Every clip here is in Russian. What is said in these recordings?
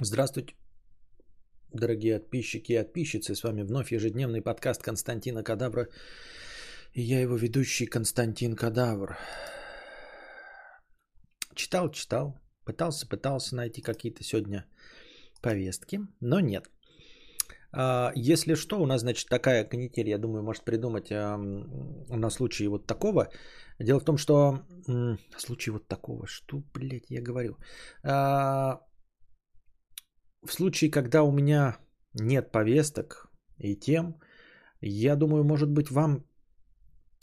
Здравствуйте, дорогие подписчики и подписчицы. С вами вновь ежедневный подкаст Константина Кадавра. И я его ведущий Константин Кадавр. Читал, читал. Пытался, пытался найти какие-то сегодня повестки, но нет. А, если что, у нас, значит, такая канитель, я думаю, может придумать на случай вот такого. Дело в том, что... Случай вот такого, что, блядь, я говорю. В случае, когда у меня нет повесток и тем, я думаю, может быть, вам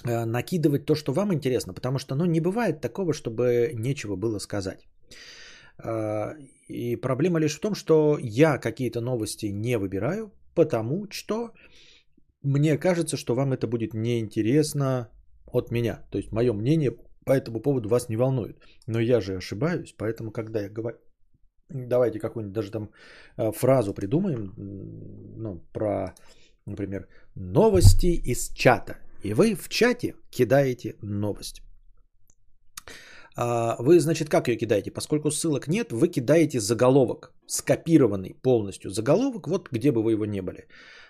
э, накидывать то, что вам интересно, потому что, ну, не бывает такого, чтобы нечего было сказать. А, и проблема лишь в том, что я какие-то новости не выбираю, потому что мне кажется, что вам это будет неинтересно от меня. То есть мое мнение по этому поводу вас не волнует. Но я же ошибаюсь, поэтому когда я говорю... Давайте какую-нибудь даже там э, фразу придумаем, ну, про, например, новости из чата. И вы в чате кидаете новость. А, вы, значит, как ее кидаете? Поскольку ссылок нет, вы кидаете заголовок, скопированный полностью заголовок, вот где бы вы его не были.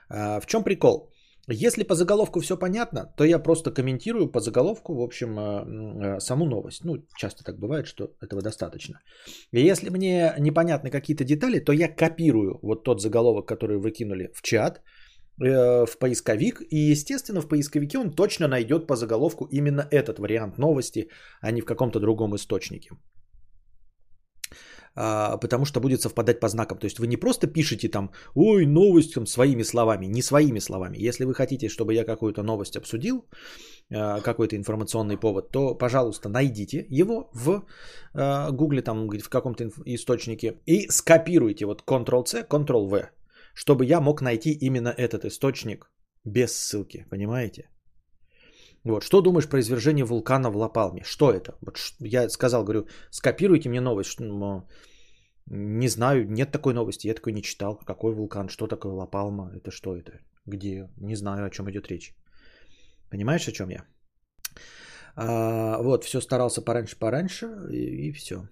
А, в чем прикол? Если по заголовку все понятно, то я просто комментирую по заголовку, в общем, а, саму новость. Ну, часто так бывает, что этого достаточно. И если мне непонятны какие-то детали, то я копирую вот тот заголовок, который вы кинули в чат, э, в поисковик, и, естественно, в поисковике он точно найдет по заголовку именно этот вариант новости, а не в каком-то другом источнике. А, потому что будет совпадать по знакам. То есть вы не просто пишете там, ой, новость там, своими словами, не своими словами. Если вы хотите, чтобы я какую-то новость обсудил, а, какой-то информационный повод, то, пожалуйста, найдите его в гугле, там в каком-то источнике и скопируйте вот Ctrl-C, Ctrl-V, чтобы я мог найти именно этот источник без ссылки, понимаете? Вот. Что думаешь про извержение вулкана в Лапалме? Что это? Вот я сказал, говорю, скопируйте мне новость. Ну, не знаю, нет такой новости, я такой не читал. Какой вулкан, что такое Лапалма, это что это? Где? Не знаю, о чем идет речь. Понимаешь, о чем я? А, вот, все старался пораньше, пораньше, и, и все.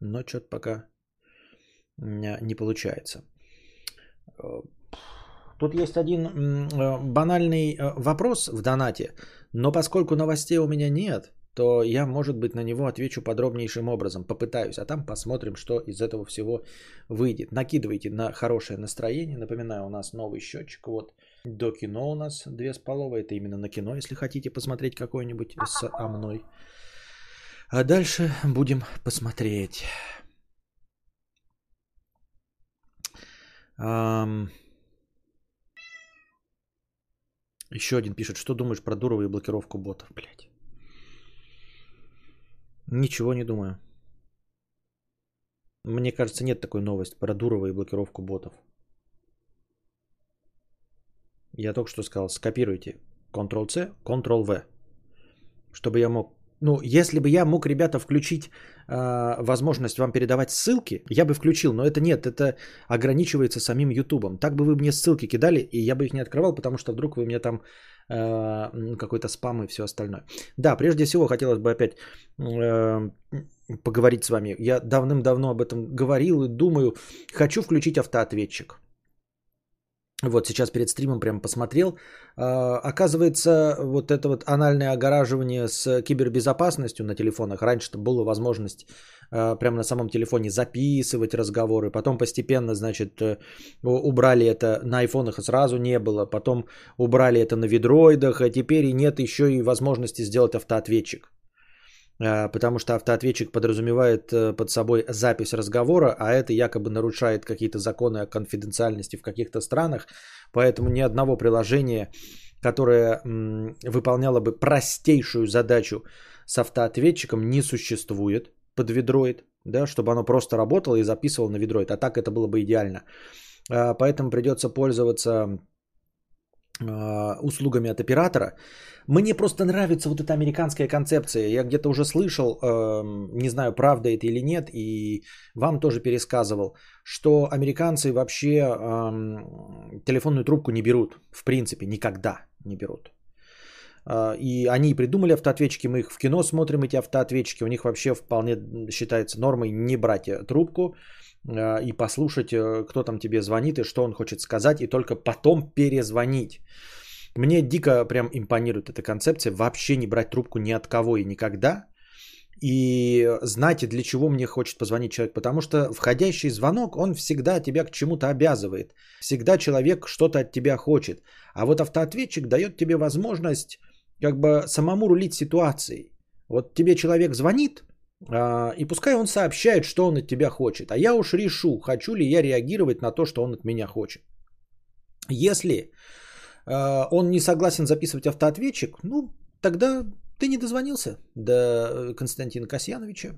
Но что-то пока не получается. Тут есть один э, банальный э, вопрос в донате, но поскольку новостей у меня нет, то я, может быть, на него отвечу подробнейшим образом, попытаюсь, а там посмотрим, что из этого всего выйдет. Накидывайте на хорошее настроение. Напоминаю, у нас новый счетчик. Вот до кино у нас две с половой. Это именно на кино, если хотите посмотреть какой-нибудь с о мной. А дальше будем посмотреть. Еще один пишет, что думаешь про Дурова и блокировку ботов, блядь. Ничего не думаю. Мне кажется, нет такой новости про Дурова и блокировку ботов. Я только что сказал, скопируйте Ctrl-C, Ctrl-V, чтобы я мог ну, если бы я мог, ребята, включить э, возможность вам передавать ссылки, я бы включил, но это нет, это ограничивается самим Ютубом. Так бы вы мне ссылки кидали, и я бы их не открывал, потому что вдруг вы мне там э, какой-то спам и все остальное. Да, прежде всего хотелось бы опять э, поговорить с вами. Я давным-давно об этом говорил и думаю, хочу включить автоответчик. Вот сейчас перед стримом прям посмотрел. А, оказывается, вот это вот анальное огораживание с кибербезопасностью на телефонах. Раньше-то была возможность а, прямо на самом телефоне записывать разговоры. Потом постепенно, значит, э, убрали это на айфонах сразу не было. Потом убрали это на видроидах. А теперь нет еще и возможности сделать автоответчик. А, потому что автоответчик подразумевает э, под собой запись разговора, а это якобы нарушает какие-то законы о конфиденциальности в каких-то странах, поэтому ни одного приложения, которое выполняло бы простейшую задачу с автоответчиком, не существует под видроид, да, чтобы оно просто работало и записывало на видроид, а так это было бы идеально. А, поэтому придется пользоваться услугами от оператора. Мне просто нравится вот эта американская концепция. Я где-то уже слышал, эм, не знаю, правда это или нет, и вам тоже пересказывал, что американцы вообще эм, телефонную трубку не берут. В принципе, никогда не берут. А, и они придумали автоответчики, мы их в кино смотрим, эти автоответчики, у них вообще вполне считается нормой не брать э, трубку а, и послушать, э, кто там тебе звонит и что он хочет сказать, и только потом перезвонить. Мне дико прям импонирует эта концепция, вообще не брать трубку ни от кого и никогда, и знаете, для чего мне хочет позвонить человек, потому что входящий звонок, он всегда тебя к чему-то обязывает. Всегда человек что-то от тебя хочет. А вот автоответчик дает тебе возможность как бы самому рулить ситуацией. Вот тебе человек звонит, а, и пускай он сообщает, что он от тебя хочет. А я уж решу, хочу ли я реагировать на то, что он от меня хочет. Если а, он не согласен записывать автоответчик, ну, тогда ты не дозвонился до Константина Касьяновича.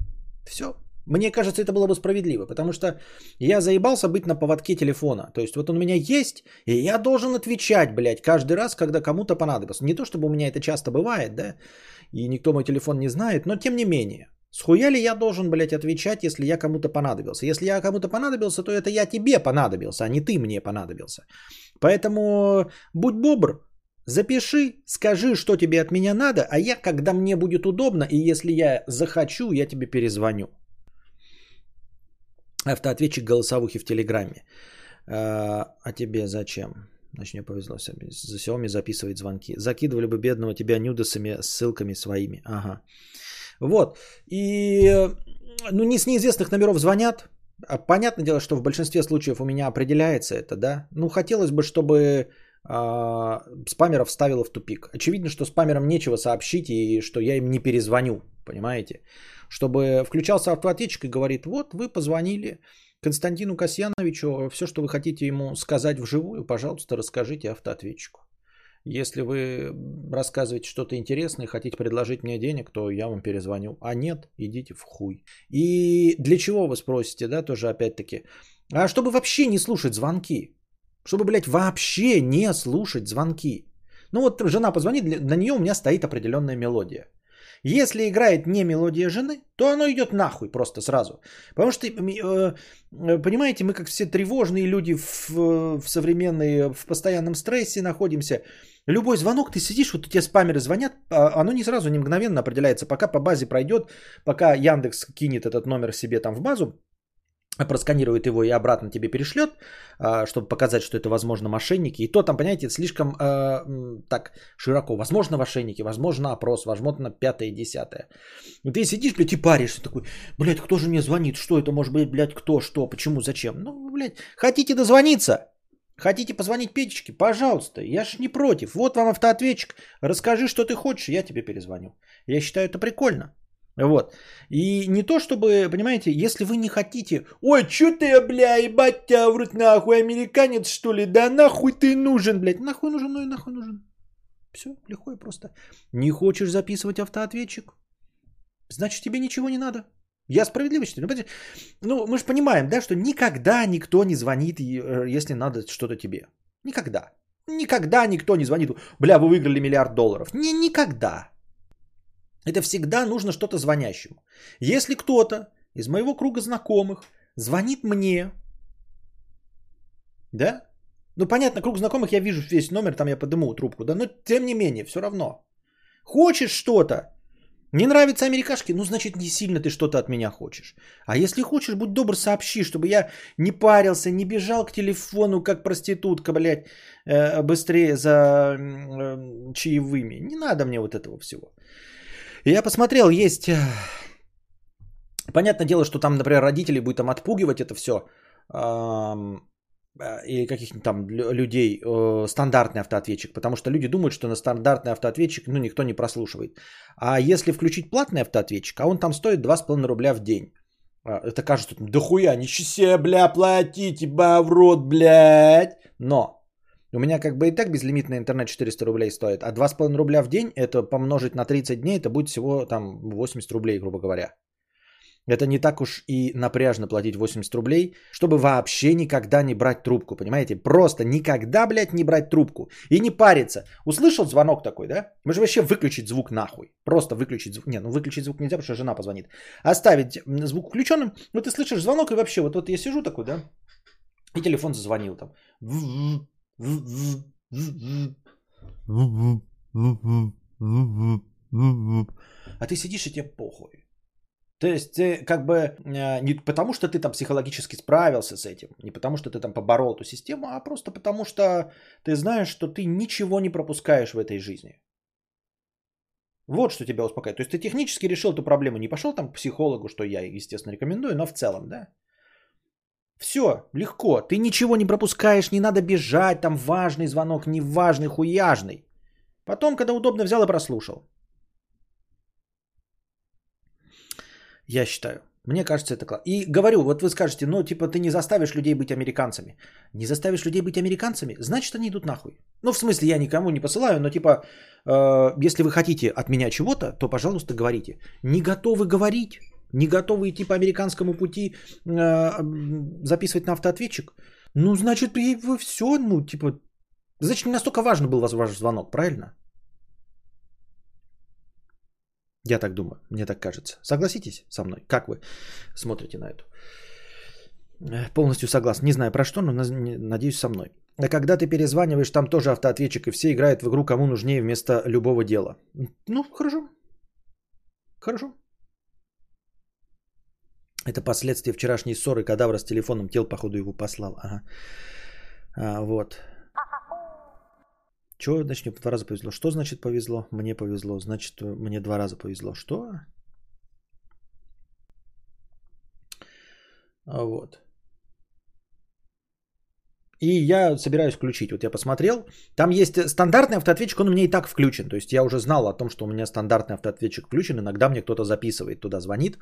Все. Мне кажется, это было бы справедливо, потому что я заебался быть на поводке телефона. То есть вот он у меня есть, и я должен отвечать, блядь, каждый раз, когда кому-то понадобится. Не то, чтобы у меня это часто бывает, да, и никто мой телефон не знает, но тем не менее. Схуя ли я должен, блядь, отвечать, если я кому-то понадобился? Если я кому-то понадобился, то это я тебе понадобился, а не ты мне понадобился. Поэтому будь бобр, запиши, скажи, что тебе от меня надо, а я, когда мне будет удобно, и если я захочу, я тебе перезвоню. Автоответчик голосовухи в Телеграме. А, а тебе зачем? Значит, мне повезло. За Xiaomi записывать звонки. Закидывали бы бедного тебя нюдосами, ссылками своими. Ага. Вот. И ну, не с неизвестных номеров звонят. А понятное дело, что в большинстве случаев у меня определяется это, да. Ну, хотелось бы, чтобы а, спамеров ставило в тупик. Очевидно, что спамерам нечего сообщить и что я им не перезвоню, понимаете? Чтобы включался автоответчик и говорит, вот вы позвонили Константину Касьяновичу, все, что вы хотите ему сказать вживую, пожалуйста, расскажите автоответчику. Если вы рассказываете что-то интересное и хотите предложить мне денег, то я вам перезвоню. А нет, идите в хуй. И для чего вы спросите, да, тоже опять-таки. А чтобы вообще не слушать звонки. Чтобы, блядь, вообще не слушать звонки. Ну вот жена позвонит, на нее у меня стоит определенная мелодия. Если играет не мелодия жены, то оно идет нахуй просто сразу. Потому что, э, э, понимаете, мы как все тревожные люди в, в современной, в постоянном стрессе находимся. Любой звонок, ты сидишь, вот у тебя спамеры звонят, а оно не сразу, не мгновенно определяется, пока по базе пройдет, пока Яндекс кинет этот номер себе там в базу, просканирует его и обратно тебе перешлет, а, чтобы показать, что это, возможно, мошенники. И то там, понимаете, слишком э, так широко. Возможно, мошенники, возможно, опрос, возможно, пятое, десятое. И ты сидишь, блядь, и паришься такой, блядь, кто же мне звонит, что это может быть, блядь, кто, что, почему, зачем? Ну, блядь, хотите дозвониться? Хотите позвонить Петечке? Пожалуйста, я ж не против. Вот вам автоответчик, расскажи, что ты хочешь, я тебе перезвоню. Я считаю это прикольно. Вот. И не то чтобы, понимаете, если вы не хотите, ой, что ты, бля, ебать тебя в рот нахуй, американец что ли, да нахуй ты нужен, блядь, нахуй нужен, ну и нахуй нужен. Все, легко и просто. Не хочешь записывать автоответчик? Значит, тебе ничего не надо. Я справедливо считаю. Ну, ну мы же понимаем, да, что никогда никто не звонит, э, если надо что-то тебе. Никогда. Никогда никто не звонит. Бля, вы выиграли миллиард долларов. Не, никогда. Это всегда нужно что-то звонящему. Если кто-то из моего круга знакомых звонит мне, да, ну понятно, круг знакомых я вижу весь номер, там я подыму трубку, да, но тем не менее, все равно. Хочешь что-то, не нравятся америкашки, ну значит не сильно ты что-то от меня хочешь. А если хочешь, будь добр, сообщи, чтобы я не парился, не бежал к телефону, как проститутка, блядь, э, быстрее за э, чаевыми. Не надо мне вот этого всего. Я посмотрел, есть... Э, понятное дело, что там, например, родители будут там отпугивать это все. Э, или каких-нибудь там людей э, стандартный автоответчик, потому что люди думают, что на стандартный автоответчик ну, никто не прослушивает. А если включить платный автоответчик, а он там стоит 2,5 рубля в день, а, это кажется, да хуя, ничего себе, бля, платите, ба, в рот, блядь. Но у меня как бы и так безлимитный интернет 400 рублей стоит, а 2,5 рубля в день, это помножить на 30 дней, это будет всего там 80 рублей, грубо говоря. Это не так уж и напряжно платить 80 рублей, чтобы вообще никогда не брать трубку, понимаете? Просто никогда, блядь, не брать трубку и не париться. Услышал звонок такой, да? Мы же вообще выключить звук нахуй. Просто выключить звук. Не, ну выключить звук нельзя, потому что жена позвонит. Оставить звук включенным. Ну ты слышишь звонок и вообще, вот, вот я сижу такой, да? И телефон зазвонил там. А ты сидишь и тебе похуй. То есть ты как бы э, не потому, что ты там психологически справился с этим, не потому, что ты там поборол эту систему, а просто потому, что ты знаешь, что ты ничего не пропускаешь в этой жизни. Вот что тебя успокаивает. То есть ты технически решил эту проблему, не пошел там к психологу, что я, естественно, рекомендую, но в целом, да? Все, легко. Ты ничего не пропускаешь, не надо бежать, там важный звонок, неважный, хуяжный. Потом, когда удобно, взял и прослушал. Я считаю. Мне кажется, это классно. И говорю, вот вы скажете, ну, типа, ты не заставишь людей быть американцами. Не заставишь людей быть американцами, значит, они идут нахуй. Ну, в смысле, я никому не посылаю, но, типа, э, если вы хотите от меня чего-то, то, пожалуйста, говорите. Не готовы говорить, не готовы идти по американскому пути, э, записывать на автоответчик, ну, значит, вы все, ну, типа, значит, не настолько важно был ваш звонок, правильно? Я так думаю, мне так кажется. Согласитесь со мной? Как вы смотрите на это? Э, полностью согласен. Не знаю про что, но надеюсь со мной. А когда ты перезваниваешь, там тоже автоответчик, и все играют в игру кому нужнее вместо любого дела. Ну, хорошо. Хорошо. Это последствия вчерашней ссоры кадавра с телефоном. Тел, походу, его послал. Ага. А, вот. Чего значит мне два раза повезло? Что значит повезло? Мне повезло. Значит, мне два раза повезло. Что? А вот. И я собираюсь включить. Вот я посмотрел. Там есть стандартный автоответчик, он у меня и так включен. То есть я уже знал о том, что у меня стандартный автоответчик включен. Иногда мне кто-то записывает, туда звонит.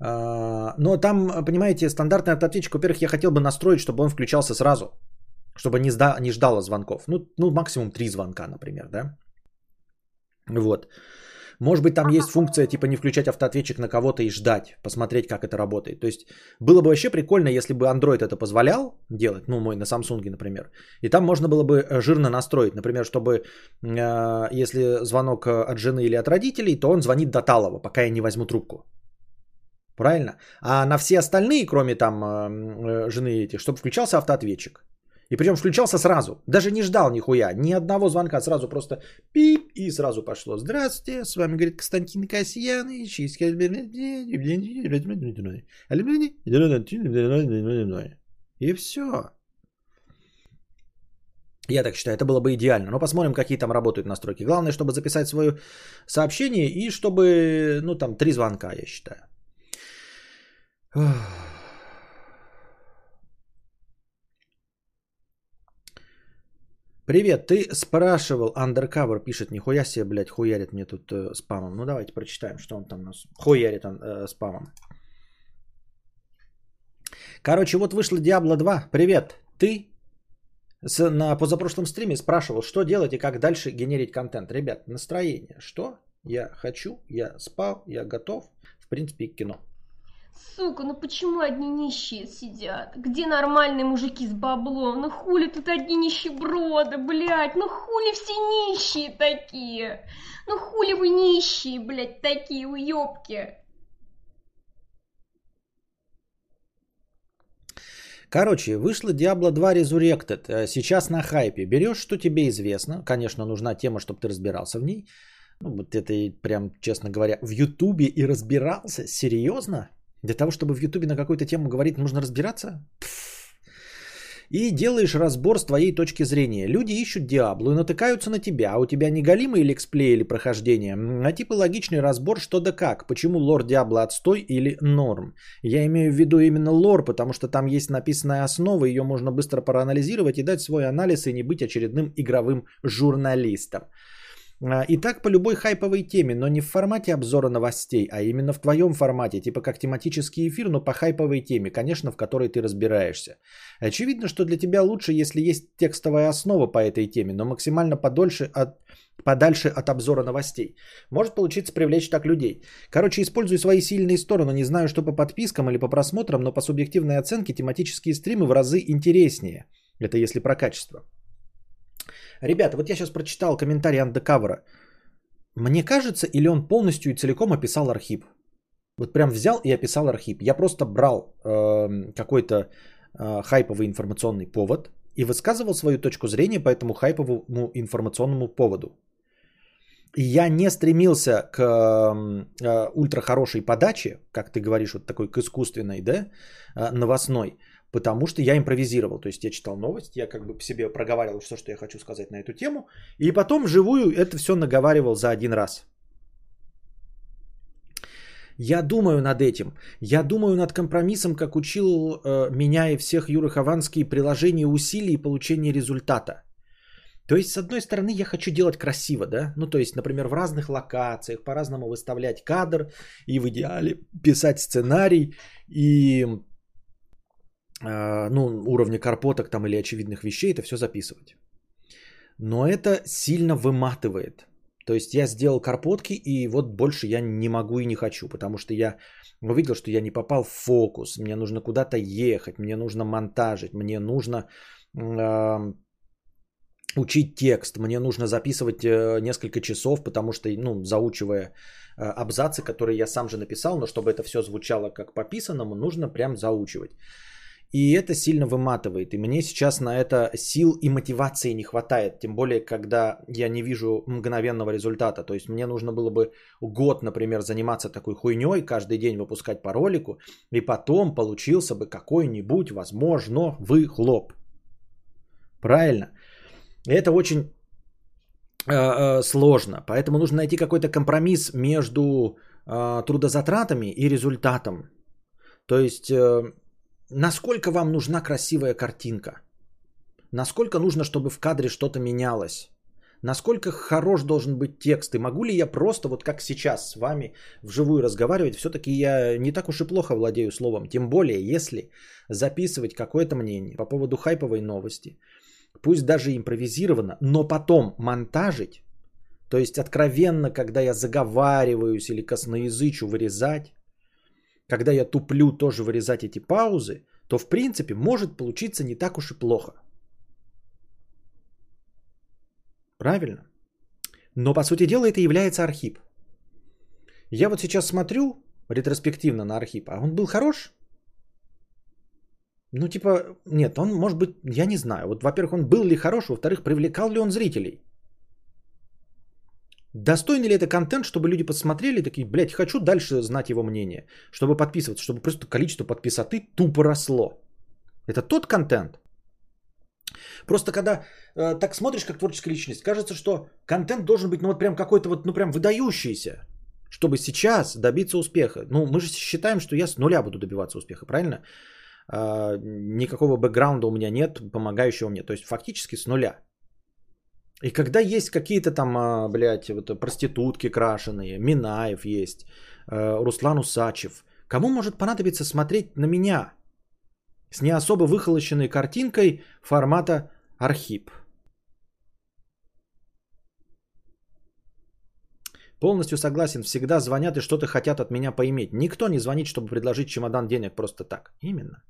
А, но там, понимаете, стандартный автоответчик, во-первых, я хотел бы настроить, чтобы он включался сразу чтобы не, сда, не ждало звонков. Ну, ну, максимум три звонка, например, да. Вот. Может быть, там есть функция типа не включать автоответчик на кого-то и ждать, посмотреть, как это работает. То есть было бы вообще прикольно, если бы Android это позволял делать, ну мой на Samsung, например. И там можно было бы э, жирно настроить, например, чтобы э, если звонок от жены или от родителей, то он звонит до Талова, пока я не возьму трубку. Правильно? А на все остальные, кроме там э, э жены этих, чтобы включался автоответчик. И причем включался сразу. Даже не ждал нихуя. Ни одного звонка. Сразу просто пип. И сразу пошло. Здравствуйте. С вами, говорит, Константин Касьянович. И все. Я так считаю, это было бы идеально. Но посмотрим, какие там работают настройки. Главное, чтобы записать свое сообщение и чтобы, ну, там, три звонка, я считаю. Привет, ты спрашивал, Undercover пишет, нихуя себе, блядь, хуярит мне тут э, спамом. Ну давайте прочитаем, что он там нас хуярит он, э, спамом. Короче, вот вышла Diablo 2. Привет, ты с, на позапрошлом стриме спрашивал, что делать и как дальше генерить контент. Ребят, настроение. Что я хочу, я спал, я готов. В принципе, кино. Сука, ну почему одни нищие сидят? Где нормальные мужики с баблом? Ну хули тут одни нищеброды, блядь? Ну хули все нищие такие? Ну хули вы нищие, блядь, такие уёбки? Короче, вышла Diablo 2 Resurrected. Э, сейчас на хайпе. Берешь, что тебе известно. Конечно, нужна тема, чтобы ты разбирался в ней. Ну, вот это и прям, честно говоря, в Ютубе и разбирался. Серьезно? Для того, чтобы в Ютубе на какую-то тему говорить, нужно разбираться? И делаешь разбор с твоей точки зрения. Люди ищут Диаблу и натыкаются на тебя, а у тебя не галимый лексплей или прохождение, а типа логичный разбор что да как, почему лор Диабло отстой или норм. Я имею в виду именно лор, потому что там есть написанная основа, ее можно быстро проанализировать и дать свой анализ и не быть очередным игровым журналистом. А, и так по любой хайповой теме, но не в формате обзора новостей, а именно в твоем формате, типа как тематический эфир, но по хайповой теме, конечно, в которой ты разбираешься. Очевидно, что для тебя лучше, если есть текстовая основа по этой теме, но максимально подольше от, подальше от обзора новостей. Может получиться привлечь так людей. Короче, используй свои сильные стороны. Не знаю, что по подпискам или по просмотрам, но по субъективной оценке тематические стримы в разы интереснее. Это если про качество. Ребята, вот я сейчас прочитал комментарий андекавера. Мне кажется, или он полностью и целиком описал Архип? Вот прям взял и описал Архип. Я просто брал э, какой-то э, хайповый информационный повод и высказывал свою точку зрения по этому хайповому информационному поводу. И я не стремился к э, ультра подаче, как ты говоришь, вот такой к искусственной, да, э, новостной, потому что я импровизировал. То есть я читал новости, я как бы по себе проговаривал все, что я хочу сказать на эту тему, и потом вживую это все наговаривал за один раз. Я думаю над этим. Я думаю над компромиссом, как учил э, меня и всех Юры Хованский, приложение усилий и получение результата. То есть, с одной стороны, я хочу делать красиво, да? Ну, то есть, например, в разных локациях, по-разному выставлять кадр и в идеале писать сценарий и ну, уровня карпоток там или очевидных вещей, это все записывать. Но это сильно выматывает. То есть я сделал карпотки, и вот больше я не могу и не хочу, потому что я увидел, что я не попал в фокус, мне нужно куда-то ехать, мне нужно монтажить, мне нужно э, учить текст, мне нужно записывать э, несколько часов, потому что, ну, заучивая э, абзацы, которые я сам же написал, но чтобы это все звучало как пописанному, нужно прям заучивать. И это сильно выматывает. И мне сейчас на это сил и мотивации не хватает. Тем более, когда я не вижу мгновенного результата. То есть мне нужно было бы год, например, заниматься такой хуйней, каждый день выпускать по ролику. И потом получился бы какой-нибудь, возможно, выхлоп. Правильно? Это очень э, э, сложно. Поэтому нужно найти какой-то компромисс между э, трудозатратами и результатом. То есть э, насколько вам нужна красивая картинка? Насколько нужно, чтобы в кадре что-то менялось? Насколько хорош должен быть текст? И могу ли я просто, вот как сейчас с вами вживую разговаривать? Все-таки я не так уж и плохо владею словом. Тем более, если записывать какое-то мнение по поводу хайповой новости, пусть даже импровизированно, но потом монтажить, то есть откровенно, когда я заговариваюсь или косноязычу вырезать, когда я туплю тоже вырезать эти паузы, то в принципе может получиться не так уж и плохо. Правильно? Но по сути дела это является архип. Я вот сейчас смотрю ретроспективно на архип, а он был хорош? Ну типа, нет, он может быть, я не знаю. Вот, во-первых, он был ли хорош, во-вторых, привлекал ли он зрителей? Достойный ли это контент, чтобы люди посмотрели и такие, блядь, хочу дальше знать его мнение, чтобы подписываться, чтобы просто количество подписоты тупо росло. Это тот контент. Просто когда э, так смотришь как творческая личность, кажется, что контент должен быть, ну вот прям какой-то вот, ну прям выдающийся, чтобы сейчас добиться успеха. Ну мы же считаем, что я с нуля буду добиваться успеха, правильно? Э, никакого бэкграунда у меня нет, помогающего мне. То есть фактически с нуля. И когда есть какие-то там, а, блядь, вот проститутки крашеные, Минаев есть, э, Руслан Усачев, кому может понадобиться смотреть на меня с не особо выхолощенной картинкой формата архип? Полностью согласен, всегда звонят и что-то хотят от меня поиметь. Никто не звонит, чтобы предложить чемодан денег просто так. Именно.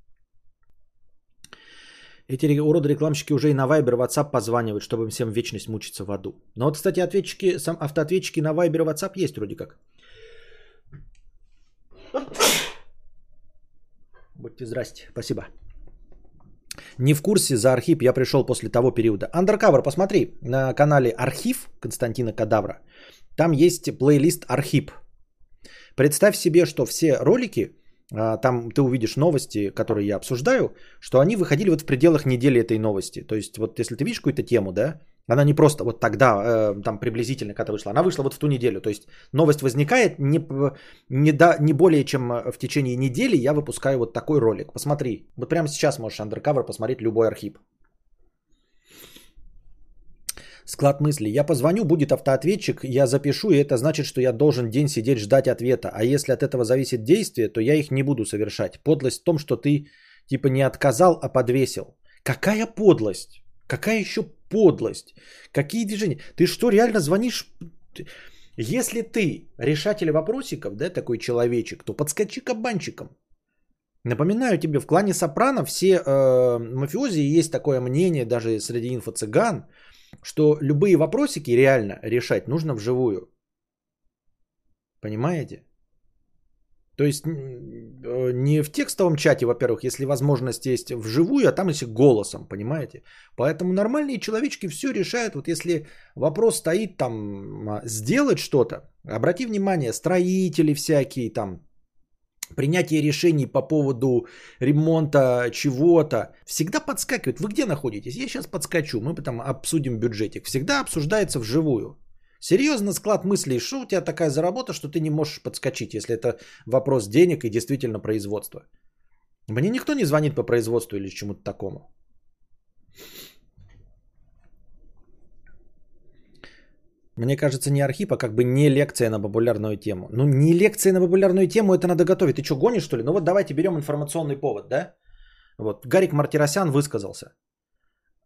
Эти уроды-рекламщики уже и на Viber, WhatsApp позванивают, чтобы им всем вечность мучиться в аду. Но вот, кстати, ответчики, сам, автоответчики на Viber WhatsApp есть вроде как. Будьте здрасте, спасибо. Не в курсе за архив, я пришел после того периода. Undercover, посмотри на канале Архив Константина Кадавра. Там есть плейлист Архив. Представь себе, что все ролики там ты увидишь новости, которые я обсуждаю, что они выходили вот в пределах недели этой новости. То есть вот если ты видишь какую-то тему, да, она не просто вот тогда, э, там приблизительно, когда вышла, она вышла вот в ту неделю. То есть новость возникает не, не, до, не более чем в течение недели я выпускаю вот такой ролик. Посмотри, вот прямо сейчас можешь undercover посмотреть любой архив. Склад мысли. Я позвоню, будет автоответчик, я запишу, и это значит, что я должен день сидеть ждать ответа. А если от этого зависит действие, то я их не буду совершать. Подлость в том, что ты типа не отказал, а подвесил. Какая подлость? Какая еще подлость? Какие движения? Ты что, реально звонишь? Если ты решатель вопросиков, да, такой человечек, то подскочи кабанчиком. Напоминаю тебе, в клане Сопрано все э, мафиози есть такое мнение, даже среди инфо-цыган, что любые вопросики реально решать нужно вживую. Понимаете? То есть э, не в текстовом чате, во-первых, если возможность есть вживую, а там если голосом, понимаете? Поэтому нормальные человечки все решают. Вот если вопрос стоит там а, сделать что-то, обрати внимание, строители всякие там, принятие решений по поводу ремонта чего-то, всегда подскакивают. Вы где находитесь? Я сейчас подскочу, мы потом обсудим бюджетик. Всегда обсуждается вживую. Серьезно склад мыслей, что у тебя такая заработа, что ты не можешь подскочить, если это вопрос денег и действительно производства. Мне никто не звонит по производству или чему-то такому. Мне кажется, не архип, а как бы не лекция на популярную тему. Ну, не лекция на популярную тему, это надо готовить. Ты что, гонишь, что ли? Ну вот давайте берем информационный повод, да? Вот, Гарик Мартиросян высказался.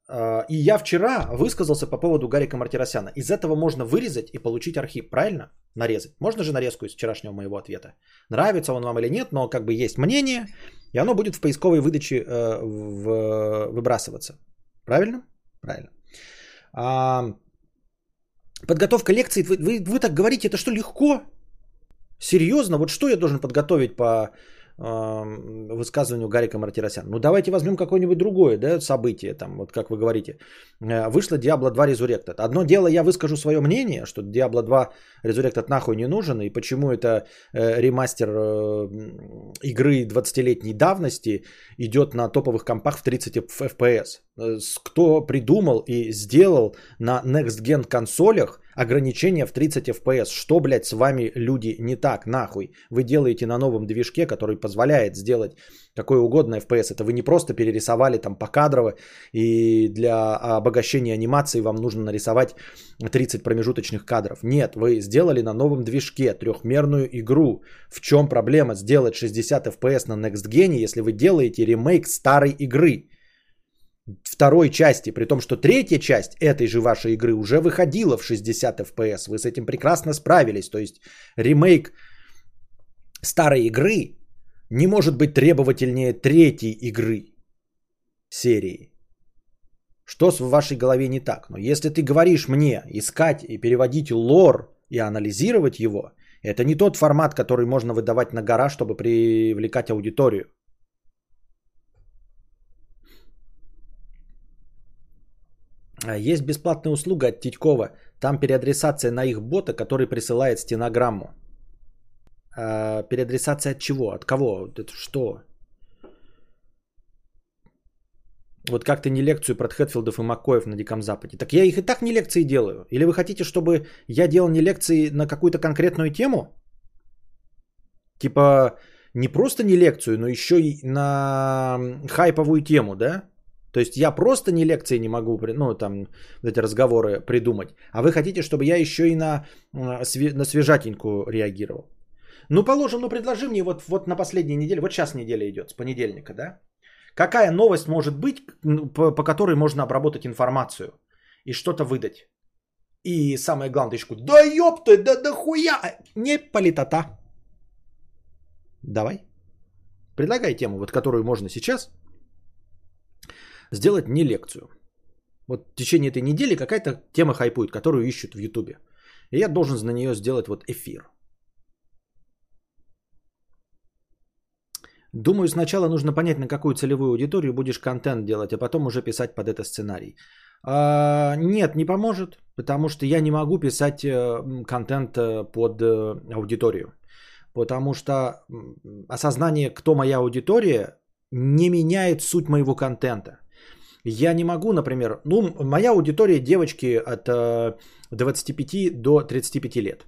А, и я вчера высказался по поводу Гарика Мартиросяна. Из этого можно вырезать и получить архив, правильно? Нарезать. Можно же нарезку из вчерашнего моего ответа. Нравится он вам или нет, но как бы есть мнение, и оно будет в поисковой выдаче э, выбрасываться. Правильно? Правильно. А, подготовка лекций, вы, вы, вы так говорите, это что, легко? Серьезно? Вот что я должен подготовить по высказыванию Гарика Мартиросяна. Ну давайте возьмем какое-нибудь другое да, событие, там, вот как вы говорите. Э, вышло Diablo 2 Resurrected. Одно дело, я выскажу свое мнение, что Diablo 2 Resurrected нахуй не нужен, и почему это э, ремастер э, игры 20-летней давности идет на топовых компах в 30 FPS. Кто придумал и сделал на Next Gen консолях ограничения в 30 FPS. Что, блядь, с вами, люди, не так, нахуй? Вы делаете на новом движке, который позволяет сделать какой угодно FPS. Это вы не просто перерисовали там покадрово, и для обогащения анимации вам нужно нарисовать 30 промежуточных кадров. Нет, вы сделали на новом движке трехмерную игру. В чем проблема сделать 60 FPS на Next Gen, если вы делаете ремейк старой игры? Второй части, при том, что третья часть этой же вашей игры уже выходила в 60 FPS. Вы с этим прекрасно справились. То есть ремейк старой игры не может быть требовательнее третьей игры серии. Что в вашей голове не так? Но если ты говоришь мне искать и переводить лор и анализировать его, это не тот формат, который можно выдавать на гора, чтобы привлекать аудиторию. Есть бесплатная услуга от Титькова. Там переадресация на их бота, который присылает стенограмму. А, переадресация от чего? От кого? Это что? Вот как ты не лекцию про Тхэтфилдов и Макоев на Диком Западе. Так я их и так не лекции делаю. Или вы хотите, чтобы я делал не лекции на какую-то конкретную тему? Типа не просто не лекцию, но еще и на хайповую тему, да? То есть я просто не лекции не могу, ну, там, эти разговоры придумать. А вы хотите, чтобы я еще и на, на свежатенькую реагировал. Ну, положим, ну, предложи мне вот, вот на последней неделе, вот сейчас неделя идет, с понедельника, да? Какая новость может быть, по, по которой можно обработать информацию и что-то выдать? И самое главное, еще, да ёпта, да, да хуя, не политота. Давай. Предлагай тему, вот которую можно сейчас сделать не лекцию. Вот в течение этой недели какая-то тема хайпует, которую ищут в Ютубе. И я должен на нее сделать вот эфир. Думаю, сначала нужно понять, на какую целевую аудиторию будешь контент делать, а потом уже писать под это сценарий. А, нет, не поможет, потому что я не могу писать э, контент э, под э, аудиторию. Потому что осознание, кто моя аудитория, не меняет суть моего контента. Я не могу, например, ну, моя аудитория девочки от 25 э, до 35 лет.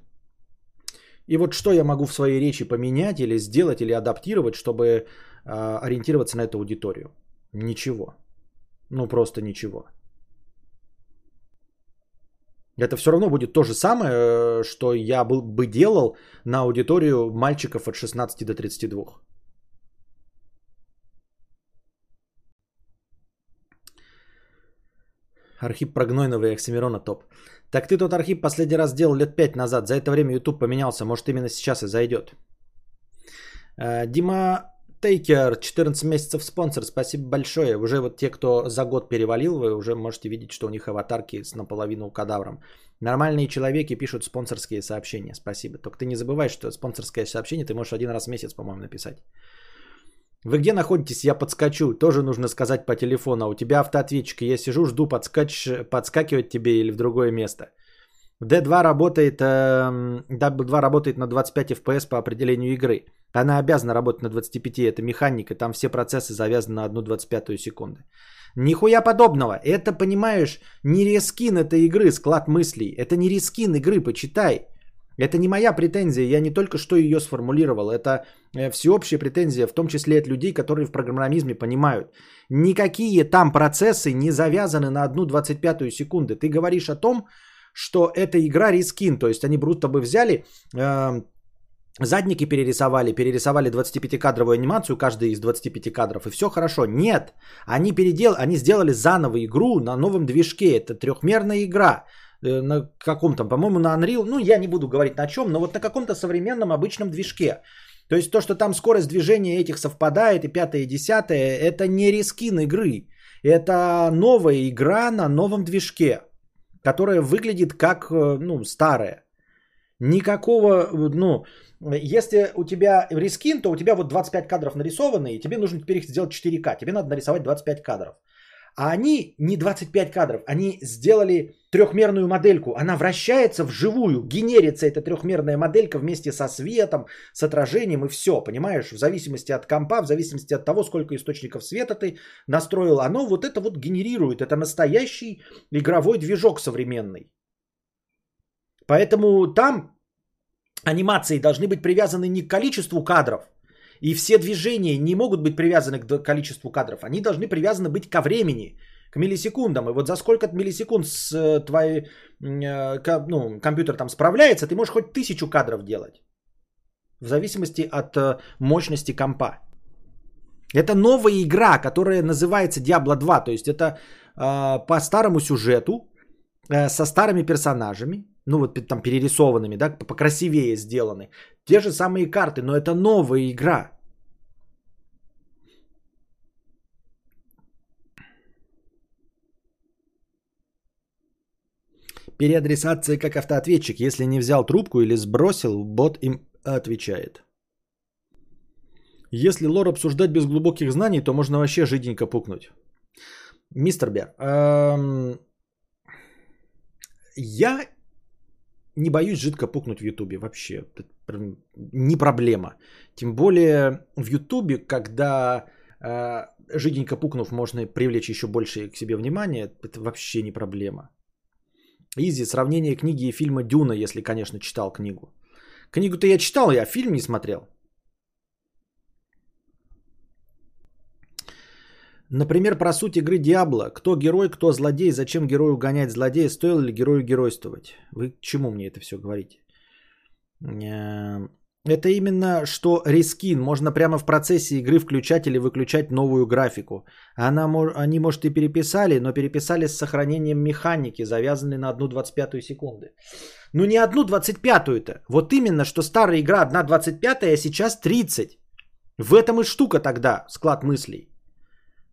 И вот что я могу в своей речи поменять или сделать, или адаптировать, чтобы э, ориентироваться на эту аудиторию? Ничего. Ну, просто ничего. Это все равно будет то же самое, э, что я бы делал на аудиторию мальчиков от 16 до 32. Архип Прогнойного и Оксимирона топ. Так ты тот архип последний раз делал лет 5 назад. За это время YouTube поменялся. Может именно сейчас и зайдет. Э, Дима Тейкер, 14 месяцев спонсор, спасибо большое. Уже вот те, кто за год перевалил, вы уже можете видеть, что у них аватарки с наполовину кадавром. Нормальные человеки пишут спонсорские сообщения, спасибо. Только ты не забывай, что спонсорское сообщение ты можешь один раз в месяц, по-моему, написать. Вы где находитесь? Я подскочу. Тоже нужно сказать по телефону. А у тебя автоответчик. Я сижу, жду подскач... подскакивать тебе или в другое место. D2 работает, э, W2 работает на 25 FPS по определению игры. Она обязана работать на 25, это механика, там все процессы завязаны на 1 25 секунды. Нихуя подобного. Это, понимаешь, не рескин этой игры, склад мыслей. Это не рескин игры, почитай. Это не моя претензия, я не только что ее сформулировал. Это э, всеобщая претензия, в том числе от людей, которые в программизме понимают. Никакие там процессы не завязаны на 1 25 секунды. Ты говоришь о том, что эта игра рискин, то есть они будто бы взяли, э, задники перерисовали, перерисовали 25-кадровую анимацию, каждый из 25 кадров, и все хорошо. Нет, они, передел, они сделали заново игру на новом движке, это трехмерная игра, на каком-то, по-моему, на Unreal, ну я не буду говорить на чем, но вот на каком-то современном обычном движке. То есть то, что там скорость движения этих совпадает, и пятое, и десятое, это не рискин игры. Это новая игра на новом движке которая выглядит как, э, ну, старая. Никакого, ну, если у тебя рискин, то у тебя вот 25 кадров нарисованы, и тебе нужно теперь их сделать 4К. Тебе надо нарисовать 25 кадров. А они не 25 кадров, они сделали трехмерную модельку. Она вращается вживую, генерится эта трехмерная моделька вместе со светом, с отражением и все, понимаешь? В зависимости от компа, в зависимости от того, сколько источников света ты настроил, оно вот это вот генерирует. Это настоящий игровой движок современный. Поэтому там анимации должны быть привязаны не к количеству кадров, и все движения не могут быть привязаны к количеству кадров. Они должны привязаны быть ко времени, к миллисекундам. И вот за сколько миллисекунд с э, твоей, э, ну, компьютер там справляется, ты можешь хоть тысячу кадров делать. В зависимости от э, мощности компа. Это новая игра, которая называется Diablo 2. То есть это по старому сюжету, со старыми персонажами, ну вот там перерисованными, да, покрасивее сделаны. Те же самые карты, но это новая игра. Переадресация как автоответчик. Если не взял трубку или сбросил, бот им отвечает. Если лор обсуждать без глубоких знаний, то можно вообще жиденько пукнуть. Мистер Бер, эм... я не боюсь жидко пукнуть в Ютубе вообще. Не проблема. Тем более в Ютубе, когда э, жиденько пукнув, можно привлечь еще больше к себе внимания, это вообще не проблема. Изи, сравнение книги и фильма Дюна, если, конечно, читал книгу. Книгу-то я читал, я фильм не смотрел. Например, про суть игры Диабло. Кто герой, кто злодей, зачем герою гонять злодея, стоило ли герою геройствовать? Вы к чему мне это все говорите? Э, это именно что рескин. Можно прямо в процессе игры включать или выключать новую графику. Она, они, может, и переписали, но переписали с сохранением механики, завязанной на 1,25 секунды. Ну не 1,25-то. Вот именно, что старая игра 1,25, а сейчас 30. В этом и штука тогда, склад мыслей.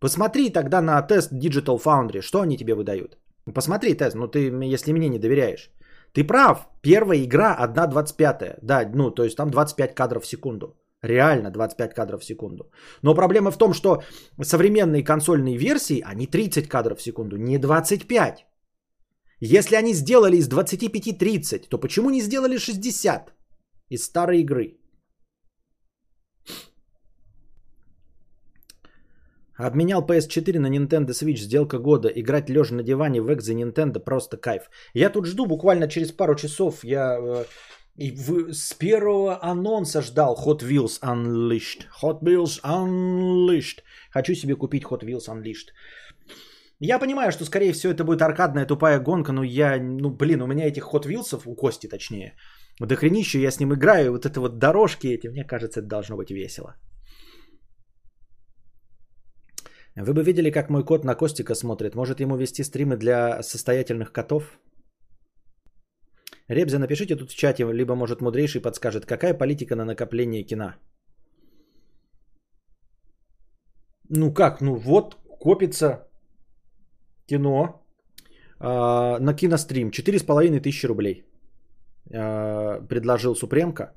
Посмотри тогда на тест Digital Foundry, что они тебе выдают. Посмотри тест, ну ты, если мне не доверяешь. Ты прав, первая игра 1.25, да, ну то есть там 25 кадров в секунду. Реально 25 кадров в секунду. Но проблема в том, что современные консольные версии, они 30 кадров в секунду, не 25. Если они сделали из 25 30, то почему не сделали 60 из старой игры? Обменял PS4 на Nintendo Switch, сделка года. Играть лежа на диване в за Nintendo просто кайф. Я тут жду буквально через пару часов. Я э, в, с первого анонса ждал Hot Wheels Unleashed. Hot Wheels Unleashed. Хочу себе купить Hot Wheels Unleashed. Я понимаю, что скорее всего это будет аркадная тупая гонка, но я, ну блин, у меня этих Hot Wheels, у Кости точнее, до хренища я с ним играю, вот это вот дорожки эти, мне кажется, это должно быть весело. Вы бы видели, как мой кот на Костика смотрит. Может ему вести стримы для состоятельных котов? Ребзя, напишите тут в чате, либо, может, мудрейший подскажет, какая политика на накопление кино? Ну как, ну вот копится кино э, на кинострим. 4,5 тысячи рублей э, предложил Супремка.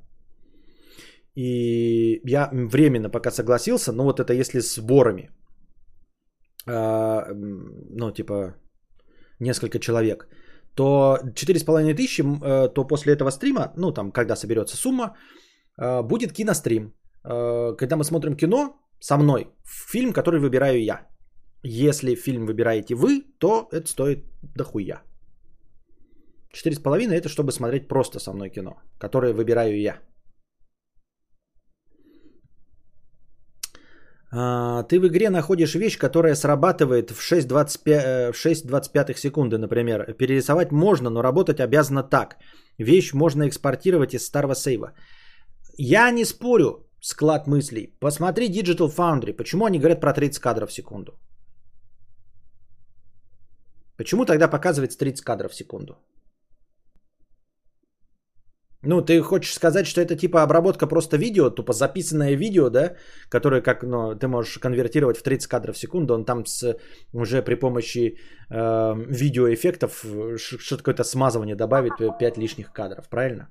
И я временно пока согласился, но вот это если сборами. Э, ну, типа, несколько человек. То 4,5 тысячи, э, то после этого стрима, ну, там, когда соберется сумма, э, будет кинострим. Э, когда мы смотрим кино со мной, фильм, который выбираю я. Если фильм выбираете вы, то это стоит дохуя. 4,5 это чтобы смотреть просто со мной кино, которое выбираю я. Ты в игре находишь вещь, которая срабатывает в 6,25, 6,25 э, секунды, например. Перерисовать можно, но работать обязана так. Вещь можно экспортировать из старого сейва. Я не спорю, склад мыслей. Посмотри Digital Foundry. Почему они говорят про 30 кадров в секунду? Почему тогда показывается 30 кадров в секунду? Ну, ты хочешь сказать, что это типа обработка просто видео, тупо записанное видео, да, которое как, ну, ты можешь конвертировать в 30 кадров в секунду, он там с, уже при помощи э, видеоэффектов что-то какое-то смазывание добавит 5 лишних кадров, правильно?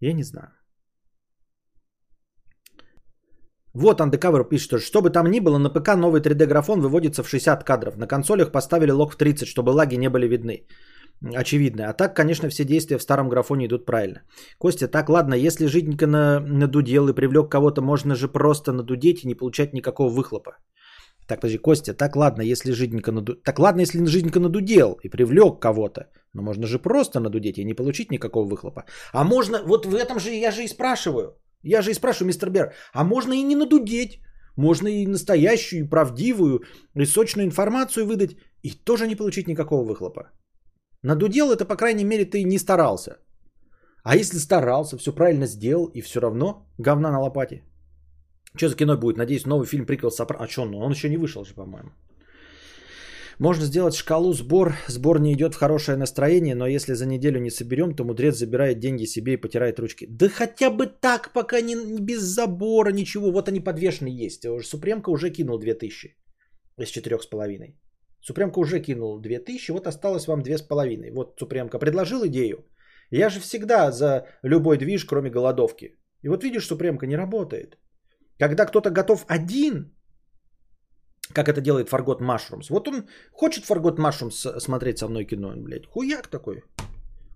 Я не знаю. Вот Undercover пишет, что что бы там ни было, на ПК новый 3D-графон выводится в 60 кадров. На консолях поставили лог в 30, чтобы лаги не были видны очевидно. А так, конечно, все действия в старом графоне идут правильно. Костя, так ладно, если жиденько на, надудел и привлек кого-то, можно же просто надудеть и не получать никакого выхлопа. Так, подожди, Костя, так ладно, если жиденько наду... Так ладно, если жиденько надудел и привлек кого-то. Но можно же просто надудеть и не получить никакого выхлопа. А можно, вот в этом же я же и спрашиваю. Я же и спрашиваю, мистер Бер, а можно и не надудеть? Можно и настоящую, и правдивую, и сочную информацию выдать, и тоже не получить никакого выхлопа. Надудел это, по крайней мере, ты не старался. А если старался, все правильно сделал, и все равно говна на лопате. Что за кино будет? Надеюсь, новый фильм приквел Сопрано. А что, ну он еще не вышел же, по-моему. Можно сделать шкалу сбор. Сбор не идет в хорошее настроение, но если за неделю не соберем, то мудрец забирает деньги себе и потирает ручки. Да хотя бы так, пока не, без забора, ничего. Вот они подвешены есть. Супремка уже кинул 2000 из четырех с половиной. Супремка уже кинул 2000, вот осталось вам 2,5. Вот Супремка предложил идею. Я же всегда за любой движ, кроме голодовки. И вот видишь, Супремка не работает. Когда кто-то готов один, как это делает Фаргот Машрумс. Вот он хочет Фаргот Машрумс смотреть со мной кино, блядь. Хуяк такой.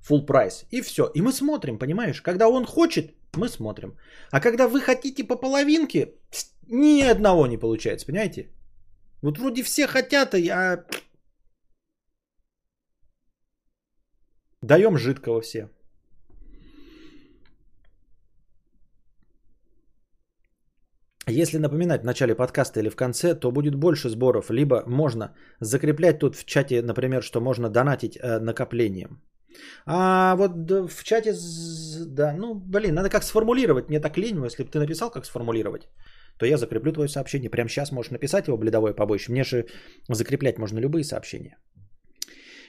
Full прайс. И все. И мы смотрим, понимаешь? Когда он хочет, мы смотрим. А когда вы хотите по половинке, ни одного не получается, понимаете? Вот вроде все хотят, а я... Даем жидкого все. Если напоминать в начале подкаста или в конце, то будет больше сборов. Либо можно закреплять тут в чате, например, что можно донатить э, накоплением. А вот в чате, да, ну, блин, надо как сформулировать. Мне так лень, если бы ты написал, как сформулировать то я закреплю твое сообщение. Прямо сейчас можешь написать его бледовое побоище. Мне же закреплять можно любые сообщения.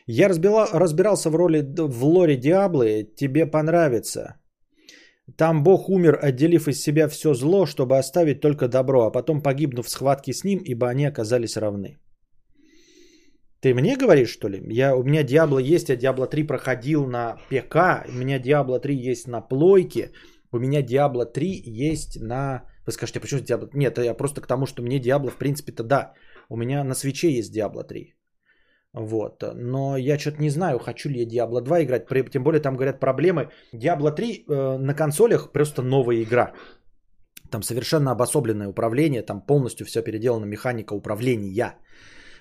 Я разбила, разбирался в роли в лоре Диаблы. Тебе понравится. Там Бог умер, отделив из себя все зло, чтобы оставить только добро, а потом погибнув в схватке с ним, ибо они оказались равны. Ты мне говоришь, что ли? Я, у меня Диабло есть, я Диабло 3 проходил на ПК, у меня Диабло 3 есть на плойке, у меня Диабло 3 есть на вы скажете, а почему Diablo? Нет, я просто к тому, что мне Diablo, в принципе-то да. У меня на свече есть Diablo 3. Вот. Но я что-то не знаю, хочу ли я Diablo 2 играть. Тем более там говорят проблемы. Diablo 3 э, на консолях просто новая игра. Там совершенно обособленное управление. Там полностью все переделано механика управления.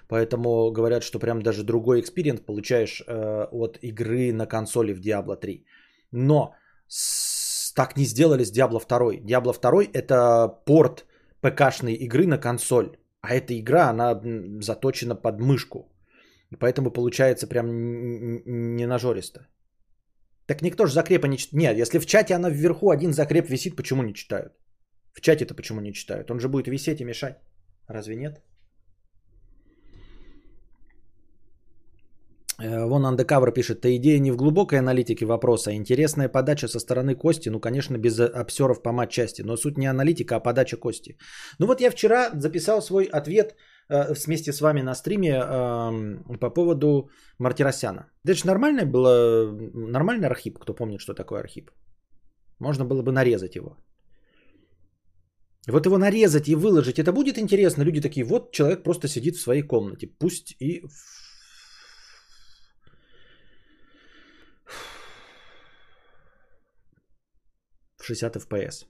Поэтому говорят, что прям даже другой experience получаешь э, от игры на консоли в Diablo 3. Но с так не сделали с Diablo 2. Diablo 2 это порт ПК-шной игры на консоль. А эта игра, она заточена под мышку. И поэтому получается прям не нажористо. Так никто же закрепа не читает. Нет, если в чате она вверху один закреп висит, почему не читают? В чате-то почему не читают? Он же будет висеть и мешать. Разве нет? Вон Undercover пишет, та идея не в глубокой аналитике вопроса, а интересная подача со стороны Кости, ну, конечно, без обсеров по матчасти, но суть не аналитика, а подача Кости. Ну вот я вчера записал свой ответ э, вместе с вами на стриме э, по поводу Мартиросяна. Это же нормальный было, нормальный архип, кто помнит, что такое архип. Можно было бы нарезать его. Вот его нарезать и выложить, это будет интересно. Люди такие, вот человек просто сидит в своей комнате. Пусть и в 60 FPS.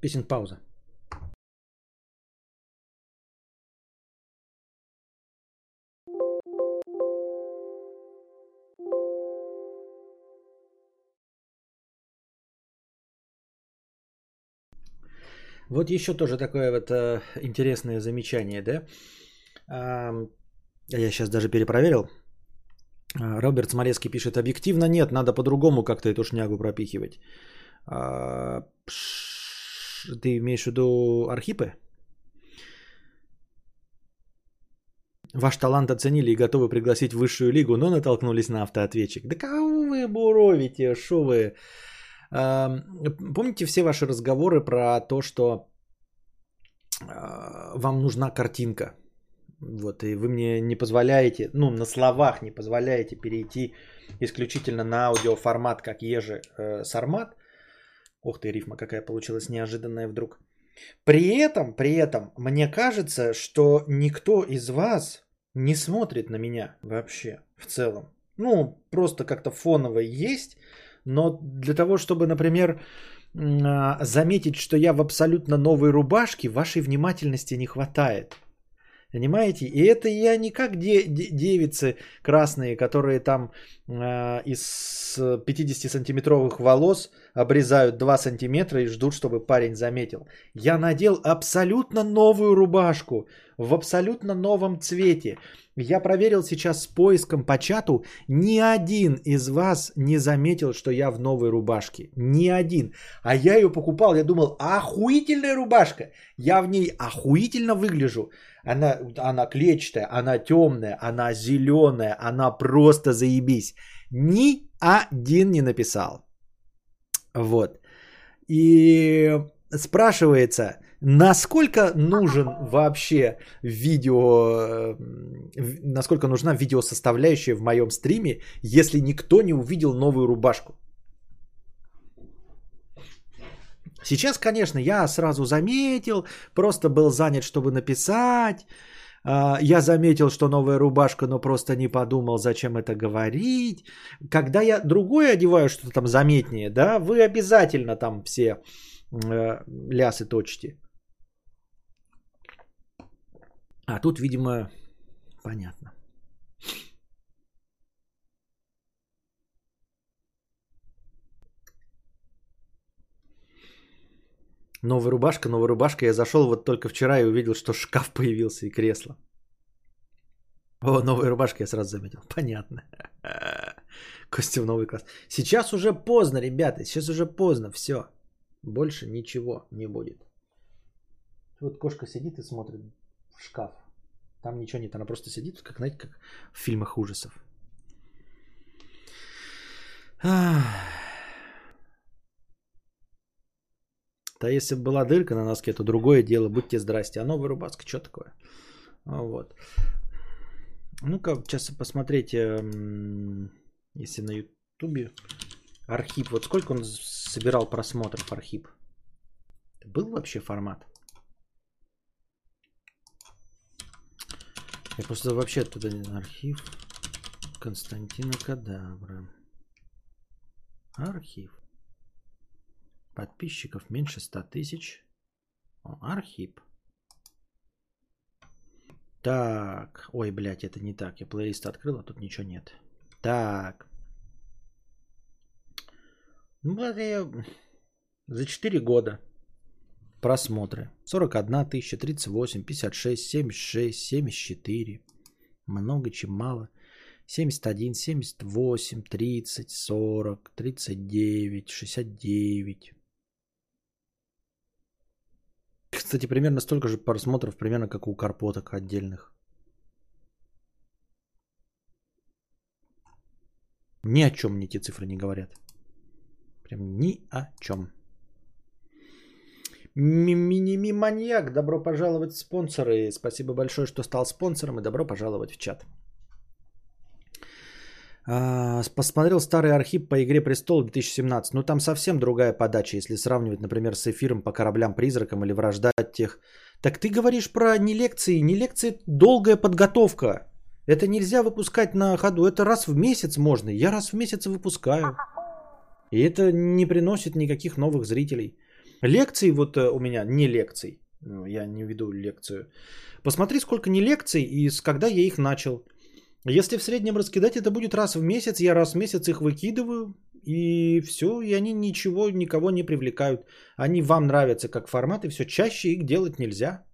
Песен пауза. Вот еще тоже такое вот э, интересное замечание, да? Я сейчас даже перепроверил. А, Роберт Смолецкий пишет, объективно нет, надо по-другому как-то эту шнягу пропихивать. А, ты имеешь в виду архипы? Ваш талант оценили и готовы пригласить в высшую лигу, но натолкнулись на автоответчик. Да кого вы буровите, шо вы? Помните все ваши разговоры про то, что а, вам нужна картинка? Вот, и вы мне не позволяете, ну, на словах не позволяете перейти исключительно на аудиоформат, как еже э, сармат. Ух ты, рифма какая получилась неожиданная вдруг. При этом, при этом, мне кажется, что никто из вас не смотрит на меня вообще в целом. Ну, просто как-то фоново есть, но для того, чтобы, например, а, заметить, что я в абсолютно новой рубашке, вашей внимательности не хватает. Понимаете? И это я не как де- де- девицы красные, которые там э, из 50-сантиметровых волос обрезают 2 сантиметра и ждут, чтобы парень заметил. Я надел абсолютно новую рубашку в абсолютно новом цвете. Я проверил сейчас с поиском по чату. Ни один из вас не заметил, что я в новой рубашке. Ни один. А я ее покупал. Я думал, охуительная рубашка. Я в ней охуительно выгляжу. Она, она клетчатая, она темная, она зеленая, она просто заебись. Ни один не написал. Вот. И спрашивается, насколько нужен вообще видео, насколько нужна видеосоставляющая в моем стриме, если никто не увидел новую рубашку. Сейчас, конечно, я сразу заметил, просто был занят, чтобы написать. А, я заметил, что новая рубашка, но просто не подумал, зачем это говорить. Когда я другое одеваю, что-то там заметнее, да, вы обязательно там все э, лясы точите. А тут, видимо, понятно. Новая рубашка, новая рубашка. Я зашел вот только вчера и увидел, что шкаф появился и кресло. О, новая рубашка, я сразу заметил. Понятно. Костюм новый класс. Сейчас уже поздно, ребята. Сейчас уже поздно. Все. Больше ничего не будет. Вот кошка сидит и смотрит шкаф. Там ничего нет. Она просто сидит, как, знаете, как в фильмах ужасов. Да если бы была дырка на носке, то другое дело. Будьте здрасте. А новая рубашка, что такое? Вот. Ну-ка, сейчас посмотреть, если на ютубе Архип. Вот сколько он собирал просмотров Архип? Был вообще формат? Я просто вообще туда не архив. Константина Кадавра. Архив. Подписчиков меньше 100 тысяч. Архив. Так. Ой, блядь, это не так. Я плейлист открыл, а тут ничего нет. Так. Ну, я... За 4 года просмотры. 41 тысяча, 38, 56, 76, 74. много, чем мало. 71, 78, 30, 40, 39, 69. Кстати, примерно столько же просмотров, примерно как у карпоток отдельных. Ни о чем мне эти цифры не говорят. Прям ни о чем. Миними маньяк, добро пожаловать в спонсоры. Спасибо большое, что стал спонсором и добро пожаловать в чат. А, посмотрел старый архив по Игре Престол 2017. Ну там совсем другая подача, если сравнивать, например, с эфиром по кораблям-призракам или вражда тех. Так ты говоришь про не лекции. Не лекции, долгая подготовка. Это нельзя выпускать на ходу. Это раз в месяц можно. Я раз в месяц выпускаю. И это не приносит никаких новых зрителей. Лекции вот э, у меня не лекций. Ну, я не веду лекцию. Посмотри, сколько не лекций и с когда я их начал. Если в среднем раскидать, это будет раз в месяц. Я раз в месяц их выкидываю. И все, и они ничего, никого не привлекают. Они вам нравятся как формат, и все. Чаще их делать нельзя.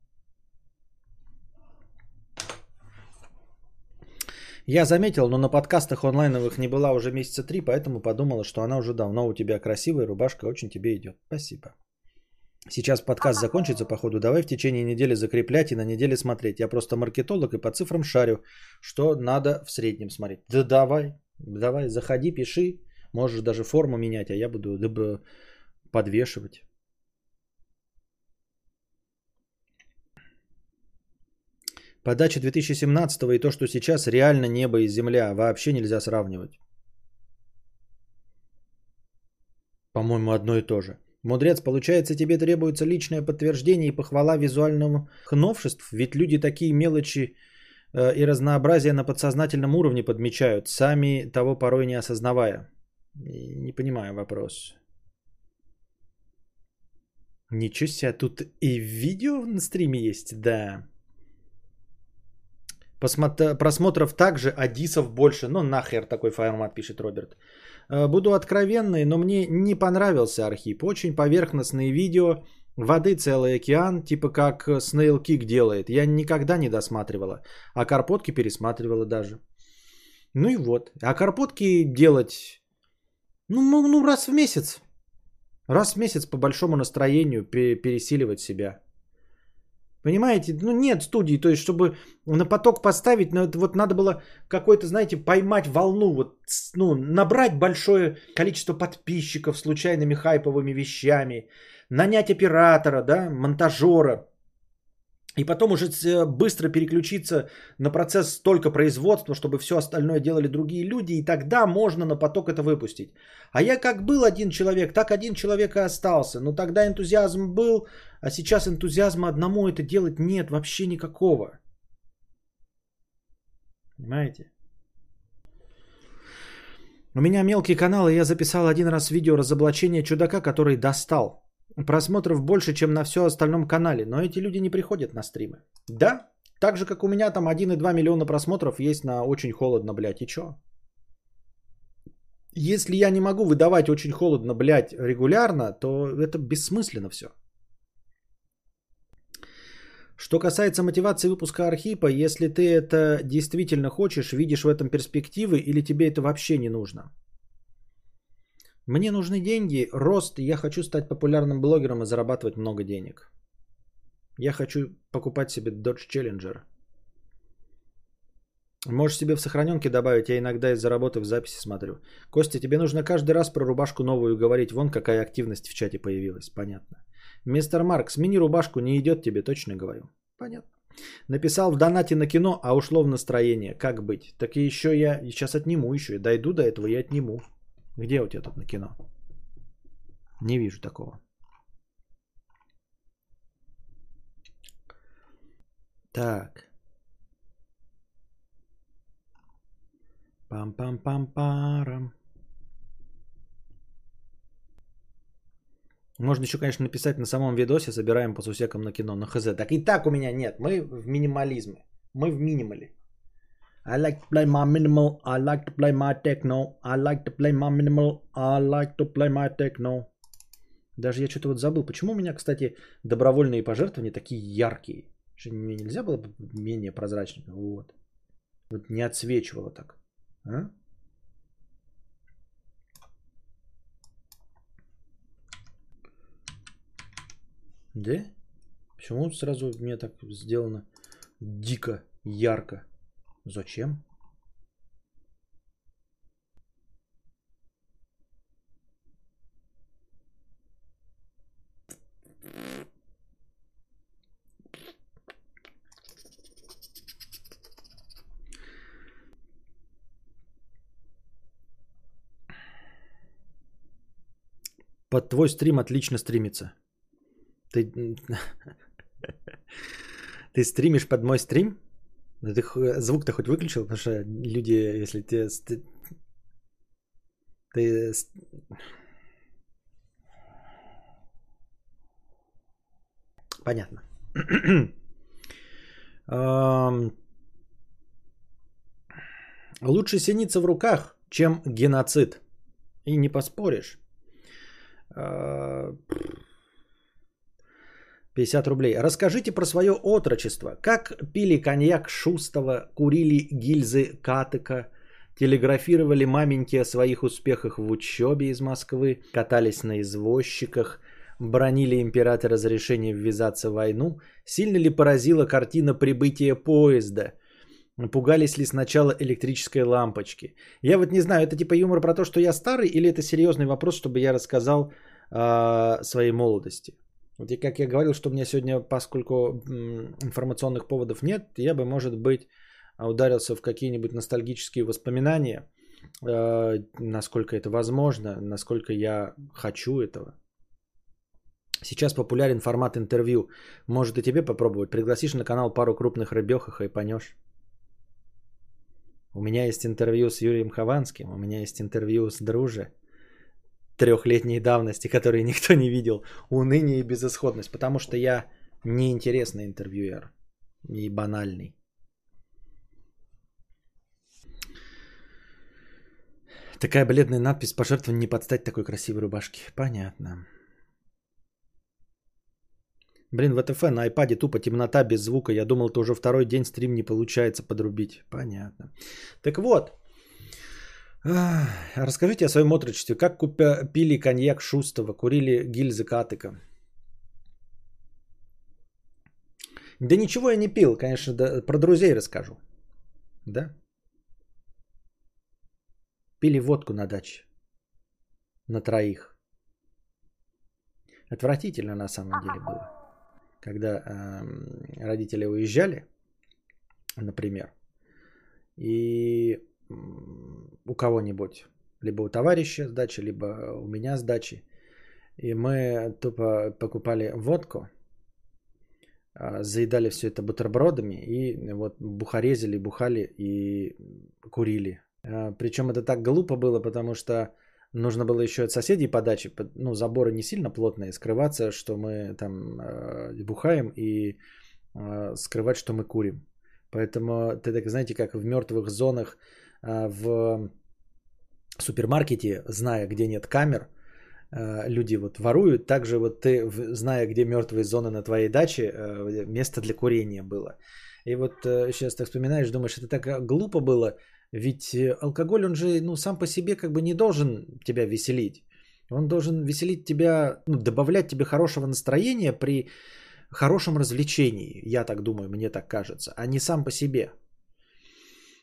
Я заметил, но на подкастах онлайновых не была уже месяца три, поэтому подумала, что она уже давно у тебя красивая, рубашка очень тебе идет. Спасибо. Сейчас подкаст закончится, походу. Давай в течение недели закреплять и на неделе смотреть. Я просто маркетолог и по цифрам шарю, что надо в среднем смотреть. Да давай, давай, заходи, пиши. Можешь даже форму менять, а я буду подвешивать. Подача 2017 и то, что сейчас, реально небо и земля. Вообще нельзя сравнивать. По-моему, одно и то же. Мудрец, получается, тебе требуется личное подтверждение и похвала визуальному новшеств, ведь люди такие мелочи э, и разнообразие на подсознательном уровне подмечают, сами того порой не осознавая. Не понимаю вопрос. Ничего себе, тут и видео на стриме есть, да. Посмотр... Просмотров также, а дисов больше. Ну нахер такой формат, пишет Роберт. Э, буду откровенный, но мне не понравился Архип. Очень поверхностные видео, воды целый океан, типа как Snail Kick делает. Я никогда не досматривала. А Карпотки пересматривала даже. Ну и вот. А Карпотки делать, ну, ну, ну раз в месяц. Раз в месяц по большому настроению пересиливать себя. Понимаете? Ну нет студии, то есть чтобы на поток поставить, но это вот надо было какой-то, знаете, поймать волну, вот, ну, набрать большое количество подписчиков случайными хайповыми вещами, нанять оператора, да, монтажера, и потом уже быстро переключиться на процесс только производства, чтобы все остальное делали другие люди, и тогда можно на поток это выпустить. А я как был один человек, так один человек и остался. Но тогда энтузиазм был, а сейчас энтузиазма одному это делать нет вообще никакого. Понимаете? У меня мелкий канал, и я записал один раз видео разоблачения чудака, который достал. Просмотров больше, чем на все остальном канале, но эти люди не приходят на стримы. Да, так же, как у меня там 1,2 миллиона просмотров есть на «Очень холодно, блядь», и чё? Если я не могу выдавать «Очень холодно, блядь» регулярно, то это бессмысленно все. Что касается мотивации выпуска Архипа, если ты это действительно хочешь, видишь в этом перспективы или тебе это вообще не нужно – мне нужны деньги, рост, я хочу стать популярным блогером и зарабатывать много денег. Я хочу покупать себе Dodge Challenger. Можешь себе в сохраненке добавить, я иногда из-за работы в записи смотрю. Костя, тебе нужно каждый раз про рубашку новую говорить. Вон какая активность в чате появилась. Понятно. Мистер Марк, смени рубашку, не идет тебе, точно говорю. Понятно. Написал в донате на кино, а ушло в настроение. Как быть? Так еще я сейчас отниму еще. Дойду до этого и отниму. Где у тебя тут на кино? Не вижу такого. Так. Пам-пам-пам-парам. Можно еще, конечно, написать на самом видосе, собираем по сусекам на кино, на хз. Так и так у меня нет, мы в минимализме, мы в минимале. I like to play my minimal. I like to play my techno. I like to play my minimal. I like to play my techno. Даже я что-то вот забыл. Почему у меня, кстати, добровольные пожертвования такие яркие? Что мне нельзя было бы менее прозрачными? Вот. Вот не отсвечивало так. А? Да? Почему сразу мне так сделано дико, ярко? Зачем? Под твой стрим отлично стримится. Ты, ты стримишь под мой стрим? Ты звук-то хоть выключил? Потому что люди, если ты... Ты... Понятно. Лучше синица в руках, чем геноцид. И не поспоришь. 50 рублей. Расскажите про свое отрочество. Как пили коньяк Шустова, курили гильзы Катыка, телеграфировали маменьки о своих успехах в учебе из Москвы, катались на извозчиках, бронили императора за решение ввязаться в войну, сильно ли поразила картина прибытия поезда, пугались ли сначала электрической лампочки. Я вот не знаю, это типа юмор про то, что я старый, или это серьезный вопрос, чтобы я рассказал э, своей молодости. Вот и как я говорил, что у меня сегодня, поскольку информационных поводов нет, я бы, может быть, ударился в какие-нибудь ностальгические воспоминания, э, насколько это возможно, насколько я хочу этого. Сейчас популярен формат интервью. Может и тебе попробовать. Пригласишь на канал пару крупных рыбехах и понешь. У меня есть интервью с Юрием Хованским, у меня есть интервью с Друже трехлетней давности, которые никто не видел. Уныние и безысходность. Потому что я неинтересный интервьюер. И банальный. Такая бледная надпись пожертвование не подстать такой красивой рубашке. Понятно. Блин, в ВТФ на iPad тупо темнота без звука. Я думал, это уже второй день стрим не получается подрубить. Понятно. Так вот, Расскажите о своем отрочестве. Как купя, пили коньяк Шустова, курили гильзы Катыка? Да ничего я не пил, конечно, да, про друзей расскажу. Да? Пили водку на даче. На троих. Отвратительно на самом деле было. Когда э, родители уезжали, например, и у кого-нибудь. Либо у товарища сдачи, либо у меня сдачи. И мы тупо покупали водку, а, заедали все это бутербродами и вот бухарезили, бухали и курили. А, Причем это так глупо было, потому что нужно было еще от соседей подачи, ну, заборы не сильно плотные, скрываться, что мы там а, бухаем и скрывать, что мы курим. Поэтому ты так знаете, как в мертвых зонах в супермаркете, зная, где нет камер, а, люди вот воруют. Также вот ты, зная, где мертвые зоны на твоей даче, а, место для курения было. И вот сейчас так вспоминаешь, думаешь, это так глупо было, ведь алкоголь, он же ну, сам по себе как бы не должен тебя веселить. Он должен веселить тебя, ну, добавлять тебе хорошего настроения при хорошем развлечении, я так думаю, мне так кажется, а не сам по себе.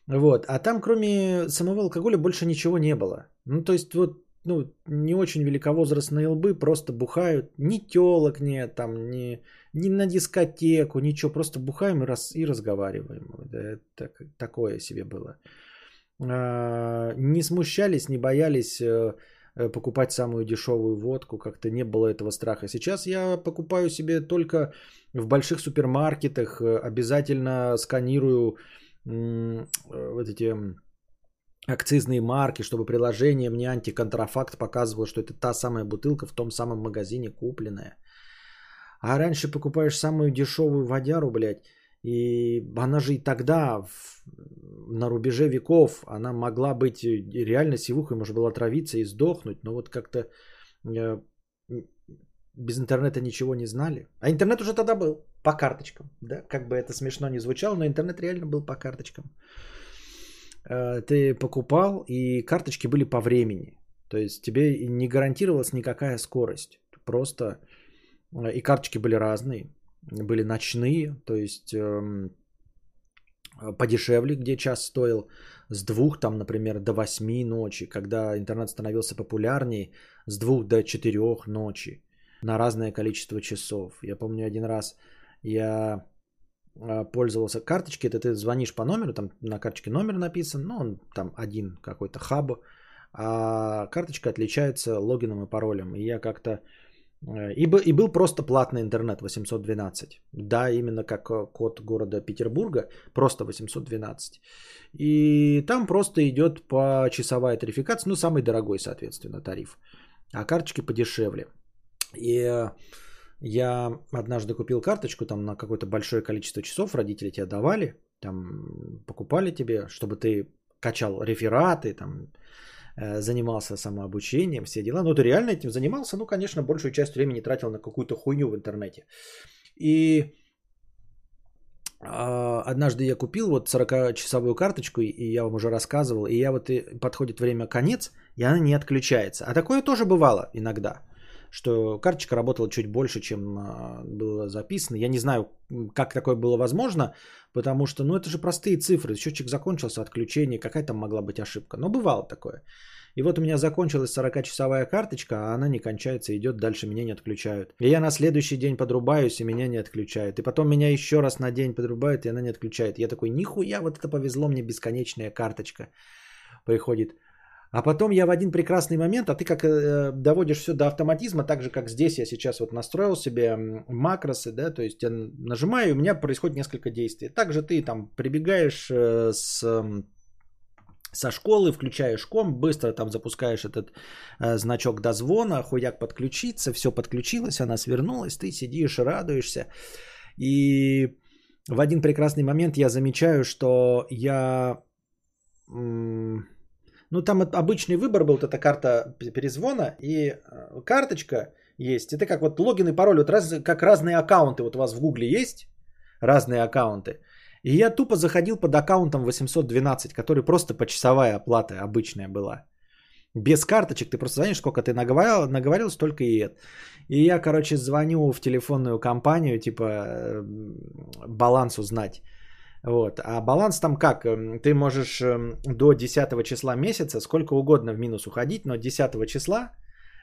Вот. А там, кроме самого алкоголя, больше ничего не было. Ну, то есть, вот, ну, не очень великовозрастные лбы просто бухают. Ни телок нет, там, ни, ни на дискотеку, ничего. Просто бухаем и, раз, и разговариваем. Так, такое себе было. А, не смущались, не боялись э, э, покупать самую дешевую водку. Как-то не было этого страха. Сейчас я покупаю себе только в больших супермаркетах. Э, обязательно сканирую вот эти акцизные марки, чтобы приложение мне антиконтрафакт показывало, что это та самая бутылка в том самом магазине купленная. А раньше покупаешь самую дешевую водяру, блядь, и она же и тогда, в, на рубеже веков, она могла быть реально сивухой, может было отравиться и сдохнуть, но вот как-то э, без интернета ничего не знали. А интернет уже тогда был по карточкам. Да? Как бы это смешно не звучало, но интернет реально был по карточкам. э, ты покупал, и карточки были по времени. То есть тебе не гарантировалась никакая скорость. Просто э, и карточки были разные, были ночные, то есть эм, подешевле, где час стоил с двух, там, например, до восьми ночи, когда интернет становился популярнее, с двух до четырех ночи на разное количество часов. Я помню один раз я а, пользовался карточкой, это ты звонишь по номеру, там на карточке номер написан, ну, он там один какой-то хаб, а карточка отличается логином и паролем. И я как-то... Э, и, и был просто платный интернет 812. Да, именно как э, код города Петербурга, просто 812. И там просто идет по часовая тарификация, ну, самый дорогой, соответственно, тариф. А карточки подешевле. И я однажды купил карточку там на какое-то большое количество часов, родители тебе давали, там покупали тебе, чтобы ты качал рефераты, там э, занимался самообучением, все дела. Ну, ты реально этим занимался, ну, конечно, большую часть времени тратил на какую-то хуйню в интернете. И а, однажды я купил вот 40-часовую карточку, и я вам уже рассказывал, и я вот и подходит время конец, и она не отключается. А такое тоже бывало иногда что карточка работала чуть больше, чем а, было записано. Я не знаю, как такое было возможно, потому что, ну, это же простые цифры. Счетчик закончился, отключение, какая там могла быть ошибка. Но бывало такое. И вот у меня закончилась 40-часовая карточка, а она не кончается, идет дальше, меня не отключают. И я на следующий день подрубаюсь, и меня не отключают. И потом меня еще раз на день подрубают, и она не отключает. Я такой, нихуя, вот это повезло мне, бесконечная карточка приходит. А потом я в один прекрасный момент, а ты как э, доводишь все до автоматизма, так же как здесь я сейчас вот настроил себе макросы, да, то есть я нажимаю, и у меня происходит несколько действий. Также ты там прибегаешь э, с со школы, включаешь ком, быстро там запускаешь этот э, значок дозвона, хуяк подключиться, все подключилось, она свернулась, ты сидишь, радуешься. И в один прекрасный момент я замечаю, что я... М- ну, там обычный выбор был, вот эта карта перезвона и э, карточка есть. Это как вот логин и пароль, вот раз, как разные аккаунты. Вот у вас в Гугле есть разные аккаунты. И я тупо заходил под аккаунтом 812, который просто почасовая оплата обычная была. Без карточек, ты просто знаешь, сколько ты наговорил, наговорил, столько и это. И я, короче, звоню в телефонную компанию, типа, э, баланс узнать. Вот. А баланс там как? Эм, ты можешь эм, до 10 числа месяца сколько угодно в минус уходить, но 10 числа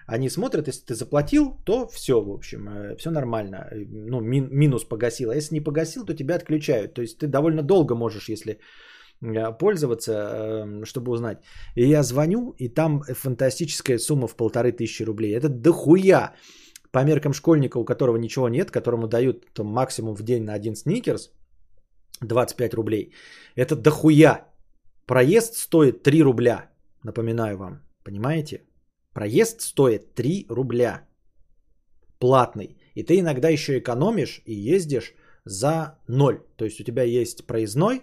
они смотрят, если ты заплатил, то все, в общем, э, все нормально. Э, ну, мин, минус погасил. А если не погасил, то тебя отключают. То есть ты довольно долго можешь, если э, пользоваться, эм, чтобы узнать. И я звоню, и там фантастическая сумма в полторы тысячи рублей. Это дохуя по меркам школьника, у которого ничего нет, которому дают там, максимум в день на один сникерс – 25 рублей. Это дохуя. Проезд стоит 3 рубля. Напоминаю вам. Понимаете? Проезд стоит 3 рубля. Платный. И ты иногда еще экономишь и ездишь за 0. То есть у тебя есть проездной,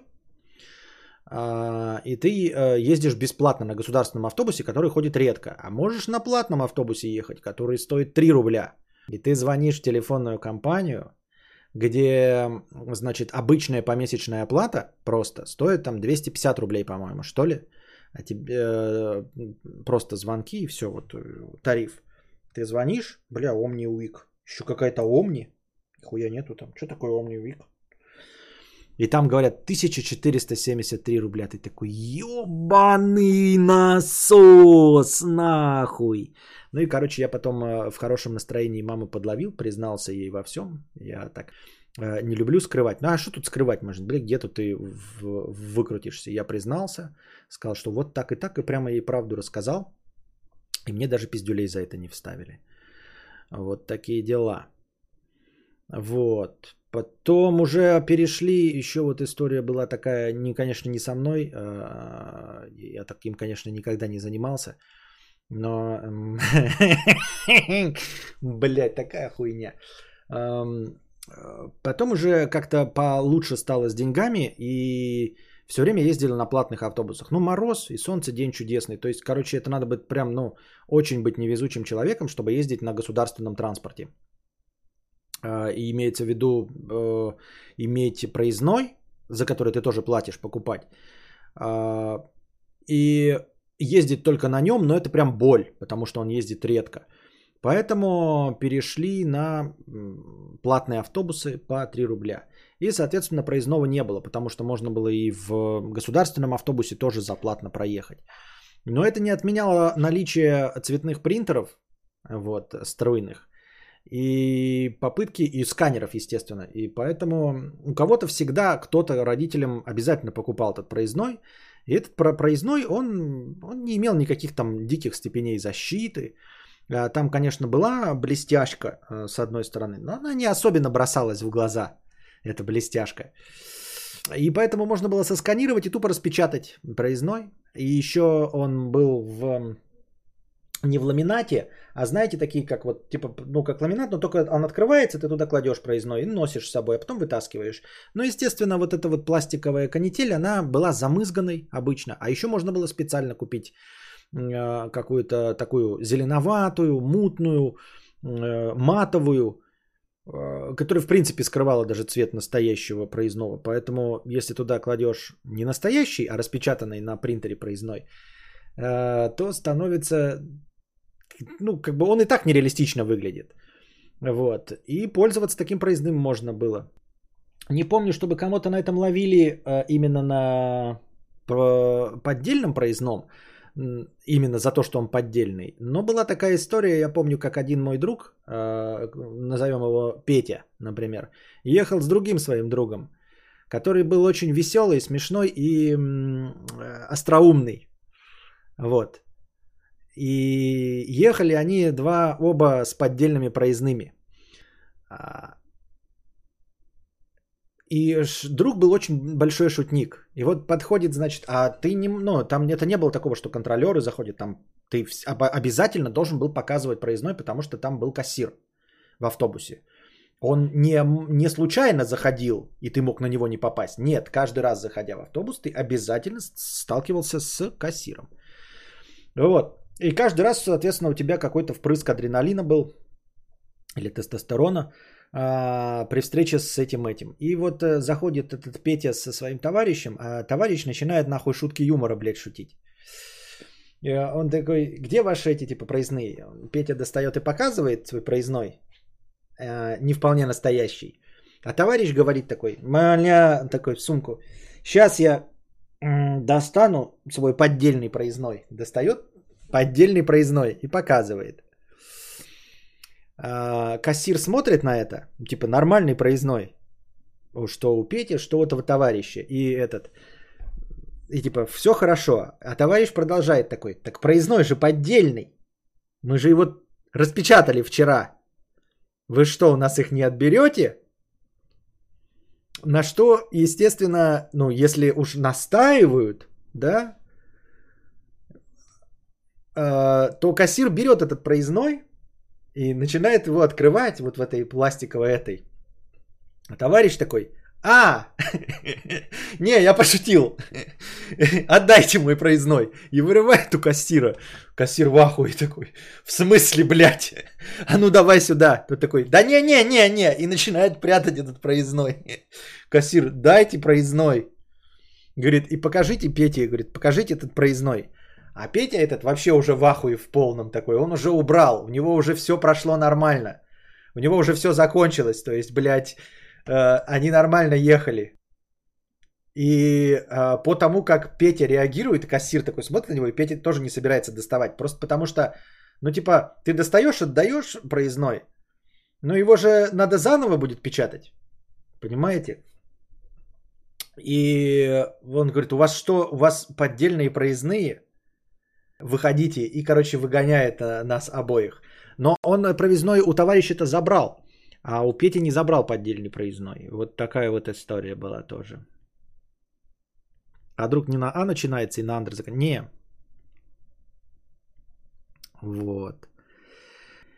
а, и ты э, ездишь бесплатно на государственном автобусе, который ходит редко. А можешь на платном автобусе ехать, который стоит 3 рубля. И ты звонишь в телефонную компанию, где, значит, обычная помесячная оплата просто стоит там 250 рублей, по-моему, что ли? А тебе э, просто звонки и все, вот э, тариф. Ты звонишь, бля, Omni Week. Еще какая-то Omni. Хуя нету там. Что такое Omni Week? И там говорят 1473 рубля. Ты такой, ебаный насос, нахуй. Ну и, короче, я потом э, в хорошем настроении маму подловил, признался ей во всем. Я так э, не люблю скрывать. Ну а что тут скрывать может? Блин, где-то ты выкрутишься. Я признался, сказал, что вот так и так, и прямо ей правду рассказал. И мне даже пиздюлей за это не вставили. Вот такие дела. Вот. Потом уже перешли, еще вот история была такая, не, конечно, не со мной, а, я таким, конечно, никогда не занимался, но, блядь, такая хуйня. Потом уже как-то получше стало с деньгами, и все время ездили на платных автобусах. Ну, мороз и солнце, день чудесный. То есть, короче, это надо быть прям, ну, очень быть невезучим человеком, чтобы ездить на государственном транспорте. А, и имеется в виду э, иметь проездной, за который ты тоже платишь покупать, А, и ездит только на нем, но это прям боль, потому что он ездит редко. Поэтому перешли на платные автобусы по 3 рубля. И, соответственно, проездного не было, потому что можно было и в государственном автобусе тоже заплатно проехать. Но это не отменяло наличие цветных принтеров, вот, струйных, и попытки, и сканеров, естественно. И поэтому у кого-то всегда кто-то родителям обязательно покупал этот проездной. И этот проездной, он, он не имел никаких там диких степеней защиты. А, там, конечно, была блестяшка э, с одной стороны, но она не особенно бросалась в глаза, эта блестяшка. И поэтому можно было сосканировать и тупо распечатать проездной. И еще он был в не в ламинате, а знаете, такие как вот, типа, ну, как ламинат, но только он открывается, ты туда кладешь проездной и носишь с собой, а потом вытаскиваешь. Но, естественно, вот эта вот пластиковая канитель, она была замызганной обычно, а еще можно было специально купить э, какую-то такую зеленоватую, мутную, э, матовую, э, которая, в принципе, скрывала даже цвет настоящего проездного. Поэтому, если туда кладешь не настоящий, а распечатанный на принтере проездной, то становится ну, как бы он и так нереалистично выглядит. Вот. И пользоваться таким проездным можно было. Не помню, чтобы кому-то на этом ловили э, именно на поддельном проездном, именно за то, что он поддельный. Но была такая история, я помню, как один мой друг, э, назовем его Петя, например, ехал с другим своим другом, который был очень веселый, смешной и э, остроумный. Вот. И ехали они два оба с поддельными проездными. А, и друг был очень большой шутник. И вот подходит, значит, а ты не... Ну, там это не было такого, что контролеры заходят, там ты обязательно должен был показывать проездной, потому что там был кассир в автобусе. Он не, не случайно заходил, и ты мог на него не попасть. Нет, каждый раз заходя в автобус, ты обязательно сталкивался с кассиром. Вот. И каждый раз, соответственно, у тебя какой-то впрыск адреналина был или тестостерона а, при встрече с этим этим. И вот а, заходит этот Петя со своим товарищем, а товарищ начинает нахуй шутки юмора, блядь, шутить. И он такой, где ваши эти типа проездные? Петя достает и показывает свой проездной, а, не вполне настоящий. А товарищ говорит такой, маля, такой в сумку, сейчас я достану свой поддельный проездной. Достает Поддельный проездной и показывает. А, кассир смотрит на это, типа нормальный проездной, что у Пети, что у этого товарища. И этот, и типа все хорошо. А товарищ продолжает такой, так проездной же поддельный. Мы же его распечатали вчера. Вы что, у нас их не отберете? На что, естественно, ну, если уж настаивают, да, то кассир берет этот проездной и начинает его открывать вот в этой пластиковой этой. А товарищ такой, а, не, я пошутил. Отдайте мой проездной. И вырывает у кассира. Кассир в ахуе такой. В смысле, блядь? А ну давай сюда. Тот такой, да не, не, не, не. И начинает прятать этот проездной. Кассир, дайте проездной. Говорит, и покажите Пете, говорит, покажите этот проездной. А Петя этот вообще уже в ахуе в полном такой. Он уже убрал. У него уже все прошло нормально. У него уже все закончилось. То есть, блядь, э, они нормально ехали. И э, по тому, как Петя реагирует, кассир такой смотрит на него, и Петя тоже не собирается доставать. Просто потому что, ну типа, ты достаешь, отдаешь проездной, но его же надо заново будет печатать. Понимаете? И он говорит, у вас что, у вас поддельные проездные? Выходите, и, короче, выгоняет э, нас обоих. Но он провизной у товарища-то забрал, а у Пети не забрал поддельный проездной. Вот такая вот история была тоже. А вдруг не на А начинается и на Андр Не. Вот.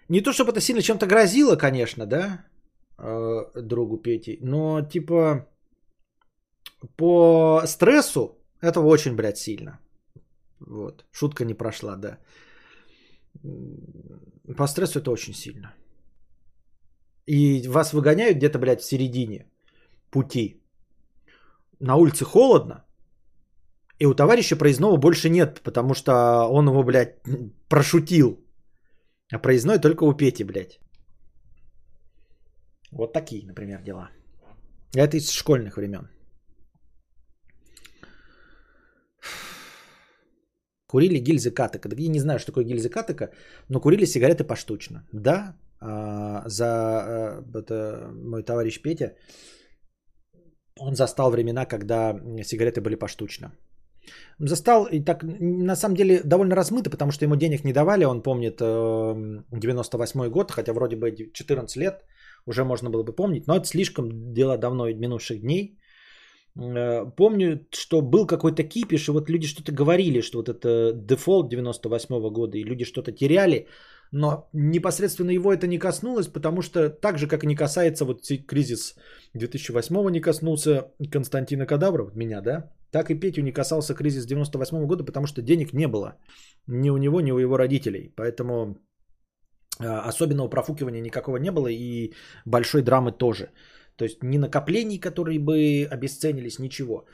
Не то, чтобы это сильно чем-то грозило, конечно, да, э, другу Пети, но типа по стрессу этого очень, блядь, сильно. Вот. Шутка не прошла, да. По стрессу это очень сильно. И вас выгоняют где-то, блядь, в середине пути. На улице холодно. И у товарища проездного больше нет, потому что он его, блядь, прошутил. А проездной только у Пети, блядь. Вот такие, например, дела. Это из школьных времен. Курили гильзы катыка. Я не знаю, что такое гильзы катыка, но курили сигареты поштучно. Да, а, за а, это, мой товарищ Петя, он застал времена, когда сигареты были поштучно. Застал и так, на самом деле, довольно размыто, потому что ему денег не давали. Он помнит 98 эм, год, хотя вроде бы 14 лет уже можно было бы помнить, но это слишком дело давно минувших дней. Э, помню, что был какой-то кипиш, и вот люди что-то говорили, что вот это дефолт 98 года, и люди что-то теряли, но непосредственно его это не коснулось, потому что так же, как и не касается вот кризис 2008 не коснулся Константина Кадавра, меня, да, так и Петю не касался кризис 98 года, потому что денег не было ни у него, ни у его родителей. Поэтому а, особенного профукивания никакого не было и большой драмы тоже. То есть ни накоплений, которые бы обесценились, ничего.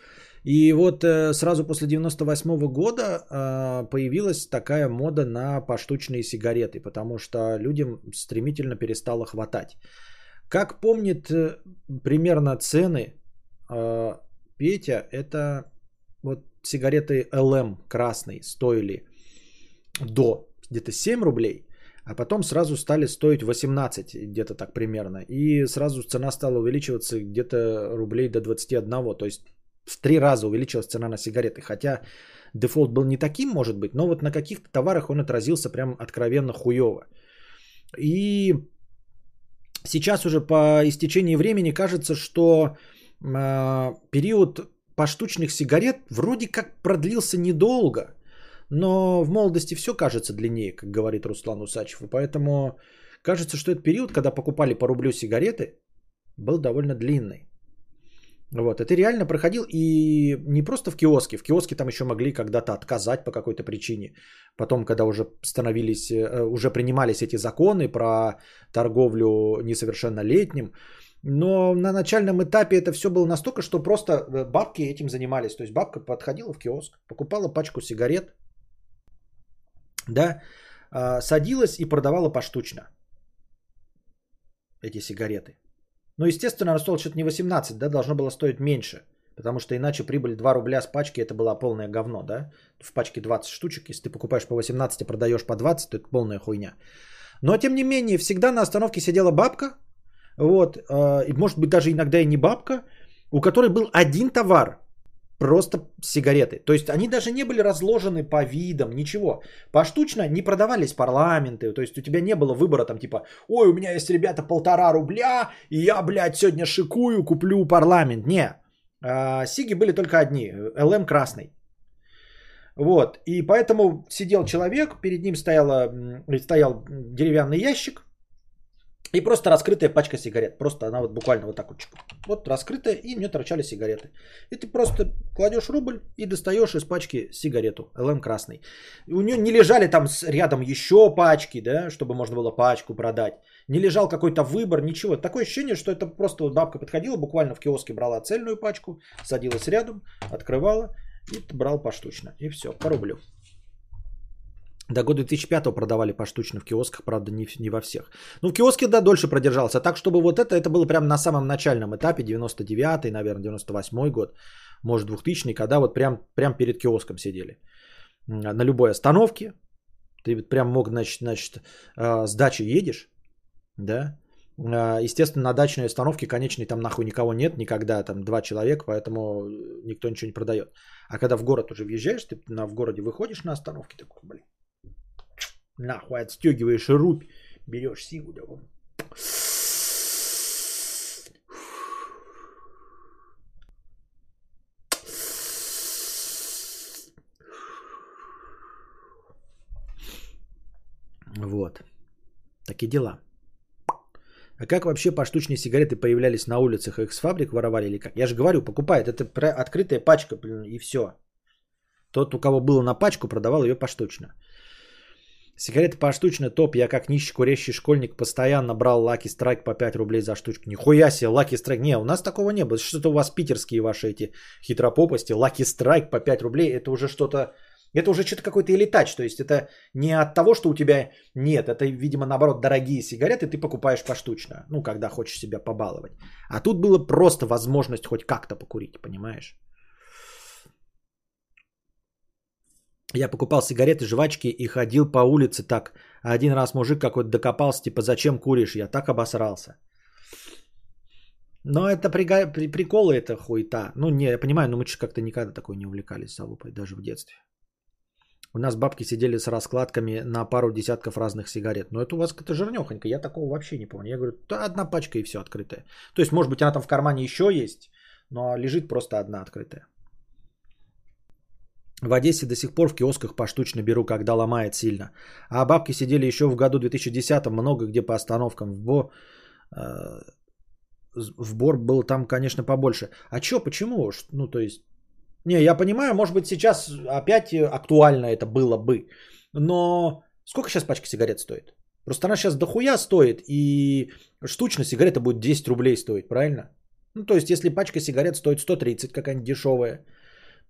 И вот э, сразу после 98 года а, появилась такая мода на поштучные сигареты, потому что людям стремительно перестало хватать. Как помнит э, примерно цены Петя, это вот сигареты LM красные стоили до где-то 7 рублей, а потом сразу стали стоить 18, где-то так примерно. И сразу цена стала увеличиваться где-то рублей до 21. То есть в три раза увеличилась цена на сигареты. Хотя дефолт был не таким, может быть, но вот на каких-то товарах он отразился прям откровенно хуево. И сейчас уже по истечении времени кажется, что э, период поштучных сигарет вроде как продлился недолго – но в молодости все кажется длиннее, как говорит Руслан Усачев. И поэтому кажется, что этот период, когда покупали по рублю сигареты, был довольно длинный. Вот, это реально проходил и не просто в киоске. В киоске там еще могли когда-то отказать по какой-то причине. Потом, когда уже становились, э, уже принимались эти законы про торговлю несовершеннолетним. Но на начальном этапе это все было настолько, что просто э, бабки этим занимались. То есть бабка подходила в киоск, покупала пачку сигарет, да, а, садилась и продавала поштучно эти сигареты. Ну, естественно, она стоила что-то не 18, да, должно было стоить меньше. Потому что иначе прибыль 2 рубля с пачки, это было полное говно, да? В пачке 20 штучек, если ты покупаешь по 18 и продаешь по 20, то это полная хуйня. Но, тем не менее, всегда на остановке сидела бабка, вот, а, и может быть даже иногда и не бабка, у которой был один товар, просто сигареты. То есть они даже не были разложены по видам, ничего. Поштучно не продавались парламенты. То есть у тебя не было выбора там типа, ой, у меня есть, ребята, полтора рубля, и я, блядь, сегодня шикую, куплю парламент. Не. А, сиги были только одни. ЛМ красный. Вот. И поэтому сидел человек, перед ним стояла, стоял деревянный ящик, и просто раскрытая пачка сигарет. Просто она вот буквально вот так вот. Вот раскрытая, и мне торчали сигареты. И ты просто кладешь рубль и достаешь из пачки сигарету. ЛМ красный. у нее не лежали там рядом еще пачки, да, чтобы можно было пачку продать. Не лежал какой-то выбор, ничего. Такое ощущение, что это просто вот бабка подходила, буквально в киоске брала цельную пачку, садилась рядом, открывала и брал поштучно. И все, по рублю. До года 2005 продавали поштучно в киосках, правда, не, не во всех. Ну, в киоске, да, дольше продержался. Так, чтобы вот это, это было прямо на самом начальном этапе, 99-й, наверное, 98-й год, может, 2000-й, когда вот прям, прям перед киоском сидели. На любой остановке. Ты прям мог, значит, значит а, с дачи едешь, да, а, Естественно, на дачной остановке конечной там нахуй никого нет, никогда там два человека, поэтому никто ничего не продает. А когда в город уже въезжаешь, ты на, в городе выходишь на остановке, такой, блин, Нахуй отстегиваешь рубь, берешь сигу, да Вот. Такие дела. А как вообще поштучные сигареты появлялись на улицах? Их с фабрик воровали или как? Я же говорю, покупает. Это открытая пачка, блин, и все. Тот, у кого было на пачку, продавал ее поштучно. Сигареты поштучно топ. Я как нищий курящий школьник постоянно брал Lucky Strike по 5 рублей за штучку. Нихуя себе, Lucky Strike. Не, у нас такого не было. Что-то у вас питерские ваши эти хитропопости. Lucky Strike по 5 рублей. Это уже что-то... Это уже что-то какой-то элитач. То есть это не от того, что у тебя нет. Это, видимо, наоборот, дорогие сигареты ты покупаешь поштучно. Ну, когда хочешь себя побаловать. А тут было просто возможность хоть как-то покурить, понимаешь? Я покупал сигареты, жвачки и ходил по улице так. А один раз мужик какой-то докопался, типа, зачем куришь? Я так обосрался. Но это прига... при... приколы, это хуета. Ну, не, я понимаю, но мы же как-то никогда такой не увлекались залупой, даже в детстве. У нас бабки сидели с раскладками на пару десятков разных сигарет. Но это у вас какая-то жирнехонька. Я такого вообще не помню. Я говорю, да одна пачка и все открытая. То есть, может быть, она там в кармане еще есть, но лежит просто одна открытая. В Одессе до сих пор в киосках поштучно беру, когда ломает сильно. А бабки сидели еще в году 2010 много где по остановкам. В, Бо, э, в Бор был там, конечно, побольше. А чё, почему? Ну, то есть... Не, я понимаю, может быть, сейчас опять актуально это было бы. Но сколько сейчас пачка сигарет стоит? Просто она сейчас дохуя стоит, и штучно сигарета будет 10 рублей стоить, правильно? Ну, то есть, если пачка сигарет стоит 130, какая-нибудь дешевая,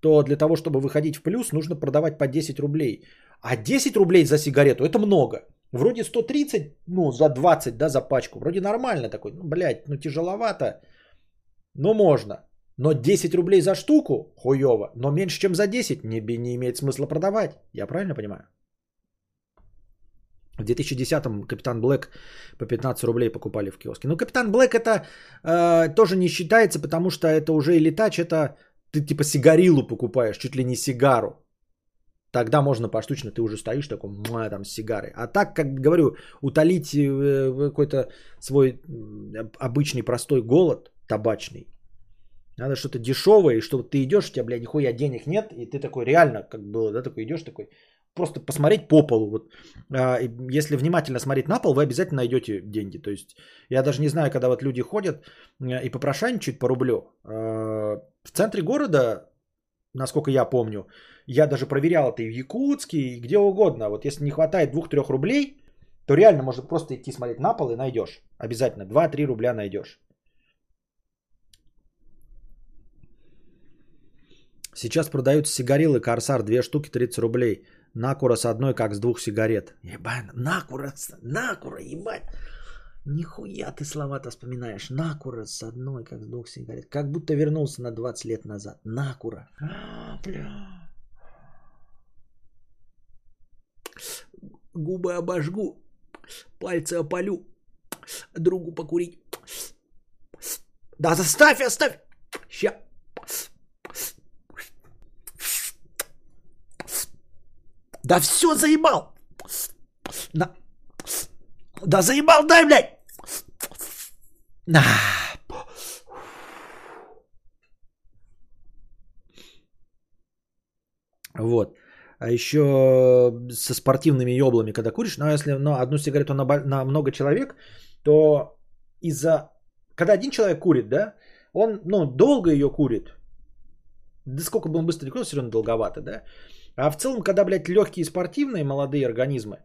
то для того, чтобы выходить в плюс, нужно продавать по 10 рублей. А 10 рублей за сигарету это много. Вроде 130, ну, за 20, да, за пачку. Вроде нормально такой. Ну, блядь, ну тяжеловато. Но можно. Но 10 рублей за штуку хуево. Но меньше, чем за 10 не, не имеет смысла продавать. Я правильно понимаю? В 2010-м Капитан Блэк по 15 рублей покупали в киоске. Ну, Капитан Блэк это э, тоже не считается, потому что это уже и летач, это ты типа сигарилу покупаешь, чуть ли не сигару. Тогда можно поштучно, ты уже стоишь такой, там, с сигарой. А так, как говорю, утолить э, какой-то свой обычный простой голод табачный, надо что-то дешевое, и что ты идешь, у тебя, блядь, нихуя денег нет, и ты такой реально, как было, да, такой идешь такой, просто посмотреть по полу. Вот, а, если внимательно смотреть на пол, вы обязательно найдете деньги. То есть я даже не знаю, когда вот люди ходят и попрошайничают по рублю. А, в центре города, насколько я помню, я даже проверял это и в Якутске, и где угодно. Вот если не хватает 2-3 рублей, то реально можно просто идти смотреть на пол и найдешь. Обязательно 2-3 рубля найдешь. Сейчас продаются сигарилы Корсар, две штуки 30 рублей. Накура с одной, как с двух сигарет. Ебать, накура, накура, ебать. Нихуя ты слова-то вспоминаешь. Накура с одной, как с двух сигарет. Как будто вернулся на 20 лет назад. Накура. А, бля. Губы обожгу. Пальцы опалю. Другу покурить. Да заставь, оставь. Ща. Да все заебал. На. Да заебал, дай, блядь. На. Вот. А еще со спортивными еблами, когда куришь, но если ну, одну сигарету на, на много человек, то из-за... Когда один человек курит, да, он, ну, долго ее курит. Да сколько бы он быстро не курил, все равно долговато, да. А в целом, когда, блядь, легкие спортивные молодые организмы,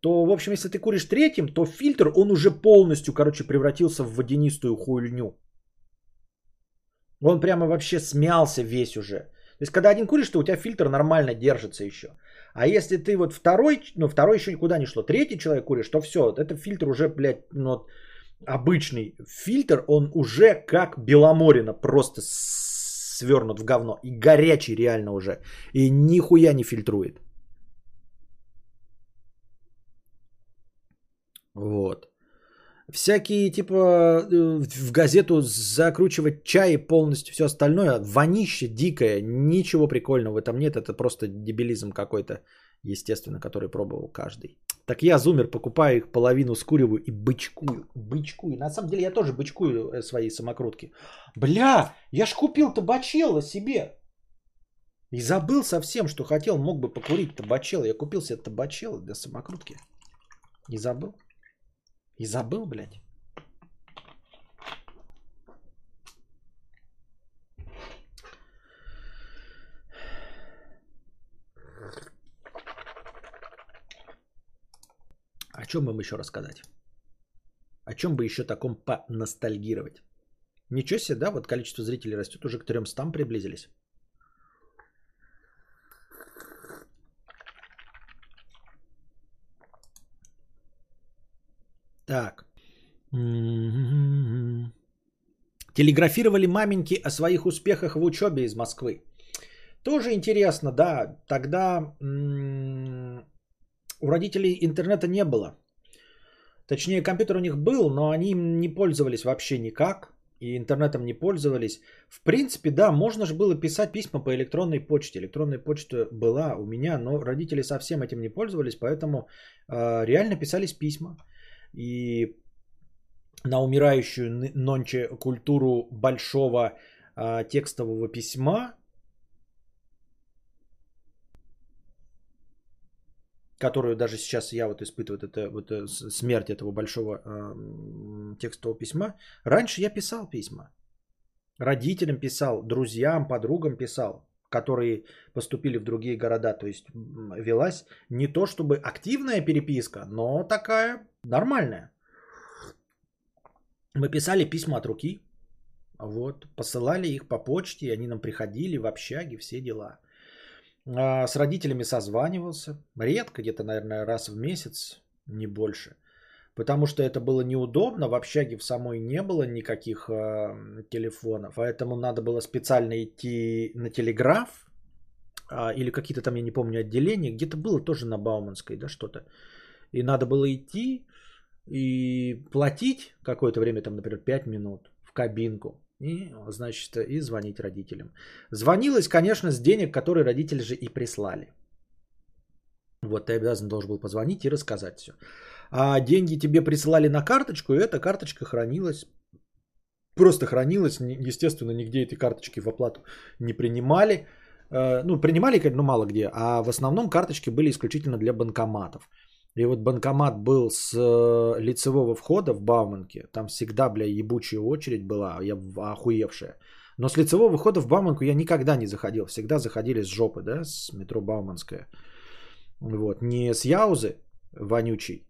то, в общем, если ты куришь третьим, то фильтр, он уже полностью, короче, превратился в водянистую хуйню. Он прямо вообще смялся весь уже. То есть, когда один куришь, то у тебя фильтр нормально держится еще. А если ты вот второй, ну, второй еще никуда не шло, третий человек куришь, то все, это фильтр уже, блядь, ну, обычный фильтр, он уже как Беломорина, просто свернут в говно. И горячий реально уже. И нихуя не фильтрует. Вот. Всякие, типа, э, в газету закручивать чай полностью все остальное. Вонище дикое. Ничего прикольного в этом нет. Это просто дебилизм какой-то, естественно, который пробовал каждый. Так я, зумер, покупаю их половину, скуриваю и бычкую. Бычкую. На самом деле я тоже бычкую э, свои самокрутки. Бля, я ж купил табачело себе. И забыл совсем, что хотел, мог бы покурить табачело. Я купил себе табачело для самокрутки. И забыл. И забыл, блядь. чем им еще рассказать? О чем бы еще таком поностальгировать? Ничего себе, да, вот количество зрителей растет, уже к 300 приблизились. Так. Телеграфировали маменьки о своих успехах в учебе из Москвы. Тоже интересно, да. Тогда у родителей интернета не было. Точнее, компьютер у них был, но они им не пользовались вообще никак. И интернетом не пользовались. В принципе, да, можно же было писать письма по электронной почте. Электронная почта была у меня, но родители совсем этим не пользовались, поэтому э, реально писались письма. И на умирающую нонче культуру большого э, текстового письма которую даже сейчас я вот испытываю, это вот э, смерть этого большого э, текстового письма. Раньше я писал письма. Родителям писал, друзьям, подругам писал, которые поступили в другие города. То есть велась не то чтобы активная переписка, но такая нормальная. Мы писали письма от руки, вот, посылали их по почте, они нам приходили в общаге, все дела. А, с родителями созванивался. Редко, где-то, наверное, раз в месяц, не больше. Потому что это было неудобно. В общаге в самой не было никаких э, телефонов. Поэтому надо было специально идти на телеграф. Э, или какие-то там, я не помню, отделения. Где-то было тоже на Бауманской, да, что-то. И надо было идти и платить какое-то время, там, например, 5 минут в кабинку. И, значит, и звонить родителям. Звонилось, конечно, с денег, которые родители же и прислали. Вот ты обязан должен был позвонить и рассказать все. А деньги тебе присылали на карточку, и эта карточка хранилась. Просто хранилась, естественно, нигде этой карточки в оплату не принимали. Э, ну, принимали, ну, мало где, а в основном карточки были исключительно для банкоматов. И вот банкомат был с э, лицевого входа в Бауманке. Там всегда, бля, ебучая очередь была, я охуевшая. Но с лицевого входа в Бауманку я никогда не заходил. Всегда заходили с жопы, да, с метро Бауманская. Вот. Не с Яузы вонючий,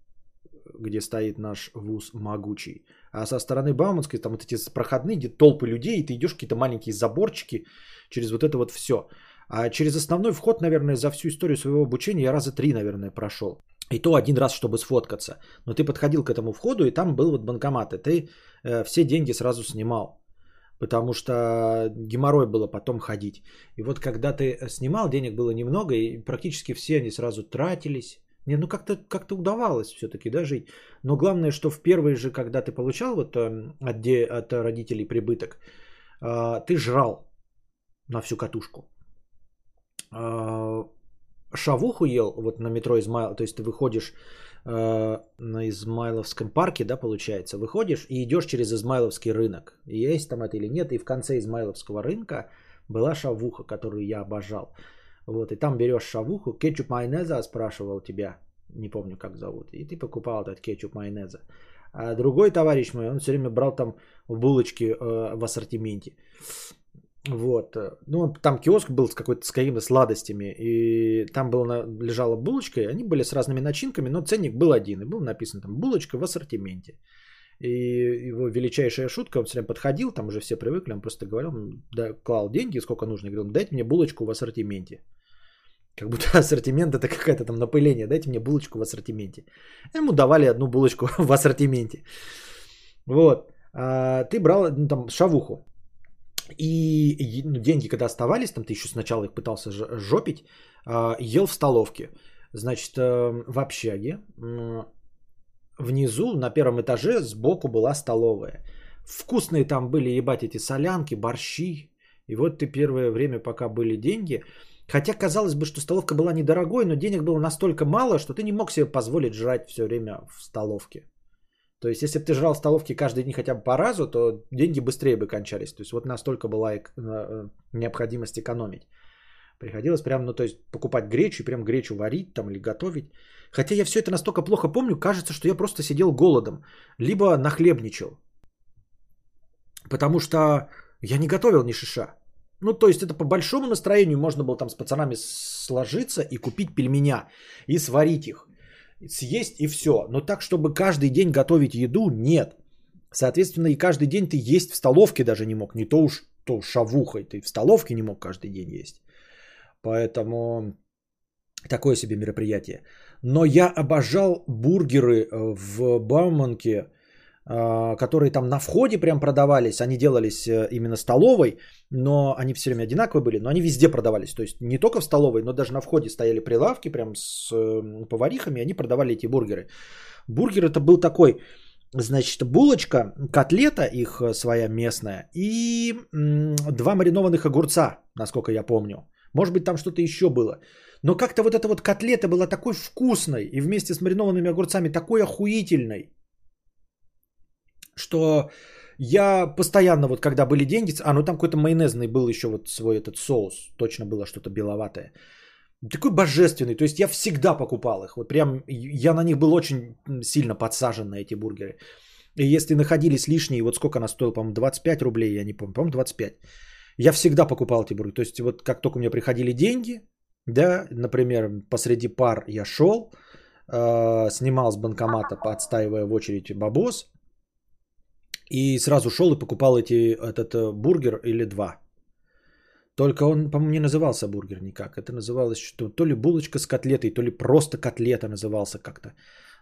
где стоит наш вуз могучий, а со стороны Бауманской, там вот эти проходные, где толпы людей, и ты идешь какие-то маленькие заборчики через вот это вот все. А через основной вход, наверное, за всю историю своего обучения я раза три, наверное, прошел. И то один раз, чтобы сфоткаться. Но ты подходил к этому входу, и там был вот банкомат, и ты э, все деньги сразу снимал. Потому что геморрой было потом ходить. И вот когда ты снимал, денег было немного, и практически все они сразу тратились. Не, ну как-то как удавалось все-таки да, жить. Но главное, что в первые же, когда ты получал вот э, от, де, от родителей прибыток, э, ты жрал на всю катушку. Э, шавуху ел вот на метро Измайл, то есть ты выходишь э, на Измайловском парке, да, получается, выходишь и идешь через Измайловский рынок. Есть там это или нет, и в конце Измайловского рынка была шавуха, которую я обожал. Вот, и там берешь шавуху, кетчуп майонеза спрашивал тебя, не помню как зовут, и ты покупал этот кетчуп майонеза. А другой товарищ мой, он все время брал там булочки э, в ассортименте. Вот. Э, ну, там киоск был с какой-то с какими-то сладостями. И там была, лежала булочка, и они были с разными начинками, но ценник был один. И был написан там булочка в ассортименте. И его величайшая шутка, он все время подходил, там уже все привыкли, он просто говорил, да, клал деньги, сколько нужно, и говорил, дайте мне булочку в ассортименте. Как будто ассортимент это какое-то там напыление, дайте мне булочку в ассортименте. Ему давали одну булочку в ассортименте. Вот. А ты брал ну, там шавуху. И ну, деньги, когда оставались, там ты еще сначала их пытался жопить, а, ел в столовке. Значит, э, в общаге внизу на первом этаже сбоку была столовая. Вкусные там были, ебать, эти солянки, борщи. И вот ты первое время, пока были деньги, хотя казалось бы, что столовка была недорогой, но денег было настолько мало, что ты не мог себе позволить жрать все время в столовке. То есть, если бы ты жрал в столовке каждый день хотя бы по разу, то деньги быстрее бы кончались. То есть, вот настолько была э, необходимость экономить. Приходилось прям, ну, то есть, покупать гречу прям гречу варить там или готовить. Хотя я все это настолько плохо помню, кажется, что я просто сидел голодом. Либо нахлебничал. Потому что я не готовил ни шиша. Ну, то есть, это по большому настроению можно было там с пацанами сложиться и купить пельменя и сварить их. Съесть и все. Но так, чтобы каждый день готовить еду, нет. Соответственно, и каждый день ты есть в столовке даже не мог. Не то уж то шавухой, ты в столовке не мог каждый день есть. Поэтому такое себе мероприятие. Но я обожал бургеры э, в Бауманке, которые там на входе прям продавались. Они делались э, именно столовой, но они все время одинаковые были, но они везде продавались. То есть не только в столовой, но даже на входе стояли прилавки прям с поварихами, они продавали эти бургеры. Бургер это был такой, значит, булочка, котлета их своя местная и два маринованных огурца, насколько я помню. Может быть, там что-то еще было. Но как-то вот эта вот котлета была такой вкусной и вместе с маринованными огурцами такой охуительной, что я постоянно вот когда были деньги, а ну там какой-то майонезный был еще вот свой этот соус, точно было что-то беловатое. Такой божественный, то есть я всегда покупал их, вот прям я на них был очень сильно подсажен на эти бургеры. И если находились лишние, вот сколько она стоила, по-моему, 25 рублей, я не помню, по-моему, 25. Я всегда покупал эти бургеры. То есть вот как только у меня приходили деньги, да, например, посреди пар я шел, э, снимал с банкомата, отстаивая в очереди бабос, и сразу шел и покупал эти, этот э, бургер или два. Только он, по-моему, не назывался бургер никак. Это называлось что то ли булочка с котлетой, то ли просто котлета назывался как-то.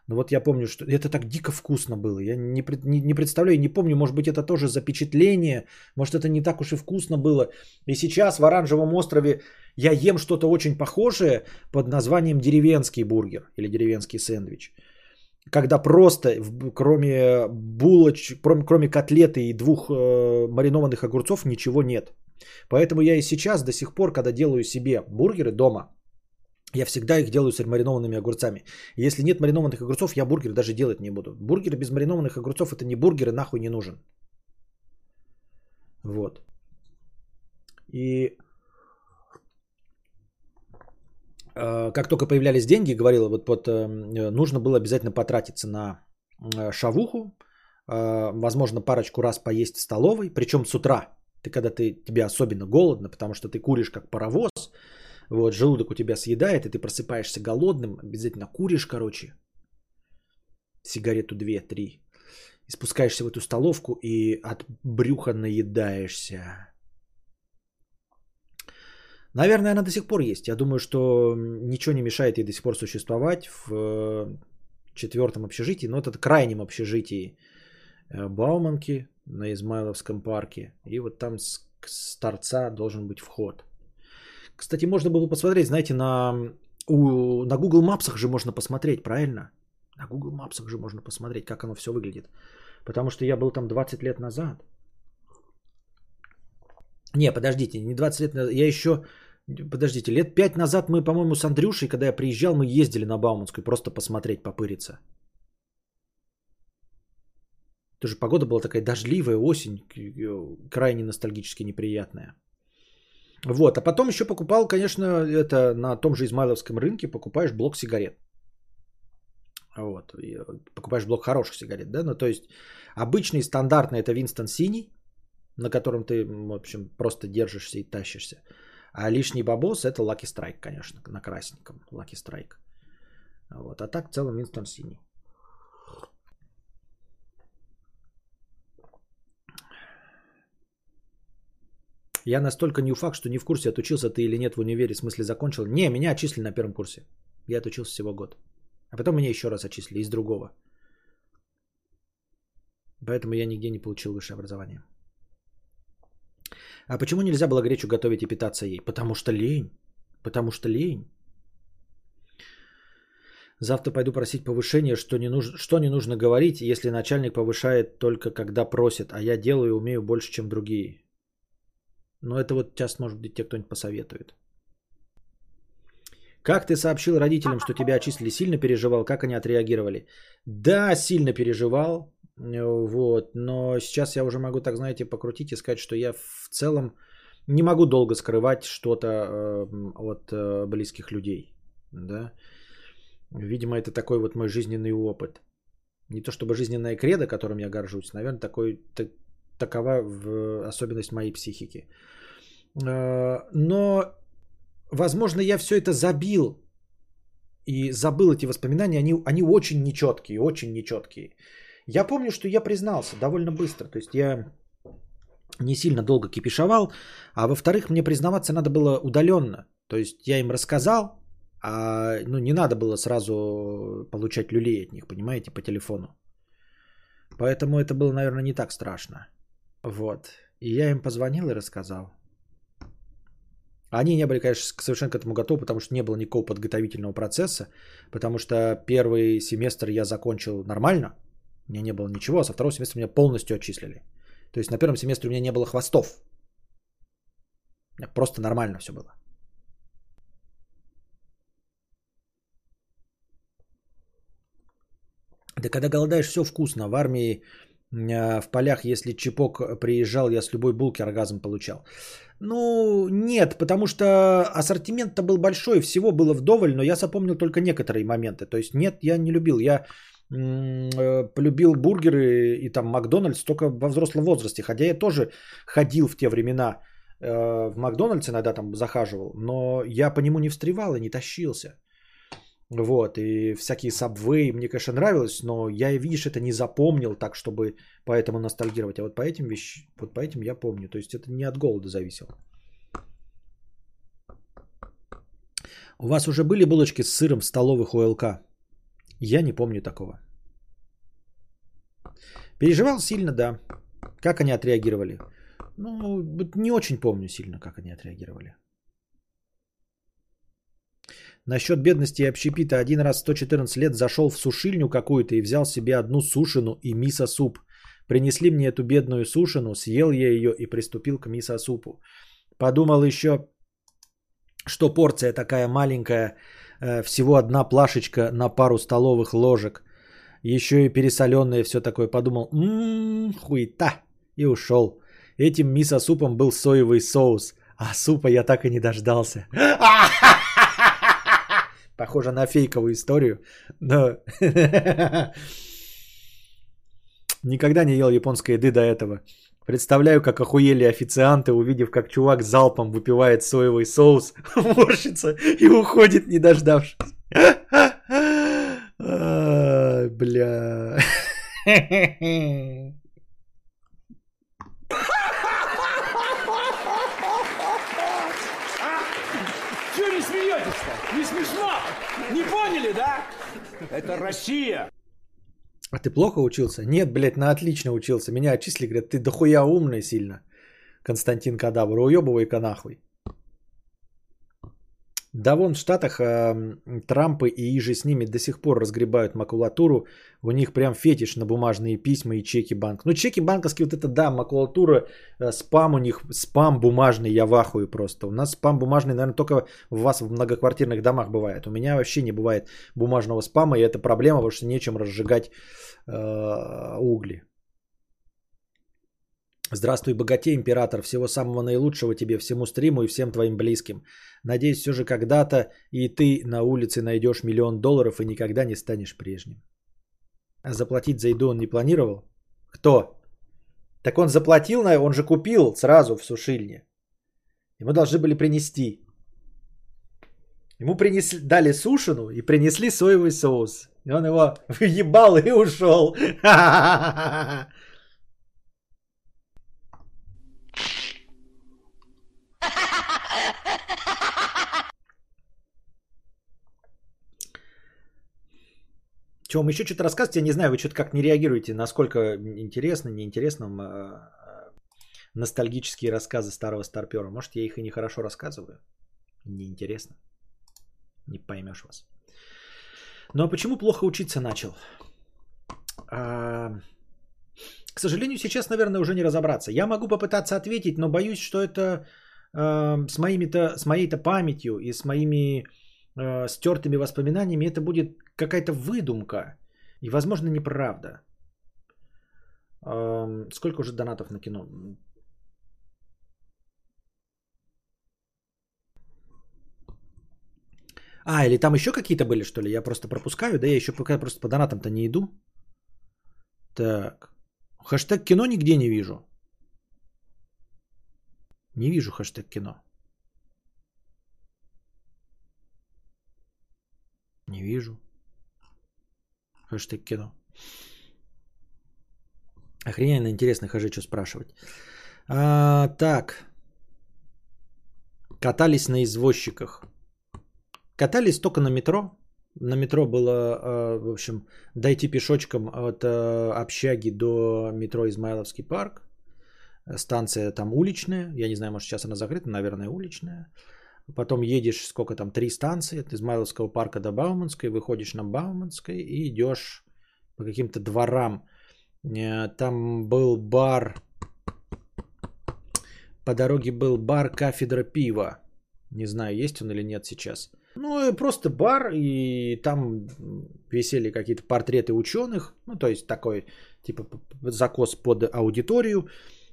Но вот я помню, что это так дико вкусно было. Я не, не, не представляю, не помню, может быть, это тоже запечатление, может, это не так уж и вкусно было. И сейчас в Оранжевом острове я ем что-то очень похожее под названием деревенский бургер или деревенский сэндвич. Когда просто, кроме булоч, кроме, кроме котлеты и двух э, маринованных огурцов, ничего нет. Поэтому я и сейчас до сих пор, когда делаю себе бургеры дома, я всегда их делаю с маринованными огурцами. Если нет маринованных огурцов, я бургер даже делать не буду. Бургер без маринованных огурцов это не бургер и нахуй не нужен. Вот. И э, как только появлялись деньги, говорила, вот, вот э, нужно было обязательно потратиться на э, шавуху, э, возможно, парочку раз поесть в столовой, причем с утра. Ты когда ты, тебе особенно голодно, потому что ты куришь как паровоз, вот, желудок у тебя съедает, и ты просыпаешься голодным, обязательно куришь, короче, сигарету 2-3, и спускаешься в эту столовку и от брюха наедаешься. Наверное, она до сих пор есть. Я думаю, что ничего не мешает ей до сих пор существовать в э, четвертом общежитии, но это крайнем общежитии э, Бауманки на Измайловском парке. И вот там с, с торца должен быть вход. Кстати, можно было посмотреть, знаете, на, у, на Google Maps же можно посмотреть, правильно? На Google Maps же можно посмотреть, как оно все выглядит. Потому что я был там 20 лет назад. Не, подождите, не 20 лет назад. Я еще, подождите, лет 5 назад мы, по-моему, с Андрюшей, когда я приезжал, мы ездили на Бауманскую просто посмотреть, попыриться. Тоже погода была такая дождливая, осень, крайне ностальгически неприятная. Вот, а потом еще покупал, конечно, это на том же Измайловском рынке покупаешь блок сигарет. Вот, и э, покупаешь блок хороших сигарет, да, ну то есть обычный стандартный это Винстон синий, на котором ты, в общем, просто держишься и тащишься. А лишний бабос это Lucky Strike, конечно, на красненьком Lucky Strike. Вот, а так в целом Винстон синий. Я настолько не факт, что не в курсе, отучился ты или нет в универе, в смысле закончил. Не, меня отчислили на первом курсе. Я отучился всего год. А потом меня еще раз отчислили из другого. Поэтому я нигде не получил высшее образование. А почему нельзя было гречу готовить и питаться ей? Потому что лень. Потому что лень. Завтра пойду просить повышение, что не, нужно, что не нужно говорить, если начальник повышает только когда просит, а я делаю и умею больше, чем другие. Но это вот сейчас, может быть, тебе кто-нибудь посоветует. Как ты сообщил родителям, что тебя отчислили? Сильно переживал? Как они отреагировали? Да, сильно переживал. Вот. Но сейчас я уже могу, так знаете, покрутить и сказать, что я в целом не могу долго скрывать что-то э, от э, близких людей. Да? Видимо, это такой вот мой жизненный опыт. Не то чтобы жизненная кредо, которым я горжусь, наверное, такой, так, такова в особенность моей психики. Э, но, возможно, я все это забил и забыл эти воспоминания, они, они очень нечеткие, очень нечеткие. Я помню, что я признался довольно быстро, то есть я не сильно долго кипишовал, а во-вторых, мне признаваться надо было удаленно. То есть я им рассказал, а ну, не надо было сразу получать люлей от них, понимаете, по телефону. Поэтому это было, наверное, не так страшно. Вот. И я им позвонил и рассказал. Они не были, конечно, совершенно к этому готовы, потому что не было никакого подготовительного процесса, потому что первый семестр я закончил нормально, у меня не было ничего, а со второго семестра меня полностью отчислили. То есть на первом семестре у меня не было хвостов. Просто нормально все было. Да когда голодаешь, все вкусно. В армии, а, в полях, если чепок приезжал, я с любой булки оргазм получал. Ну, нет, потому что ассортимент-то был большой, всего было вдоволь, но я запомнил только некоторые моменты. То есть нет, я не любил. Я э, полюбил бургеры и там Макдональдс только во взрослом возрасте. Хотя я тоже ходил в те времена э, в Макдональдс, иногда там захаживал, но я по нему не встревал и не тащился. Вот, и всякие сабвей мне, конечно, нравилось, но я, видишь, это не запомнил так, чтобы поэтому ностальгировать. А вот по этим вещам, вот по этим я помню. То есть это не от голода зависело. У вас уже были булочки с сыром в столовых ОЛК? Я не помню такого. Переживал сильно, да. Как они отреагировали? Ну, не очень помню сильно, как они отреагировали. Насчет бедности и общепита. Один раз 114 лет зашел в сушильню какую-то и взял себе одну сушину и мисо-суп. Принесли мне эту бедную сушину, съел я ее и приступил к мисо-супу. Подумал еще, что порция такая маленькая, всего одна плашечка на пару столовых ложек. Еще и пересоленное все такое. Подумал, ммм, хуета. И ушел. Этим мисо-супом был соевый соус. А супа я так и не дождался. Похоже на фейковую историю, но никогда не ел японской еды до этого. Представляю, как охуели официанты, увидев, как чувак залпом выпивает соевый соус, морщится и уходит, не дождавшись. Бля. Не смешно? Не поняли, да? Это Россия. А ты плохо учился? Нет, блядь, на отлично учился. Меня отчислили, говорят, ты дохуя умный сильно. Константин Кадавр, уебывай-ка нахуй. Да вон в Штатах э, Трампы и иже с ними до сих пор разгребают макулатуру. У них прям фетиш на бумажные письма и чеки банк. Ну чеки банковские, вот это да, макулатура, э, спам у них, спам бумажный, я в ахуе просто. У нас спам бумажный, наверное, только у вас в многоквартирных домах бывает. У меня вообще не бывает бумажного спама, и это проблема, потому что нечем разжигать э, угли. Здравствуй, богатей, император. Всего самого наилучшего тебе, всему стриму и всем твоим близким. Надеюсь, все же когда-то и ты на улице найдешь миллион долларов и никогда не станешь прежним. А заплатить за еду он не планировал? Кто? Так он заплатил, он же купил сразу в сушильне. Ему должны были принести. Ему принесли, дали сушину и принесли соевый соус. И он его въебал и ушел. Вам еще что-то рассказывать? Я не знаю, вы что-то как не реагируете, насколько интересно, неинтересно э, ностальгические рассказы старого старпера. Может, я их и нехорошо рассказываю? Неинтересно. Не поймешь вас. Ну а почему плохо учиться начал? А, к сожалению, сейчас, наверное, уже не разобраться. Я могу попытаться ответить, но боюсь, что это э, с, моими-то, с моей-то памятью и с моими э, стертыми воспоминаниями это будет какая-то выдумка и, возможно, неправда. Сколько уже донатов на кино? А, или там еще какие-то были, что ли? Я просто пропускаю, да? Я еще пока просто по донатам-то не иду. Так. Хэштег кино нигде не вижу. Не вижу хэштег кино. Не Хэштег кино. Охрененно интересно, хожи, что спрашивать. А, так. Катались на извозчиках. Катались только на метро. На метро было, а, в общем, дойти пешочком от а, общаги до метро Измайловский парк. Станция там уличная. Я не знаю, может сейчас она закрыта, наверное, уличная. Потом едешь, сколько там, три станции, от Измайловского парка до Бауманской, выходишь на Бауманской и идешь по каким-то дворам. Э, там был бар, по дороге был бар кафедра пива. Не знаю, есть он или нет сейчас. Ну, просто бар, и там висели какие-то портреты ученых, ну, то есть такой, типа, закос под аудиторию,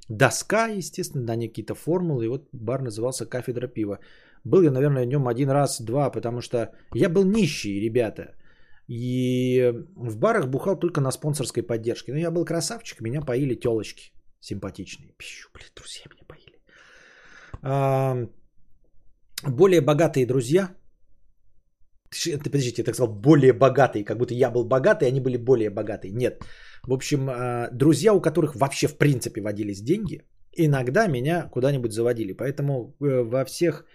доска, естественно, да, какие-то формулы, и вот бар назывался «Кафедра пива». Был я, наверное, в нем один раз, два, потому что я был нищий, ребята. И в барах бухал только на спонсорской поддержке. Но я был красавчик, меня поили телочки симпатичные. Пищу, блин, друзья меня поили. А, более богатые друзья. Подождите, я так сказал, более богатые, как будто я был богатый, они были более богатые. Нет. В общем, а, друзья, у которых вообще в принципе водились деньги, иногда меня куда-нибудь заводили. Поэтому э, во всех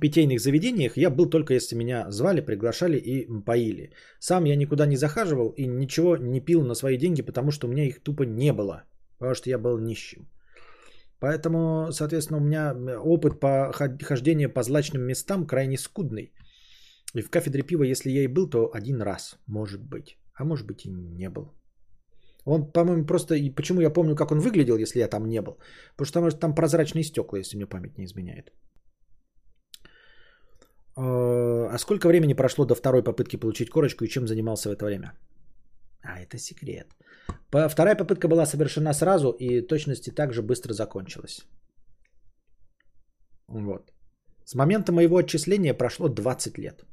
питейных заведениях я был только если меня звали, приглашали и поили. Сам я никуда не захаживал и ничего не пил на свои деньги, потому что у меня их тупо не было, потому что я был нищим. Поэтому, соответственно, у меня опыт по хождения по злачным местам крайне скудный. И в кафедре пива, если я и был, то один раз, может быть. А может быть и не был. Он, по-моему, просто... И почему я помню, как он выглядел, если я там не был? Потому что там, там прозрачные стекла, если мне память не изменяет. Э, а сколько времени прошло до второй попытки получить корочку и чем занимался в это время? А, это секрет. Вторая попытка была совершена сразу и точности также быстро закончилась. Вот. С момента моего отчисления прошло 20 лет.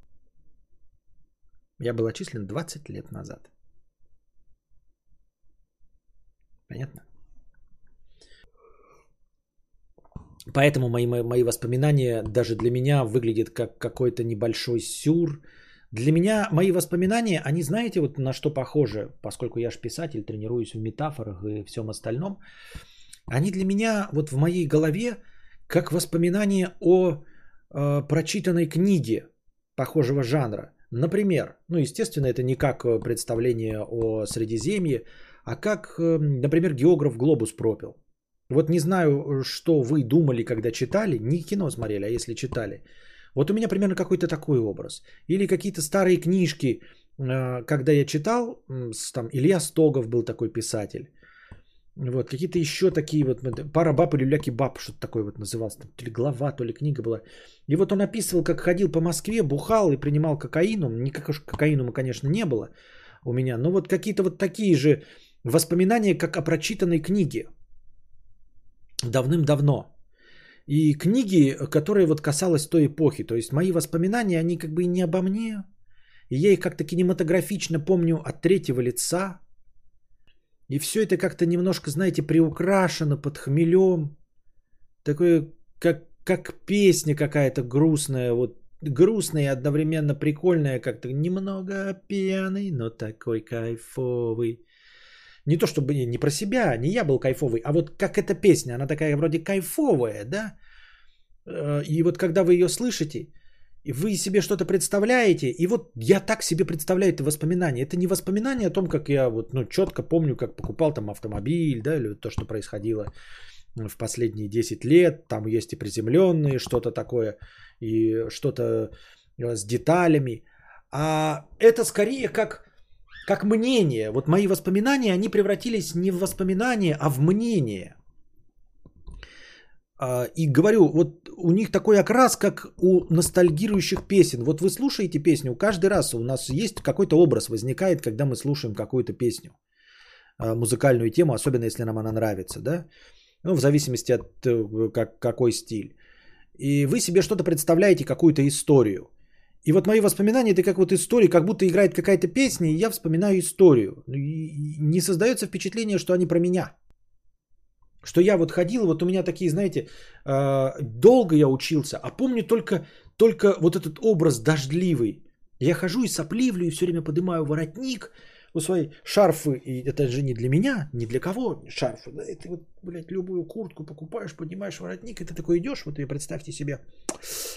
Я был отчислен 20 лет назад. Понятно? Поэтому мои, мои, мои воспоминания даже для меня выглядят как какой-то небольшой сюр. Для меня мои воспоминания, они знаете вот на что похожи, поскольку я же писатель, тренируюсь в метафорах и всем остальном. Они для меня вот в моей голове как воспоминания о э, прочитанной книге похожего жанра. Например, ну естественно это не как представление о Средиземье, а как, э, например, географ Глобус пропил. Вот не знаю, что вы думали, когда читали, не кино смотрели, а если читали. Вот у меня примерно какой-то такой образ. Или какие-то старые книжки, э, когда я читал, там Илья Стогов был такой писатель. Вот, какие-то еще такие вот, пара баб или ляки баб, что-то такое вот называлось, там, то ли глава, то ли книга была. И вот он описывал, как ходил по Москве, бухал и принимал кокаину. Никакого кокаину, конечно, не было у меня, но вот какие-то вот такие же воспоминания, как о прочитанной книге давным-давно. И книги, которые вот касалось той эпохи, то есть мои воспоминания, они как бы не обо мне. И я их как-то кинематографично помню от третьего лица. И все это как-то немножко, знаете, приукрашено под хмелем. Такое, как, как песня какая-то грустная, вот грустная и одновременно прикольная, как-то немного пьяный, но такой кайфовый. Не то чтобы не про себя, не я был кайфовый, а вот как эта песня, она такая вроде кайфовая, да? Э, и вот когда вы ее слышите, вы себе что-то представляете, и вот я так себе представляю это воспоминание. Это не воспоминание о том, как я вот, ну, четко помню, как покупал там автомобиль, да, или то, что происходило в последние 10 лет. Там есть и приземленные, что-то такое, и что-то э, с деталями. А это скорее как как мнение. Вот мои воспоминания, они превратились не в воспоминания, а в мнение. А, и говорю, вот у них такой окрас, как у ностальгирующих песен. Вот вы слушаете песню, каждый раз у нас есть какой-то образ возникает, когда мы слушаем какую-то песню, а, музыкальную тему, особенно если нам она нравится, да? Ну, в зависимости от э, как, какой стиль. И вы себе что-то представляете, какую-то историю. И вот мои воспоминания, это как вот история, как будто играет какая-то песня, и я вспоминаю историю. И не создается впечатление, что они про меня. Что я вот ходил, вот у меня такие, знаете, а, долго я учился, а помню только, только вот этот образ дождливый. Я хожу и сопливлю, и все время поднимаю воротник у своей шарфы. И это же не для меня, не для кого шарфы. Да, это вот, блядь, любую куртку покупаешь, поднимаешь воротник, и ты такой идешь, вот и представьте себе,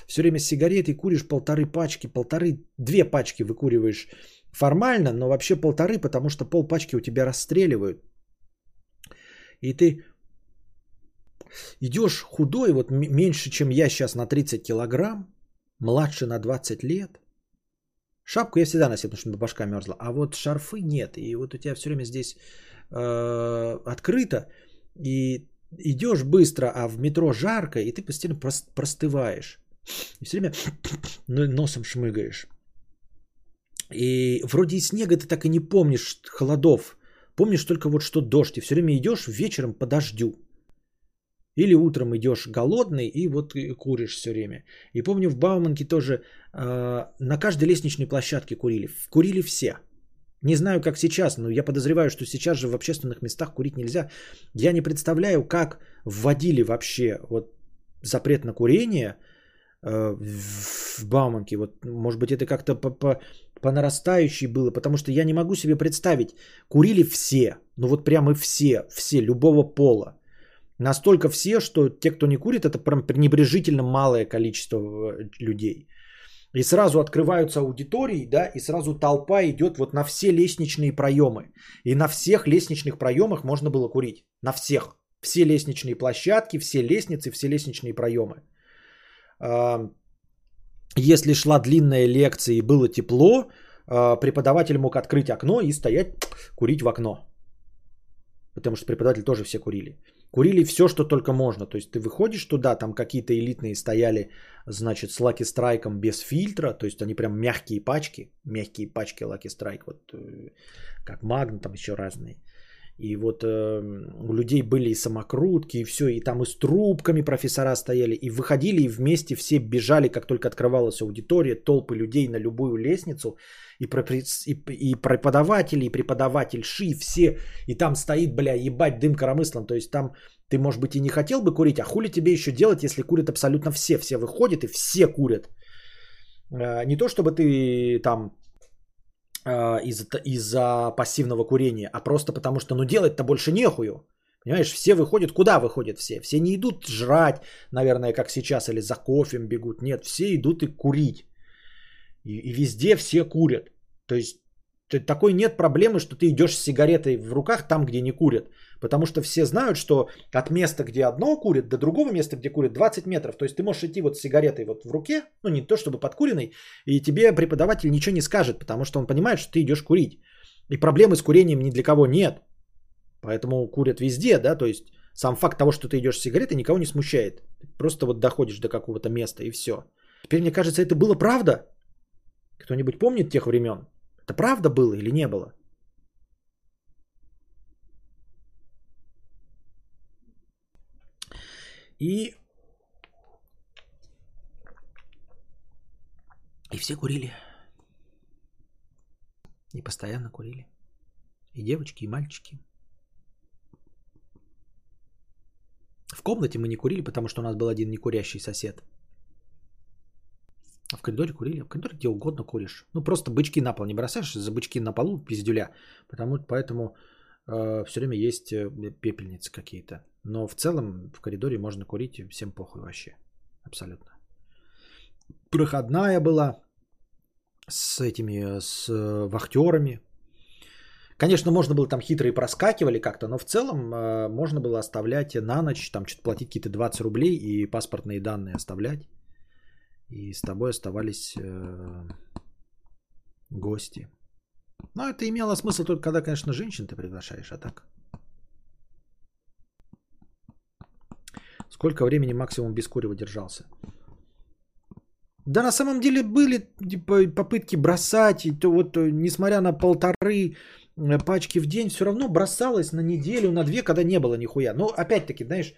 все время с сигаретой куришь полторы пачки, полторы, две пачки выкуриваешь формально, но вообще полторы, потому что пол пачки у тебя расстреливают. И ты идешь худой, вот меньше, чем я сейчас на 30 килограмм, младше на 20 лет. Шапку я всегда носил, потому что башка мерзла. А вот шарфы нет. И вот у тебя все время здесь э, открыто. И идешь быстро, а в метро жарко, и ты постепенно простываешь. И все время носом шмыгаешь. И вроде и снега ты так и не помнишь, холодов. Помнишь только вот что дождь. И все время идешь вечером по дождю. Или утром идешь голодный и вот куришь все время. И помню, в Бауманке тоже э, на каждой лестничной площадке курили. Курили все. Не знаю, как сейчас, но я подозреваю, что сейчас же в общественных местах курить нельзя. Я не представляю, как вводили вообще вот запрет на курение э, в Бауманке. Вот, может быть, это как-то по, нарастающей было, потому что я не могу себе представить. Курили все, ну вот прямо все, все, любого пола. Настолько все, что те, кто не курит, это прям пренебрежительно малое количество э, людей. И сразу открываются аудитории, да, и сразу толпа идет вот на все лестничные проемы. И на всех лестничных проемах можно было курить. На всех. Все лестничные площадки, все лестницы, все лестничные проемы. Если шла длинная лекция и было тепло, а, преподаватель мог открыть окно и стоять курить в окно. Потому что преподаватель тоже все курили. Курили все, что только можно. То есть ты выходишь туда, там какие-то элитные стояли, значит, с Lucky Strike без фильтра. То есть они прям мягкие пачки. Мягкие пачки Lucky Strike. Вот э, как Магна, там еще разные. И вот э, у людей были и самокрутки, и все, и там и с трубками профессора стояли, и выходили, и вместе все бежали, как только открывалась аудитория, толпы людей на любую лестницу, и, и, и преподаватели, и преподавательши, все, и там стоит, бля, ебать, дым коромыслом, то есть там ты, может быть, и не хотел бы курить, а хули тебе еще делать, если курят абсолютно все, все выходят и все курят. Э, не то, чтобы ты там из-за, из-за пассивного курения, а просто потому что, ну, делать-то больше нехую. Понимаешь, все выходят, куда выходят все? Все не идут жрать, наверное, как сейчас, или за кофе бегут. Нет, все идут и курить. И, и везде все курят. То есть такой нет проблемы, что ты идешь с сигаретой в руках там, где не курят. Потому что все знают, что от места, где одно курит, до другого места, где курит 20 метров. То есть ты можешь идти вот с сигаретой вот в руке, ну не то чтобы подкуренной, и тебе преподаватель ничего не скажет, потому что он понимает, что ты идешь курить. И проблемы с курением ни для кого нет. Поэтому курят везде, да, то есть сам факт того, что ты идешь с сигаретой, никого не смущает. Ты просто вот доходишь до какого-то места и все. Теперь мне кажется, это было правда. Кто-нибудь помнит тех времен? Это правда было или не было? И... И все курили. И постоянно курили. И девочки, и мальчики. В комнате мы не курили, потому что у нас был один некурящий сосед. А в коридоре курили? В коридоре где угодно куришь. Ну, просто бычки на пол не бросаешь, за бычки на полу пиздюля. Потому, поэтому все время есть э, пепельницы какие-то. Но в целом в коридоре можно курить, и всем похуй вообще. Абсолютно. Проходная была с этими, с э, вахтерами. Конечно, можно было там хитро и проскакивали как-то, но в целом э, можно было оставлять на ночь, там что-то платить какие-то 20 рублей и паспортные данные оставлять. И с тобой оставались э, гости. Но это имело смысл только когда, конечно, женщин ты приглашаешь, а так. Сколько времени максимум без курева держался? Да на самом деле были типа, попытки бросать, и то вот э, несмотря на полторы э, пачки в день, все равно бросалось на неделю, на две, когда не было нихуя. Но опять-таки, знаешь,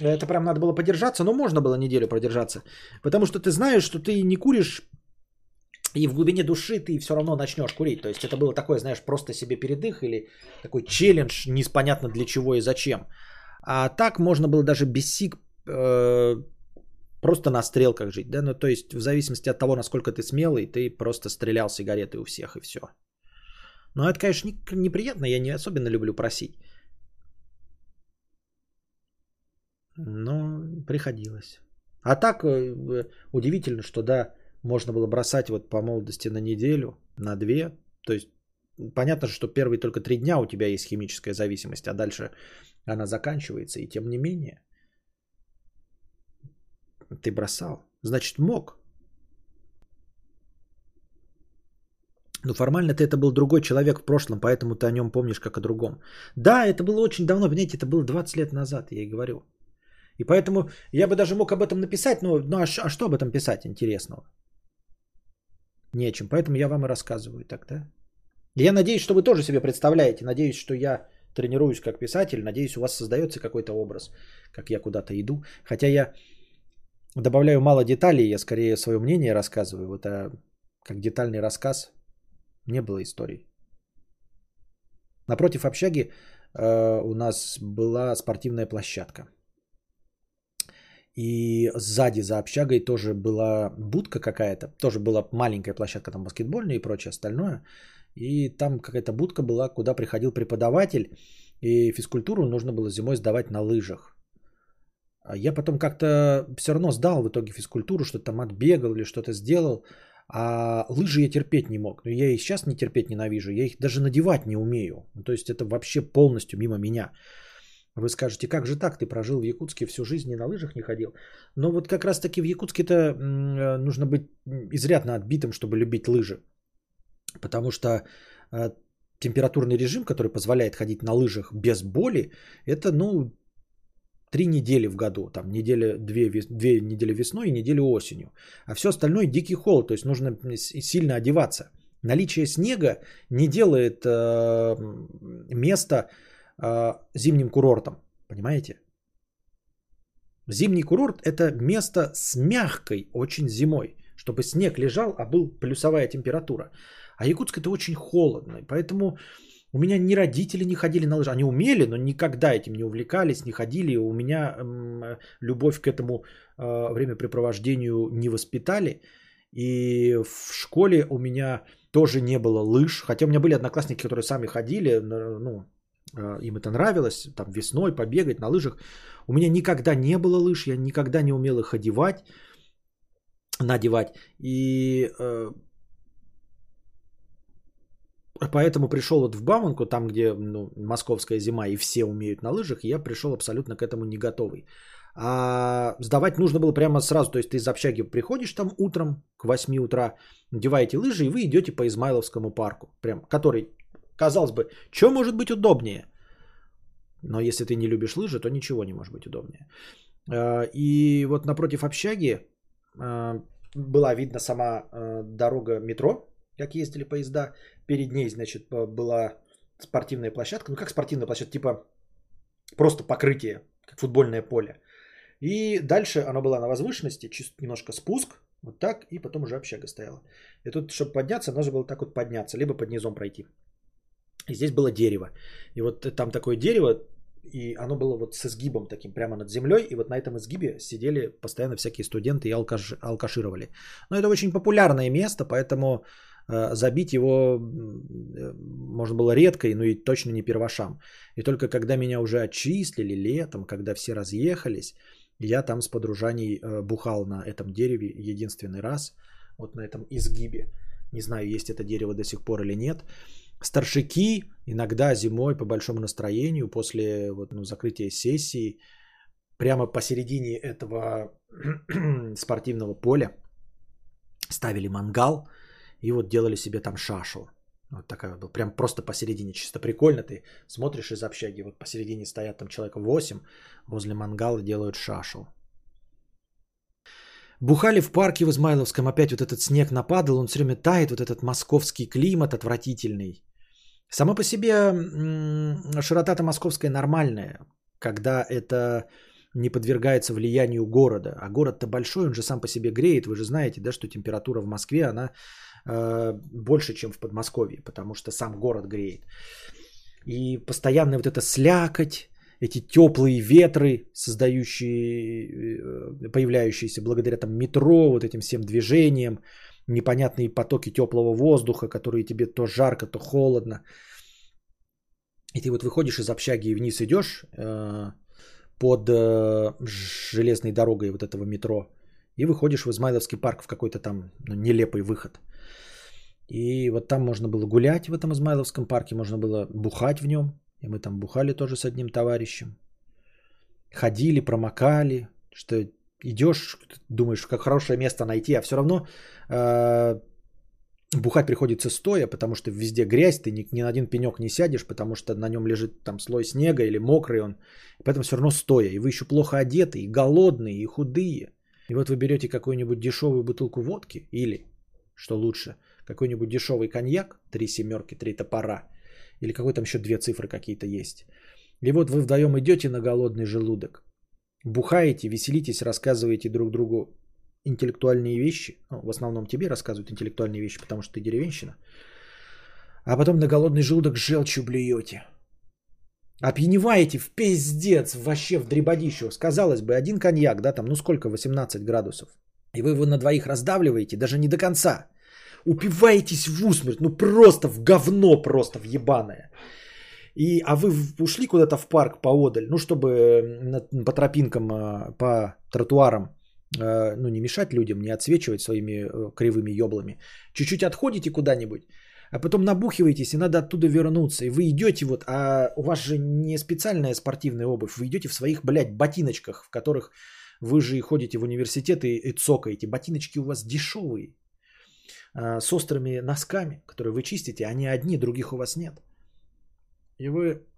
это прям надо было подержаться, но можно было неделю продержаться. Потому что ты знаешь, что ты не куришь, и в глубине души ты все равно начнешь курить. То есть это было такое, знаешь, просто себе передых или такой челлендж, непонятно для чего и зачем. А так можно было даже без сик э, Просто на стрелках жить, да, ну то есть в зависимости от того, насколько ты смелый, ты просто стрелял сигареты у всех и все. Но это, конечно, неприятно, я не особенно люблю просить. Но приходилось. А так э, удивительно, что да, можно было бросать вот по молодости на неделю, на две. То есть понятно, что первые только три дня у тебя есть химическая зависимость, а дальше она заканчивается. И тем не менее, ты бросал. Значит, мог. Но формально ты это был другой человек в прошлом, поэтому ты о нем помнишь как о другом. Да, это было очень давно, понимаете, это было 20 лет назад, я и говорю. И поэтому я бы даже мог об этом написать, но ну, а, а что об этом писать интересного? Нечем, поэтому я вам и рассказываю тогда. Я надеюсь, что вы тоже себе представляете, надеюсь, что я тренируюсь как писатель, надеюсь, у вас создается какой-то образ, как я куда-то иду. Хотя я добавляю мало деталей, я скорее свое мнение рассказываю. Вот а как детальный рассказ не было историй. Напротив общаги э, у нас была спортивная площадка. И сзади за общагой тоже была будка какая-то. Тоже была маленькая площадка, там баскетбольная и прочее остальное. И там какая-то будка была, куда приходил преподаватель. И физкультуру нужно было зимой сдавать на лыжах. А я потом как-то все равно сдал в итоге физкультуру, что-то там отбегал или что-то сделал. А лыжи я терпеть не мог. Но я их сейчас не терпеть ненавижу. Я их даже надевать не умею. Ну, то есть это вообще полностью мимо меня. Вы скажете, как же так, ты прожил в Якутске всю жизнь и на лыжах не ходил? Но вот как раз таки в Якутске-то нужно быть изрядно отбитым, чтобы любить лыжи. Потому что э, температурный режим, который позволяет ходить на лыжах без боли, это, ну, три недели в году, там неделя, две, две недели весной и неделю осенью. А все остальное дикий холод, то есть нужно сильно одеваться. Наличие снега не делает э, место э, зимним курортом, понимаете? Зимний курорт это место с мягкой очень зимой, чтобы снег лежал, а был плюсовая температура. А Якутск это очень холодно, поэтому у меня ни родители не ходили на лыжи. Они умели, но никогда этим не увлекались, не ходили. У меня э, любовь к этому э, времяпрепровождению не воспитали. И в школе у меня тоже не было лыж. Хотя у меня были одноклассники, которые сами ходили. Ну, им это нравилось. Там весной побегать на лыжах. У меня никогда не было лыж. Я никогда не умел их одевать. Надевать. И э, Поэтому пришел вот в Бауманку, там, где ну, московская зима и все умеют на лыжах, я пришел абсолютно к этому не готовый. А сдавать нужно было прямо сразу. То есть ты из общаги приходишь там утром к 8 утра, надеваете лыжи, и вы идете по Измайловскому парку. Прям, который, казалось бы, что может быть удобнее? Но если ты не любишь лыжи, то ничего не может быть удобнее. А, и вот напротив общаги а, была видна сама а, дорога метро, как ездили поезда. Перед ней, значит, была спортивная площадка. Ну, как спортивная площадка, типа просто покрытие, как футбольное поле. И дальше оно было на возвышенности, чисто немножко спуск, вот так, и потом уже общага стояла. И тут, чтобы подняться, нужно было так вот подняться, либо под низом пройти. И здесь было дерево. И вот там такое дерево, и оно было вот с изгибом таким прямо над землей, и вот на этом изгибе сидели постоянно всякие студенты и алкаш, алкашировали. Но это очень популярное место, поэтому Э, забить его э, можно было редко, ну и точно не первошам. И только когда меня уже отчислили летом, когда все разъехались, я там с подружаней э, бухал на этом дереве единственный раз, вот на этом изгибе. Не знаю, есть это дерево до сих пор или нет. Старшики иногда зимой по большому настроению после вот, ну, закрытия сессии прямо посередине этого спортивного поля ставили мангал, и вот делали себе там шашу. Вот такая была, прям просто посередине, чисто прикольно. Ты смотришь из общаги, вот посередине стоят там человек 8, возле мангала делают шашу. Бухали в парке в Измайловском, опять вот этот снег нападал, он все время тает, вот этот московский климат отвратительный. Само по себе широта-то московская нормальная, когда это не подвергается влиянию города. А город-то большой, он же сам по себе греет. Вы же знаете, да, что температура в Москве, она Э, больше, чем в Подмосковье, потому что сам город греет. И постоянно вот эта слякоть, эти теплые ветры, создающие, э, появляющиеся благодаря там метро, вот этим всем движениям, непонятные потоки теплого воздуха, которые тебе то жарко, то холодно. И ты вот выходишь из общаги и вниз идешь э, под э, железной дорогой вот этого метро и выходишь в Измайловский парк в какой-то там ну, нелепый выход. И вот там можно было гулять в этом Измайловском парке, можно было бухать в нем. И мы там бухали тоже с одним товарищем. Ходили, промокали, что идешь, думаешь, как хорошее место найти, а все равно э, бухать приходится стоя, потому что везде грязь, ты ни, ни на один пенек не сядешь, потому что на нем лежит там слой снега или мокрый он. Поэтому все равно стоя. И вы еще плохо одеты, и голодные, и худые. И вот вы берете какую-нибудь дешевую бутылку водки или, что лучше, какой-нибудь дешевый коньяк, три семерки, три топора, или какой там еще две цифры какие-то есть. И вот вы вдвоем идете на голодный желудок, бухаете, веселитесь, рассказываете друг другу интеллектуальные вещи. Ну, в основном тебе рассказывают интеллектуальные вещи, потому что ты деревенщина. А потом на голодный желудок желчью блюете. Опьяневаете в пиздец, вообще в дребодищу. Сказалось бы, один коньяк, да, там, ну сколько, 18 градусов. И вы его на двоих раздавливаете, даже не до конца. Упиваетесь в усмерть, ну просто в говно просто, в ебаное. И, а вы ушли куда-то в парк поодаль, ну, чтобы по тропинкам, а, по тротуарам, а, ну, не мешать людям, не отсвечивать своими э, кривыми еблами. Чуть-чуть отходите куда-нибудь, а потом набухиваетесь, и надо оттуда вернуться. И вы идете вот, а у вас же не специальная спортивная обувь, вы идете в своих, блядь, ботиночках, в которых вы же ходите в университет и, и цокаете. Ботиночки у вас дешевые, а, с острыми носками, которые вы чистите, они одни, других у вас нет. И вы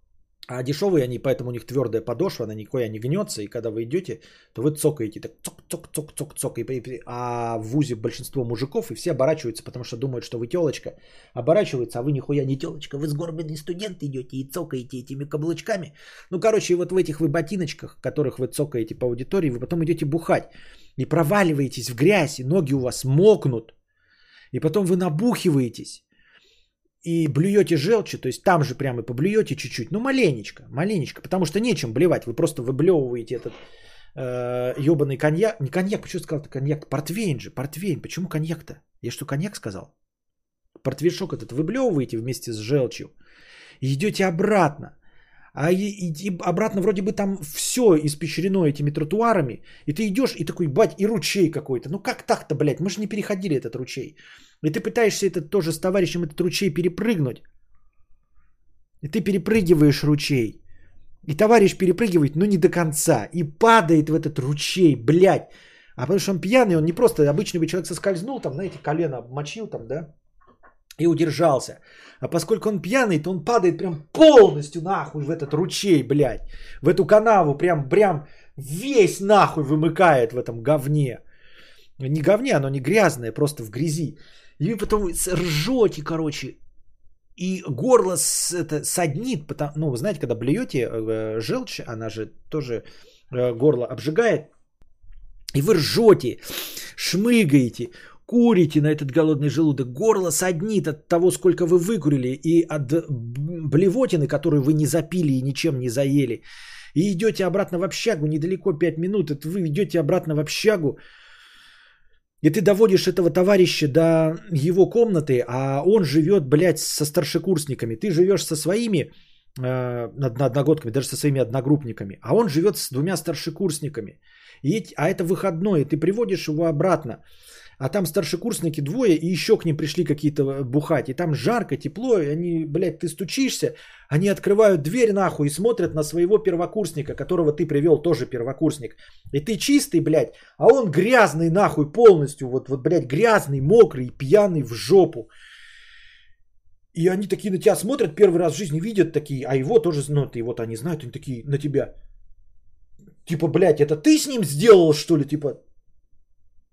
а дешевые они, поэтому у них твердая подошва, она никакая не гнется, и когда вы идете, то вы цокаете, так цок-цок-цок-цок-цок, а в ВУЗе большинство мужиков, и все оборачиваются, потому что думают, что вы телочка, оборачиваются, а вы нихуя не телочка, вы сгорбленный студент идете и цокаете этими каблучками. Ну, короче, вот в этих вы ботиночках, которых вы цокаете по аудитории, вы потом идете бухать, и проваливаетесь в грязь, и ноги у вас мокнут, и потом вы набухиваетесь, и блюете желчью, то есть там же прямо поблюете чуть-чуть, ну маленечко, маленечко, потому что нечем блевать, вы просто выблевываете этот э, ебаный коньяк, не коньяк, почему сказал это коньяк, портвейн же, портвейн, почему коньяк-то? Я что, коньяк сказал? Портвейшок этот выблевываете вместе с желчью идете обратно. А и, и, обратно вроде бы там все испещрено этими тротуарами. И ты идешь и такой, бать, и ручей какой-то. Ну как так-то, блядь, мы же не переходили этот ручей. И ты пытаешься это тоже с товарищем этот ручей перепрыгнуть. И ты перепрыгиваешь ручей. И товарищ перепрыгивает, но не до конца. И падает в этот ручей, блядь. А потому что он пьяный, он не просто обычный бы человек соскользнул, там, знаете, колено обмочил там, да, и удержался. А поскольку он пьяный, то он падает прям полностью нахуй в этот ручей, блядь. В эту канаву прям, прям весь нахуй вымыкает в этом говне. Не говне, оно не грязное, просто в грязи. И вы потом ржете, короче, и горло с, это, саднит, потому, ну, вы знаете, когда блюете э, желчь, она же тоже э, горло обжигает, и вы ржете, шмыгаете, курите на этот голодный желудок, горло саднит от того, сколько вы выкурили, и от блевотины, которую вы не запили и ничем не заели. И идете обратно в общагу, недалеко 5 минут, это вы идете обратно в общагу, и ты доводишь этого товарища до его комнаты, а он живет, блядь, со старшекурсниками. Ты живешь со своими э, одногодками, даже со своими одногруппниками, а он живет с двумя старшекурсниками. И, а это выходной, ты приводишь его обратно. А там старшекурсники двое, и еще к ним пришли какие-то э, бухать. И там жарко, тепло, и они, блядь, ты стучишься, они открывают дверь нахуй и смотрят на своего первокурсника, которого ты привел, тоже первокурсник. И ты чистый, блядь, а он грязный нахуй полностью, вот, вот, блядь, грязный, мокрый, пьяный в жопу. И они такие на тебя смотрят, первый раз в жизни видят такие, а его тоже, ну, ты вот они знают, они такие на тебя. Типа, блядь, это ты с ним сделал, что ли? Типа,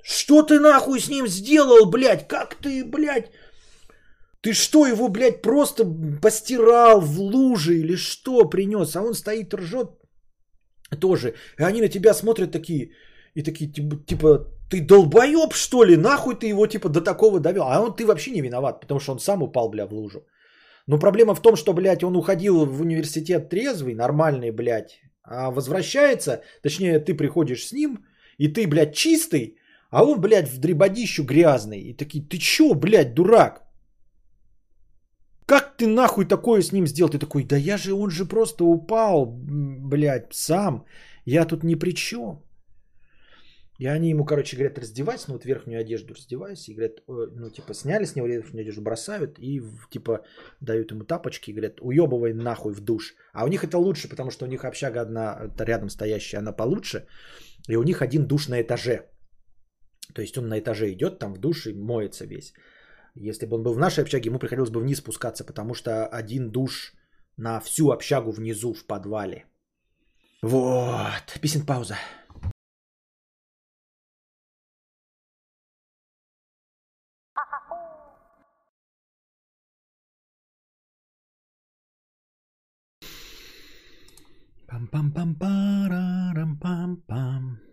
что ты нахуй с ним сделал, блядь? Как ты, блядь? Ты что, его, блядь, просто постирал в луже или что принес? А он стоит, ржет тоже. И они на тебя смотрят такие, и такие, типа, типа ты долбоеб, что ли? Нахуй ты его, типа, до такого довел? А он, ты вообще не виноват, потому что он сам упал, бля, в лужу. Но проблема в том, что, блядь, он уходил в университет трезвый, нормальный, блядь, а возвращается, точнее, ты приходишь с ним, и ты, блядь, чистый, а он, блядь, в дребодищу грязный. И такие, ты чё, блядь, дурак? Как ты нахуй такое с ним сделал? Ты такой, да я же, он же просто упал, блядь, сам. Я тут ни при чем. И они ему, короче, говорят, раздевайся, ну вот верхнюю одежду раздевайся. И говорят, ну типа сняли с него верхнюю одежду, бросают и типа дают ему тапочки и говорят, уебывай нахуй в душ. А у них это лучше, потому что у них общага одна рядом стоящая, она получше. И у них один душ на этаже. То есть он на этаже идет там в душ и моется весь. Если бы он был в нашей общаге, ему приходилось бы вниз спускаться, потому что один душ на всю общагу внизу в подвале. Вот. Песен пауза. Пам-пам-пам-парам-пам-пам.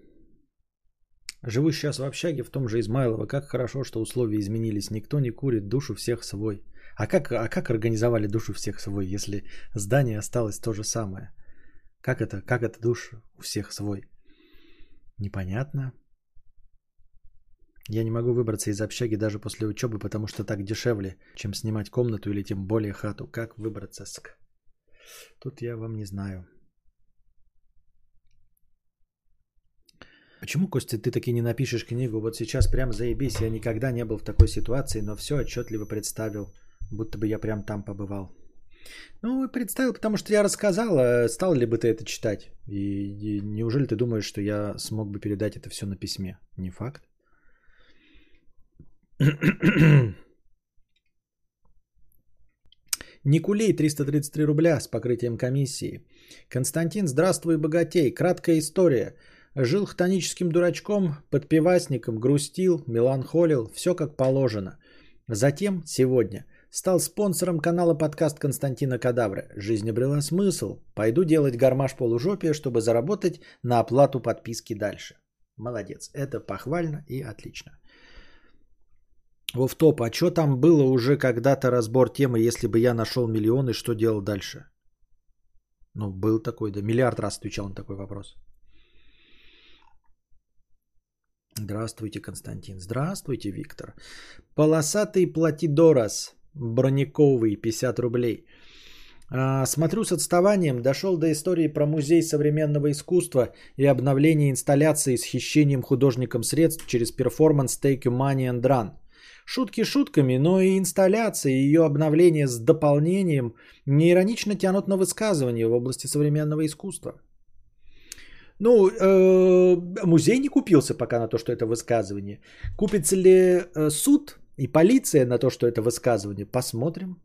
Живу сейчас в общаге в том же Измайлово. Как хорошо, что условия изменились. Никто не курит, душу всех свой. А как, а как организовали душу всех свой, если здание осталось то же самое? Как это, как это душ у всех свой? Непонятно. Я не могу выбраться из общаги даже после учебы, потому что так дешевле, чем снимать комнату или тем более хату. Как выбраться? Ск? Тут я вам не знаю. Почему, Костя, ты таки не напишешь книгу? Вот сейчас прям заебись, я никогда не был в такой ситуации, но все отчетливо представил, будто бы я прям там побывал. Ну, представил, потому что я рассказал, а стал ли бы ты это читать? И, и неужели ты думаешь, что я смог бы передать это все на письме? Не факт. Никулей 333 рубля с покрытием комиссии. Константин, здравствуй, богатей. Краткая история. Жил хтоническим дурачком, подпивасником, грустил, меланхолил, все как положено. Затем, сегодня, стал спонсором канала подкаст Константина Кадавра. Жизнь обрела смысл. Пойду делать гармаш полужопия, чтобы заработать на оплату подписки дальше. Молодец. Это похвально и отлично. Вов топ, а что там было уже когда-то разбор темы, если бы я нашел миллионы, что делал дальше? Ну, был такой, да, миллиард раз отвечал на такой вопрос. Здравствуйте, Константин. Здравствуйте, Виктор. Полосатый платидорос. Брониковый, 50 рублей. А, смотрю с отставанием. Дошел до истории про музей современного искусства и обновление инсталляции с хищением художником средств через перформанс Take Your Money and Run. Шутки шутками, но и инсталляция и ее обновление с дополнением неиронично тянут на высказывания в области современного искусства. Ну, э, музей не купился пока на то, что это высказывание. Купится ли э, суд и полиция на то, что это высказывание? Посмотрим.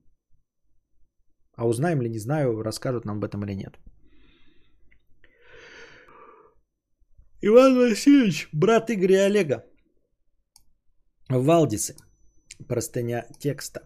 А узнаем ли, не знаю, расскажут нам об этом или нет. Иван Васильевич, брат Игоря и Олега. Валдисы. Простыня текста.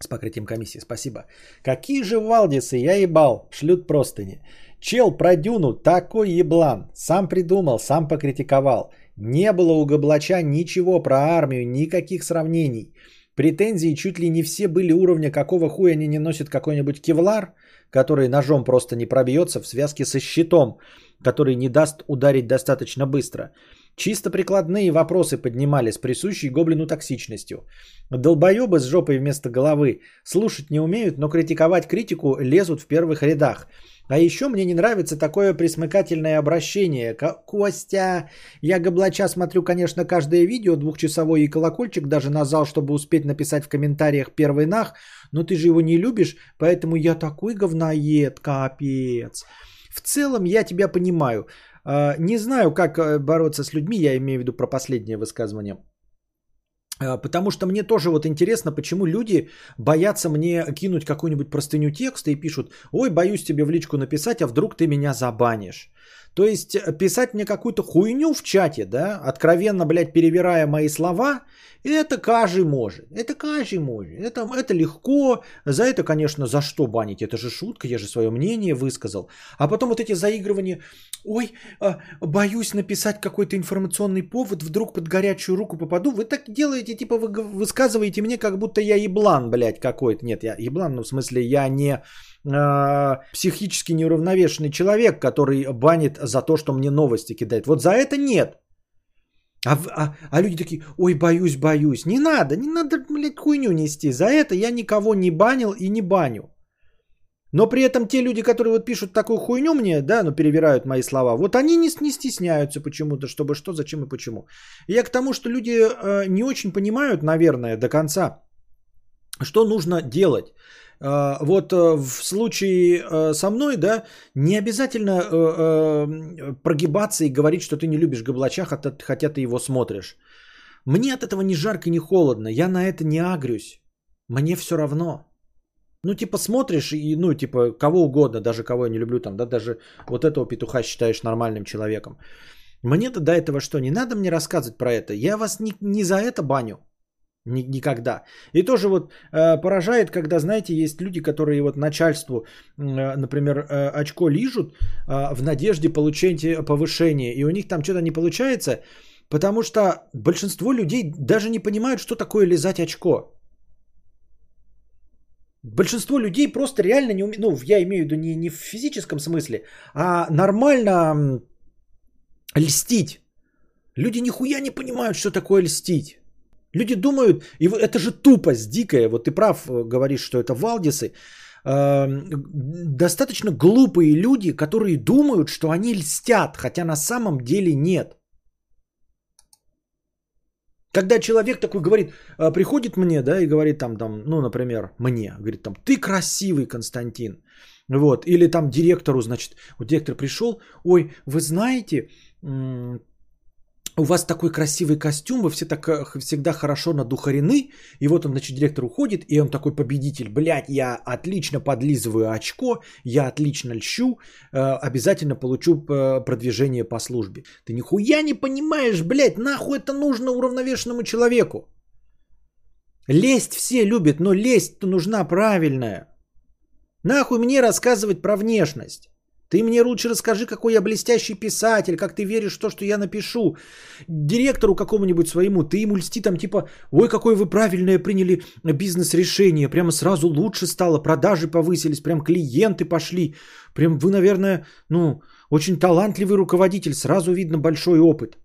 С покрытием комиссии. Спасибо. Какие же Валдисы, я ебал. Шлют простыни. Чел про Дюну такой еблан. Сам придумал, сам покритиковал. Не было у Габлача ничего про армию, никаких сравнений. Претензии чуть ли не все были уровня, какого хуя они не носят какой-нибудь кевлар, который ножом просто не пробьется в связке со щитом, который не даст ударить достаточно быстро. Чисто прикладные вопросы поднимали с присущей гоблину токсичностью. Долбоебы с жопой вместо головы слушать не умеют, но критиковать критику лезут в первых рядах. А еще мне не нравится такое присмыкательное обращение. Костя, я Гоблача смотрю, конечно, каждое видео двухчасовой и колокольчик даже назал, чтобы успеть написать в комментариях первый нах, но ты же его не любишь, поэтому я такой говноед, капец. В целом я тебя понимаю. А, не знаю, как э, бороться с людьми, я имею в виду про последнее высказывание. А, потому что мне тоже вот интересно, почему люди боятся мне кинуть какую-нибудь простыню текста и пишут, ой, боюсь тебе в личку написать, а вдруг ты меня забанишь. То есть э, писать мне какую-то хуйню в чате, да, откровенно, блядь, перевирая мои слова, это каждый может. Это каждый может. Это, это легко. За это, конечно, за что банить? Это же шутка, я же свое мнение высказал. А потом вот эти заигрывания. Ой, а, боюсь написать какой-то информационный повод, вдруг под горячую руку попаду. Вы так делаете, типа вы высказываете мне, как будто я еблан, блядь, какой-то. Нет, я еблан, ну в смысле я не психически неуравновешенный человек, который банит за то, что мне новости кидает. Вот за это нет. А, а, а люди такие, ой, боюсь, боюсь. Не надо, не надо, блядь, хуйню нести. За это я никого не банил и не баню. Но при этом те люди, которые вот пишут такую хуйню мне, да, ну перевирают мои слова, вот они не, не стесняются почему-то, чтобы что, зачем и почему. Я к тому, что люди э, не очень понимают, наверное, до конца, что нужно делать. А, вот э, в случае э, со мной, да, не обязательно э, прогибаться и говорить, что ты не любишь Габлача, хотя ты его смотришь. Мне от этого ни жарко, ни холодно. Я на это не агрюсь. Мне все равно. Ну, типа, смотришь и, ну, типа, кого угодно, даже кого я не люблю, там, да, даже вот этого петуха считаешь нормальным человеком. Мне-то до этого что, не надо мне рассказывать про это? Я вас не, не за это баню. Никогда. И тоже вот э, поражает, когда, знаете, есть люди, которые вот начальству, э, например, э, очко лижут э, в надежде получить повышение, и у них там что-то не получается, потому что большинство людей даже не понимают, что такое лизать очко. Большинство людей просто реально не умеют, ну, я имею в виду не, не в физическом смысле, а нормально льстить. Люди нихуя не понимают, что такое льстить. Люди думают, и это же тупость дикая, вот ты прав, э, говоришь, что это валдисы, эм, достаточно глупые люди, которые думают, что они льстят, хотя на самом деле нет. Когда человек такой говорит, э, приходит мне, да, и говорит там, там, ну, например, мне, говорит там, ты красивый, Константин, вот, или там директору, значит, вот директор пришел, ой, вы знаете, у вас такой красивый костюм, вы все так э, всегда хорошо надухарены. И вот он, значит, директор уходит, и он такой победитель. Блядь, я отлично подлизываю очко, я отлично льщу, э, обязательно получу э, продвижение по службе. Ты нихуя не понимаешь, блядь, нахуй это нужно уравновешенному человеку. Лесть все любят, но лесть-то нужна правильная. Нахуй мне рассказывать про внешность. Ты мне лучше расскажи, какой я блестящий писатель, как ты веришь в то, что я напишу. Директору какому-нибудь своему, ты ему льсти там типа, ой, какое вы правильное приняли бизнес-решение, прямо сразу лучше стало, продажи повысились, прям клиенты пошли. Прям вы, наверное, ну, очень талантливый руководитель, сразу видно большой опыт.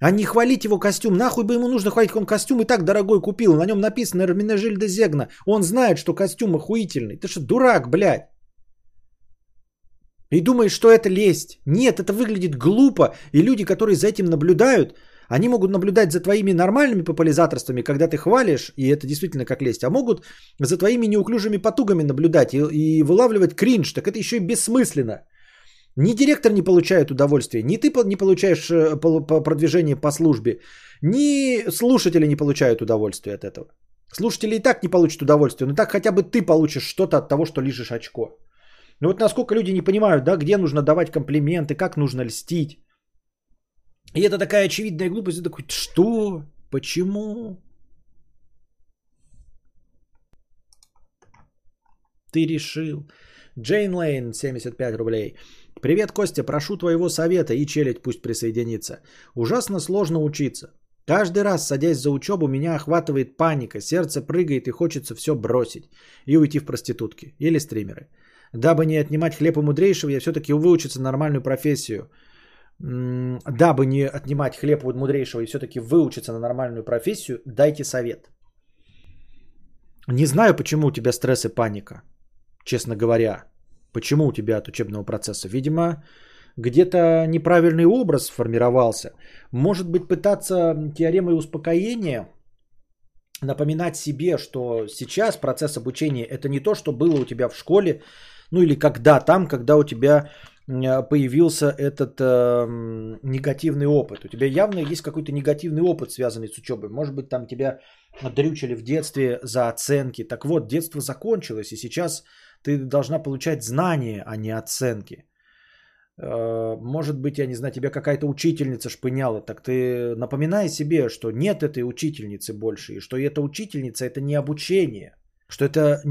А не хвалить его костюм. Нахуй бы ему нужно хвалить, он костюм и так дорогой купил. На нем написано Эрминежель де Зегна. Он знает, что костюм охуительный. Ты что, дурак, блядь? И думаешь, что это лесть. Нет, это выглядит глупо. И люди, которые за этим наблюдают, они могут наблюдать за твоими нормальными популяризаторствами, когда ты хвалишь, и это действительно как лесть, а могут за твоими неуклюжими потугами наблюдать и, и вылавливать кринж. Так это еще и бессмысленно. Ни директор не получает удовольствия, ни ты не получаешь э, продвижение по службе, ни слушатели не получают удовольствия от этого. Слушатели и так не получат удовольствия, но так хотя бы ты получишь что-то от того, что лежишь очко. Ну вот насколько люди не понимают, да, где нужно давать комплименты, как нужно льстить. И это такая очевидная глупость. Ты такой, что? Почему? Ты решил. Джейн Лейн, 75 рублей. Привет, Костя, прошу твоего совета и челядь пусть присоединится. Ужасно сложно учиться. Каждый раз, садясь за учебу, меня охватывает паника, сердце прыгает и хочется все бросить и уйти в проститутки или стримеры. Дабы не отнимать хлеб у мудрейшего, я все-таки выучиться нормальную профессию. Дабы не отнимать хлеб у мудрейшего и все-таки выучиться на нормальную профессию, дайте совет. Не знаю, почему у тебя стресс и паника, честно говоря. Почему у тебя от учебного процесса? Видимо, где-то неправильный образ сформировался. Может быть, пытаться теоремой успокоения напоминать себе, что сейчас процесс обучения это не то, что было у тебя в школе, ну или когда там, когда у тебя появился этот э, негативный опыт. У тебя явно есть какой-то негативный опыт, связанный с учебой. Может быть, там тебя дрючили в детстве за оценки. Так вот, детство закончилось, и сейчас ты должна получать знания, а не оценки. Э, может быть, я не знаю, тебя какая-то учительница шпыняла, так ты напоминай себе, что нет этой учительницы больше, и что эта учительница это не обучение, что это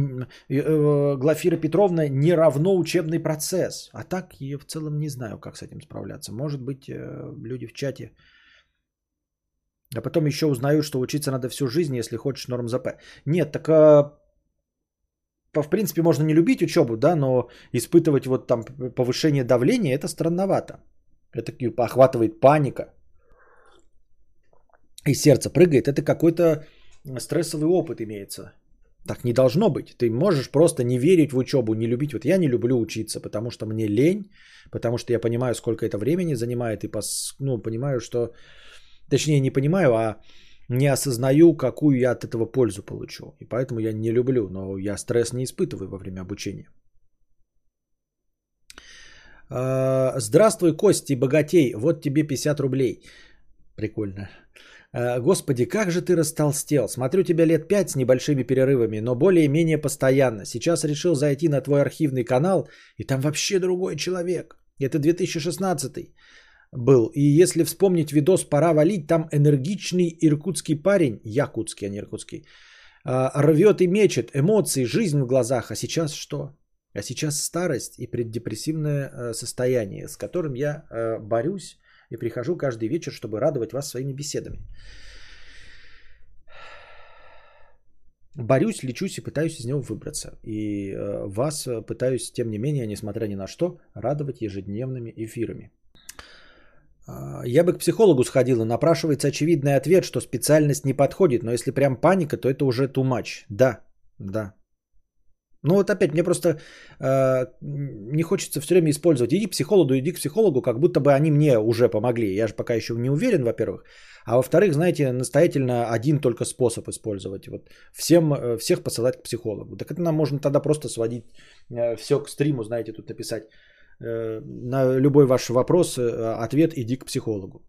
э, Глафира Петровна не равно учебный процесс. А так я в целом не знаю, как с этим справляться. Может быть, э, люди в чате а потом еще узнаю, что учиться надо всю жизнь, если хочешь норм ЗП. Нет, так в принципе, можно не любить учебу, да, но испытывать вот там повышение давления, это странновато. Это охватывает паника. И сердце прыгает. Это какой-то стрессовый опыт имеется. Так не должно быть. Ты можешь просто не верить в учебу, не любить. Вот я не люблю учиться, потому что мне лень, потому что я понимаю, сколько это времени занимает, и пос, ну, понимаю, что... Точнее, не понимаю, а не осознаю, какую я от этого пользу получу. И поэтому я не люблю, но я стресс не испытываю во время обучения. А, здравствуй, Кости, богатей. Вот тебе 50 рублей. Прикольно. А, Господи, как же ты растолстел. Смотрю тебя лет 5 с небольшими перерывами, но более-менее постоянно. Сейчас решил зайти на твой архивный канал, и там вообще другой человек. Это 2016 был. И если вспомнить видос «Пора валить», там энергичный иркутский парень, якутский, а не иркутский, а, рвет и мечет, эмоции, жизнь в глазах. А сейчас что? А сейчас старость и преддепрессивное э, состояние, с которым я э, борюсь и прихожу каждый вечер, чтобы радовать вас своими беседами. Борюсь, лечусь и пытаюсь из него выбраться. И э, вас пытаюсь, тем не менее, несмотря ни на что, радовать ежедневными эфирами. А, я бы к психологу сходил, и напрашивается очевидный ответ, что специальность не подходит, но если прям паника, то это уже too much. Да, да. Ну вот опять, мне просто э, не хочется все время использовать. Иди к психологу, иди к психологу, как будто бы они мне уже помогли. Я же пока еще не уверен, во-первых. А во-вторых, знаете, настоятельно один только способ использовать. Вот всем, э, всех посылать к психологу. Так это нам можно тогда просто сводить э, все к стриму, знаете, тут написать. Э, на любой ваш вопрос, э, ответ иди к психологу.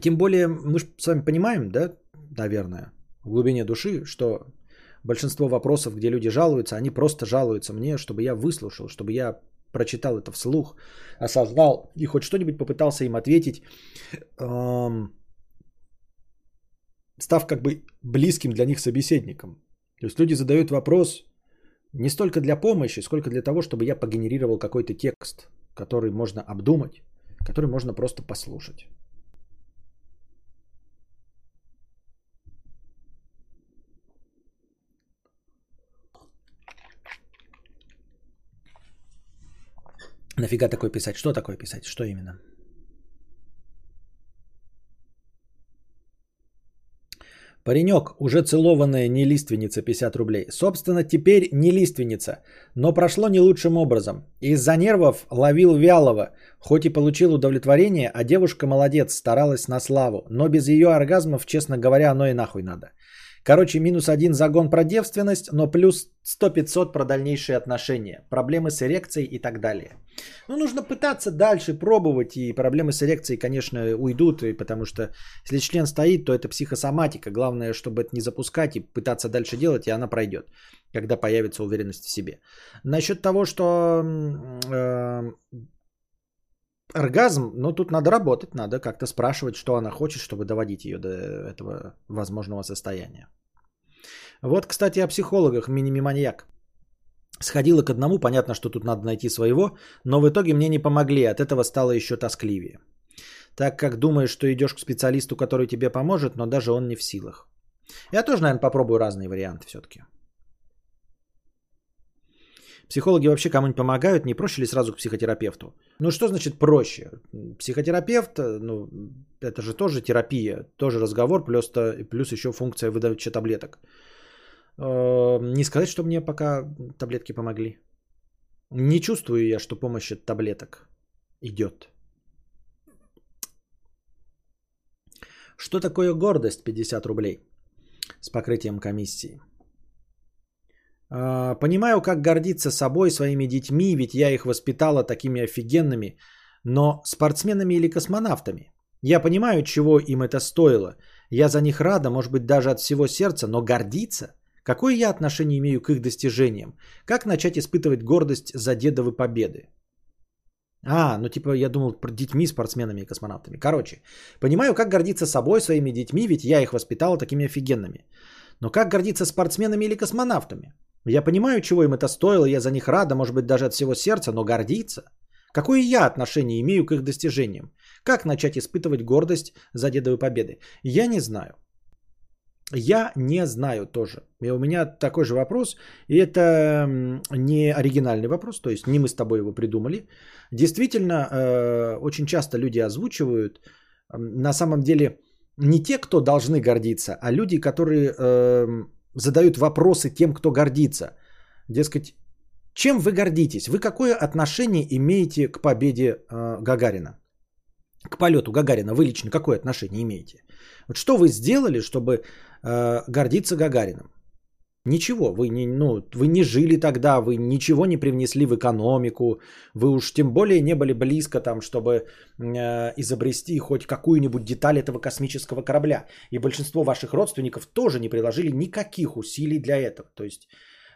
Тем более мы с вами понимаем, да, наверное, в глубине души, что большинство вопросов, где люди жалуются, они просто жалуются мне, чтобы я выслушал, чтобы я прочитал это вслух, осознал и хоть что-нибудь попытался им ответить, став как бы близким для них собеседником. То есть люди задают вопрос, не столько для помощи, сколько для того, чтобы я погенерировал какой-то текст, который можно обдумать, который можно просто послушать. Нафига такое писать? Что такое писать? Что именно? Паренек, уже целованная не лиственница 50 рублей. Собственно, теперь не лиственница, но прошло не лучшим образом. Из-за нервов ловил вялого, хоть и получил удовлетворение, а девушка молодец, старалась на славу. Но без ее оргазмов, честно говоря, оно и нахуй надо. Короче, минус один загон про девственность, но плюс 100-500 про дальнейшие отношения, проблемы с эрекцией и так далее. Ну, нужно пытаться дальше пробовать, и проблемы с эрекцией, конечно, уйдут, и потому что если член стоит, то это психосоматика. Главное, чтобы это не запускать и пытаться дальше делать, и она пройдет, когда появится уверенность в себе. Насчет того, что э, оргазм, ну, тут надо работать, надо как-то спрашивать, что она хочет, чтобы доводить ее до этого возможного состояния. Вот, кстати, о психологах, мини-маньяк. Сходила к одному, понятно, что тут надо найти своего, но в итоге мне не помогли, от этого стало еще тоскливее. Так как думаешь, что идешь к специалисту, который тебе поможет, но даже он не в силах. Я тоже, наверное, попробую разные варианты все-таки. Психологи вообще кому-нибудь помогают, не проще ли сразу к психотерапевту? Ну что значит проще? Психотерапевт, ну это же тоже терапия, тоже разговор, плюс, плюс еще функция выдачи таблеток. Э, не сказать, что мне пока таблетки помогли. Не чувствую я, что помощь от таблеток идет. Что такое гордость 50 рублей с покрытием комиссии? А, понимаю, как гордиться собой, своими детьми, ведь я их воспитала такими офигенными, но спортсменами или космонавтами. Я понимаю, чего им это стоило. Я за них рада, может быть, даже от всего сердца, но гордиться? Какое я отношение имею к их достижениям? Как начать испытывать гордость за дедовы победы? А, ну типа я думал про детьми, спортсменами и космонавтами. Короче, понимаю, как гордиться собой, своими детьми, ведь я их воспитал такими офигенными. Но как гордиться спортсменами или космонавтами? Я понимаю, чего им это стоило, я за них рада, может быть, даже от всего сердца, но гордиться? Какое я отношение имею к их достижениям? Как начать испытывать гордость за дедовые победы? Я не знаю. Я не знаю тоже. И у меня такой же вопрос. И это не оригинальный вопрос, то есть не мы с тобой его придумали. Действительно, э, очень часто люди озвучивают, на самом деле, не те, кто должны гордиться, а люди, которые э, задают вопросы тем, кто гордится. Дескать, чем вы гордитесь? Вы какое отношение имеете к победе э, Гагарина? К полету Гагарина вы лично какое отношение имеете? Вот что вы сделали, чтобы э, гордиться Гагарином? Ничего, вы не, ну, вы не жили тогда, вы ничего не привнесли в экономику, вы уж тем более не были близко там, чтобы э, изобрести хоть какую-нибудь деталь этого космического корабля. И большинство ваших родственников тоже не приложили никаких усилий для этого. То есть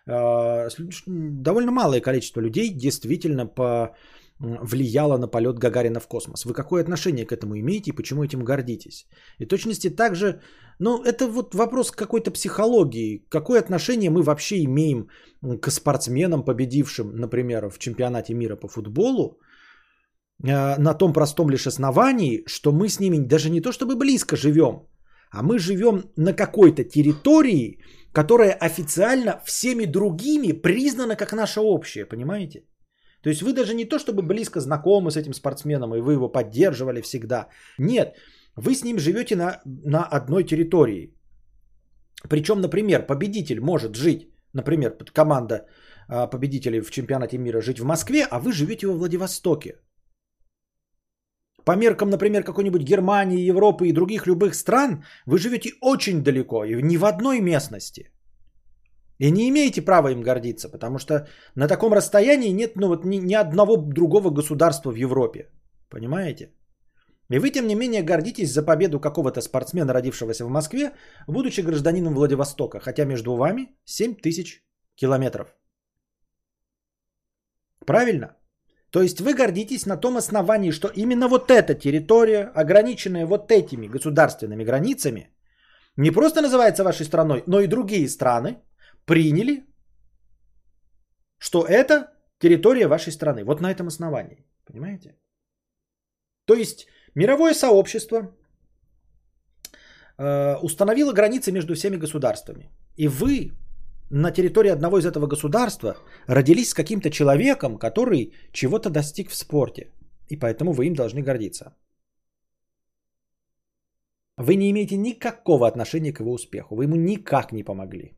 э, довольно малое количество людей действительно по влияло на полет Гагарина в космос. Вы какое отношение к этому имеете и почему этим гордитесь? И точности также, ну, это вот вопрос какой-то психологии. Какое отношение мы вообще имеем к спортсменам, победившим, например, в чемпионате мира по футболу, э, на том простом лишь основании, что мы с ними даже не то чтобы близко живем, а мы живем на какой-то территории, которая официально всеми другими признана как наша общая, понимаете? То есть вы даже не то чтобы близко знакомы с этим спортсменом, и вы его поддерживали всегда. Нет, вы с ним живете на, на одной территории. Причем, например, победитель может жить, например, команда а, победителей в чемпионате мира жить в Москве, а вы живете во Владивостоке. По меркам, например, какой-нибудь Германии, Европы и других любых стран, вы живете очень далеко и не в одной местности – и не имеете права им гордиться, потому что на таком расстоянии нет ну, вот, ни, ни одного другого государства в Европе. Понимаете? И вы, тем не менее, гордитесь за победу какого-то спортсмена, родившегося в Москве, будучи гражданином Владивостока, хотя между вами 7 тысяч километров. Правильно? То есть вы гордитесь на том основании, что именно вот эта территория, ограниченная вот этими государственными границами, не просто называется вашей страной, но и другие страны, приняли, что это территория вашей страны. Вот на этом основании. Понимаете? То есть мировое сообщество э, установило границы между всеми государствами. И вы на территории одного из этого государства родились с каким-то человеком, который чего-то достиг в спорте. И поэтому вы им должны гордиться. Вы не имеете никакого отношения к его успеху. Вы ему никак не помогли.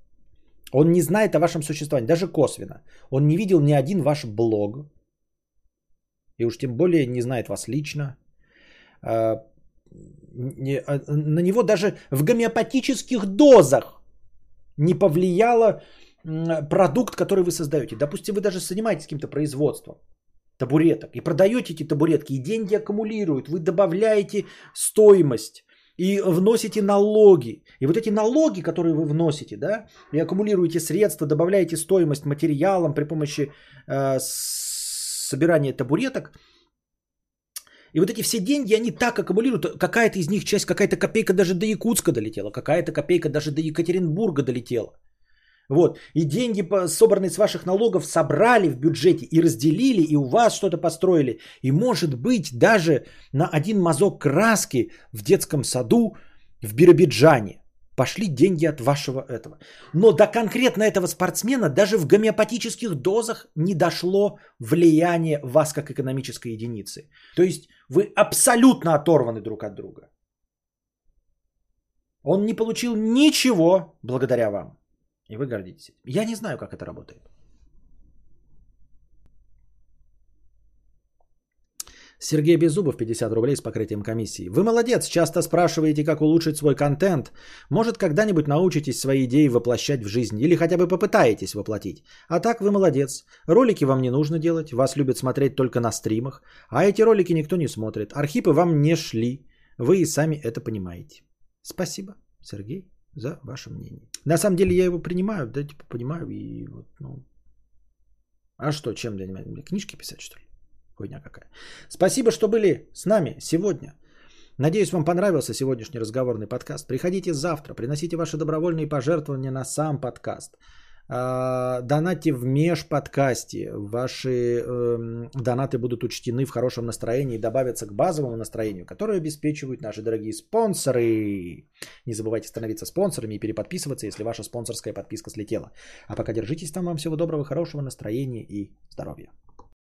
Он не знает о вашем существовании, даже косвенно. Он не видел ни один ваш блог. И уж тем более не знает вас лично. А, а, на него даже в гомеопатических дозах не повлияло продукт, который вы создаете. Допустим, вы даже занимаетесь каким-то производством табуреток и продаете эти табуретки, и деньги аккумулируют, вы добавляете стоимость и вносите налоги. И вот эти налоги, которые вы вносите, да, и аккумулируете средства, добавляете стоимость материалам при помощи э, собирания табуреток, и вот эти все деньги, они так аккумулируют, какая-то из них часть, какая-то копейка даже до Якутска долетела, какая-то копейка даже до Екатеринбурга долетела. Вот. И деньги, собранные с ваших налогов, собрали в бюджете и разделили, и у вас что-то построили. И может быть даже на один мазок краски в детском саду в Биробиджане пошли деньги от вашего этого. Но до конкретно этого спортсмена даже в гомеопатических дозах не дошло влияние вас как экономической единицы. То есть вы абсолютно оторваны друг от друга. Он не получил ничего благодаря вам. И вы гордитесь. Я не знаю, как это работает. Сергей Беззубов, 50 рублей с покрытием комиссии. Вы молодец, часто спрашиваете, как улучшить свой контент. Может, когда-нибудь научитесь свои идеи воплощать в жизнь или хотя бы попытаетесь воплотить. А так вы молодец. Ролики вам не нужно делать, вас любят смотреть только на стримах, а эти ролики никто не смотрит. Архипы вам не шли. Вы и сами это понимаете. Спасибо, Сергей за ваше мнение. На самом деле я его принимаю, да, типа понимаю и вот, ну. А что, чем для меня? Книжки писать, что ли? Хуйня какая. Спасибо, что были с нами сегодня. Надеюсь, вам понравился сегодняшний разговорный подкаст. Приходите завтра, приносите ваши добровольные пожертвования на сам подкаст. А, донатьте в межподкасте. Ваши э, донаты будут учтены в хорошем настроении и добавятся к базовому настроению, которое обеспечивают наши дорогие спонсоры. Не забывайте становиться спонсорами и переподписываться, если ваша спонсорская подписка слетела. А пока держитесь там. Вам всего доброго, хорошего настроения и здоровья.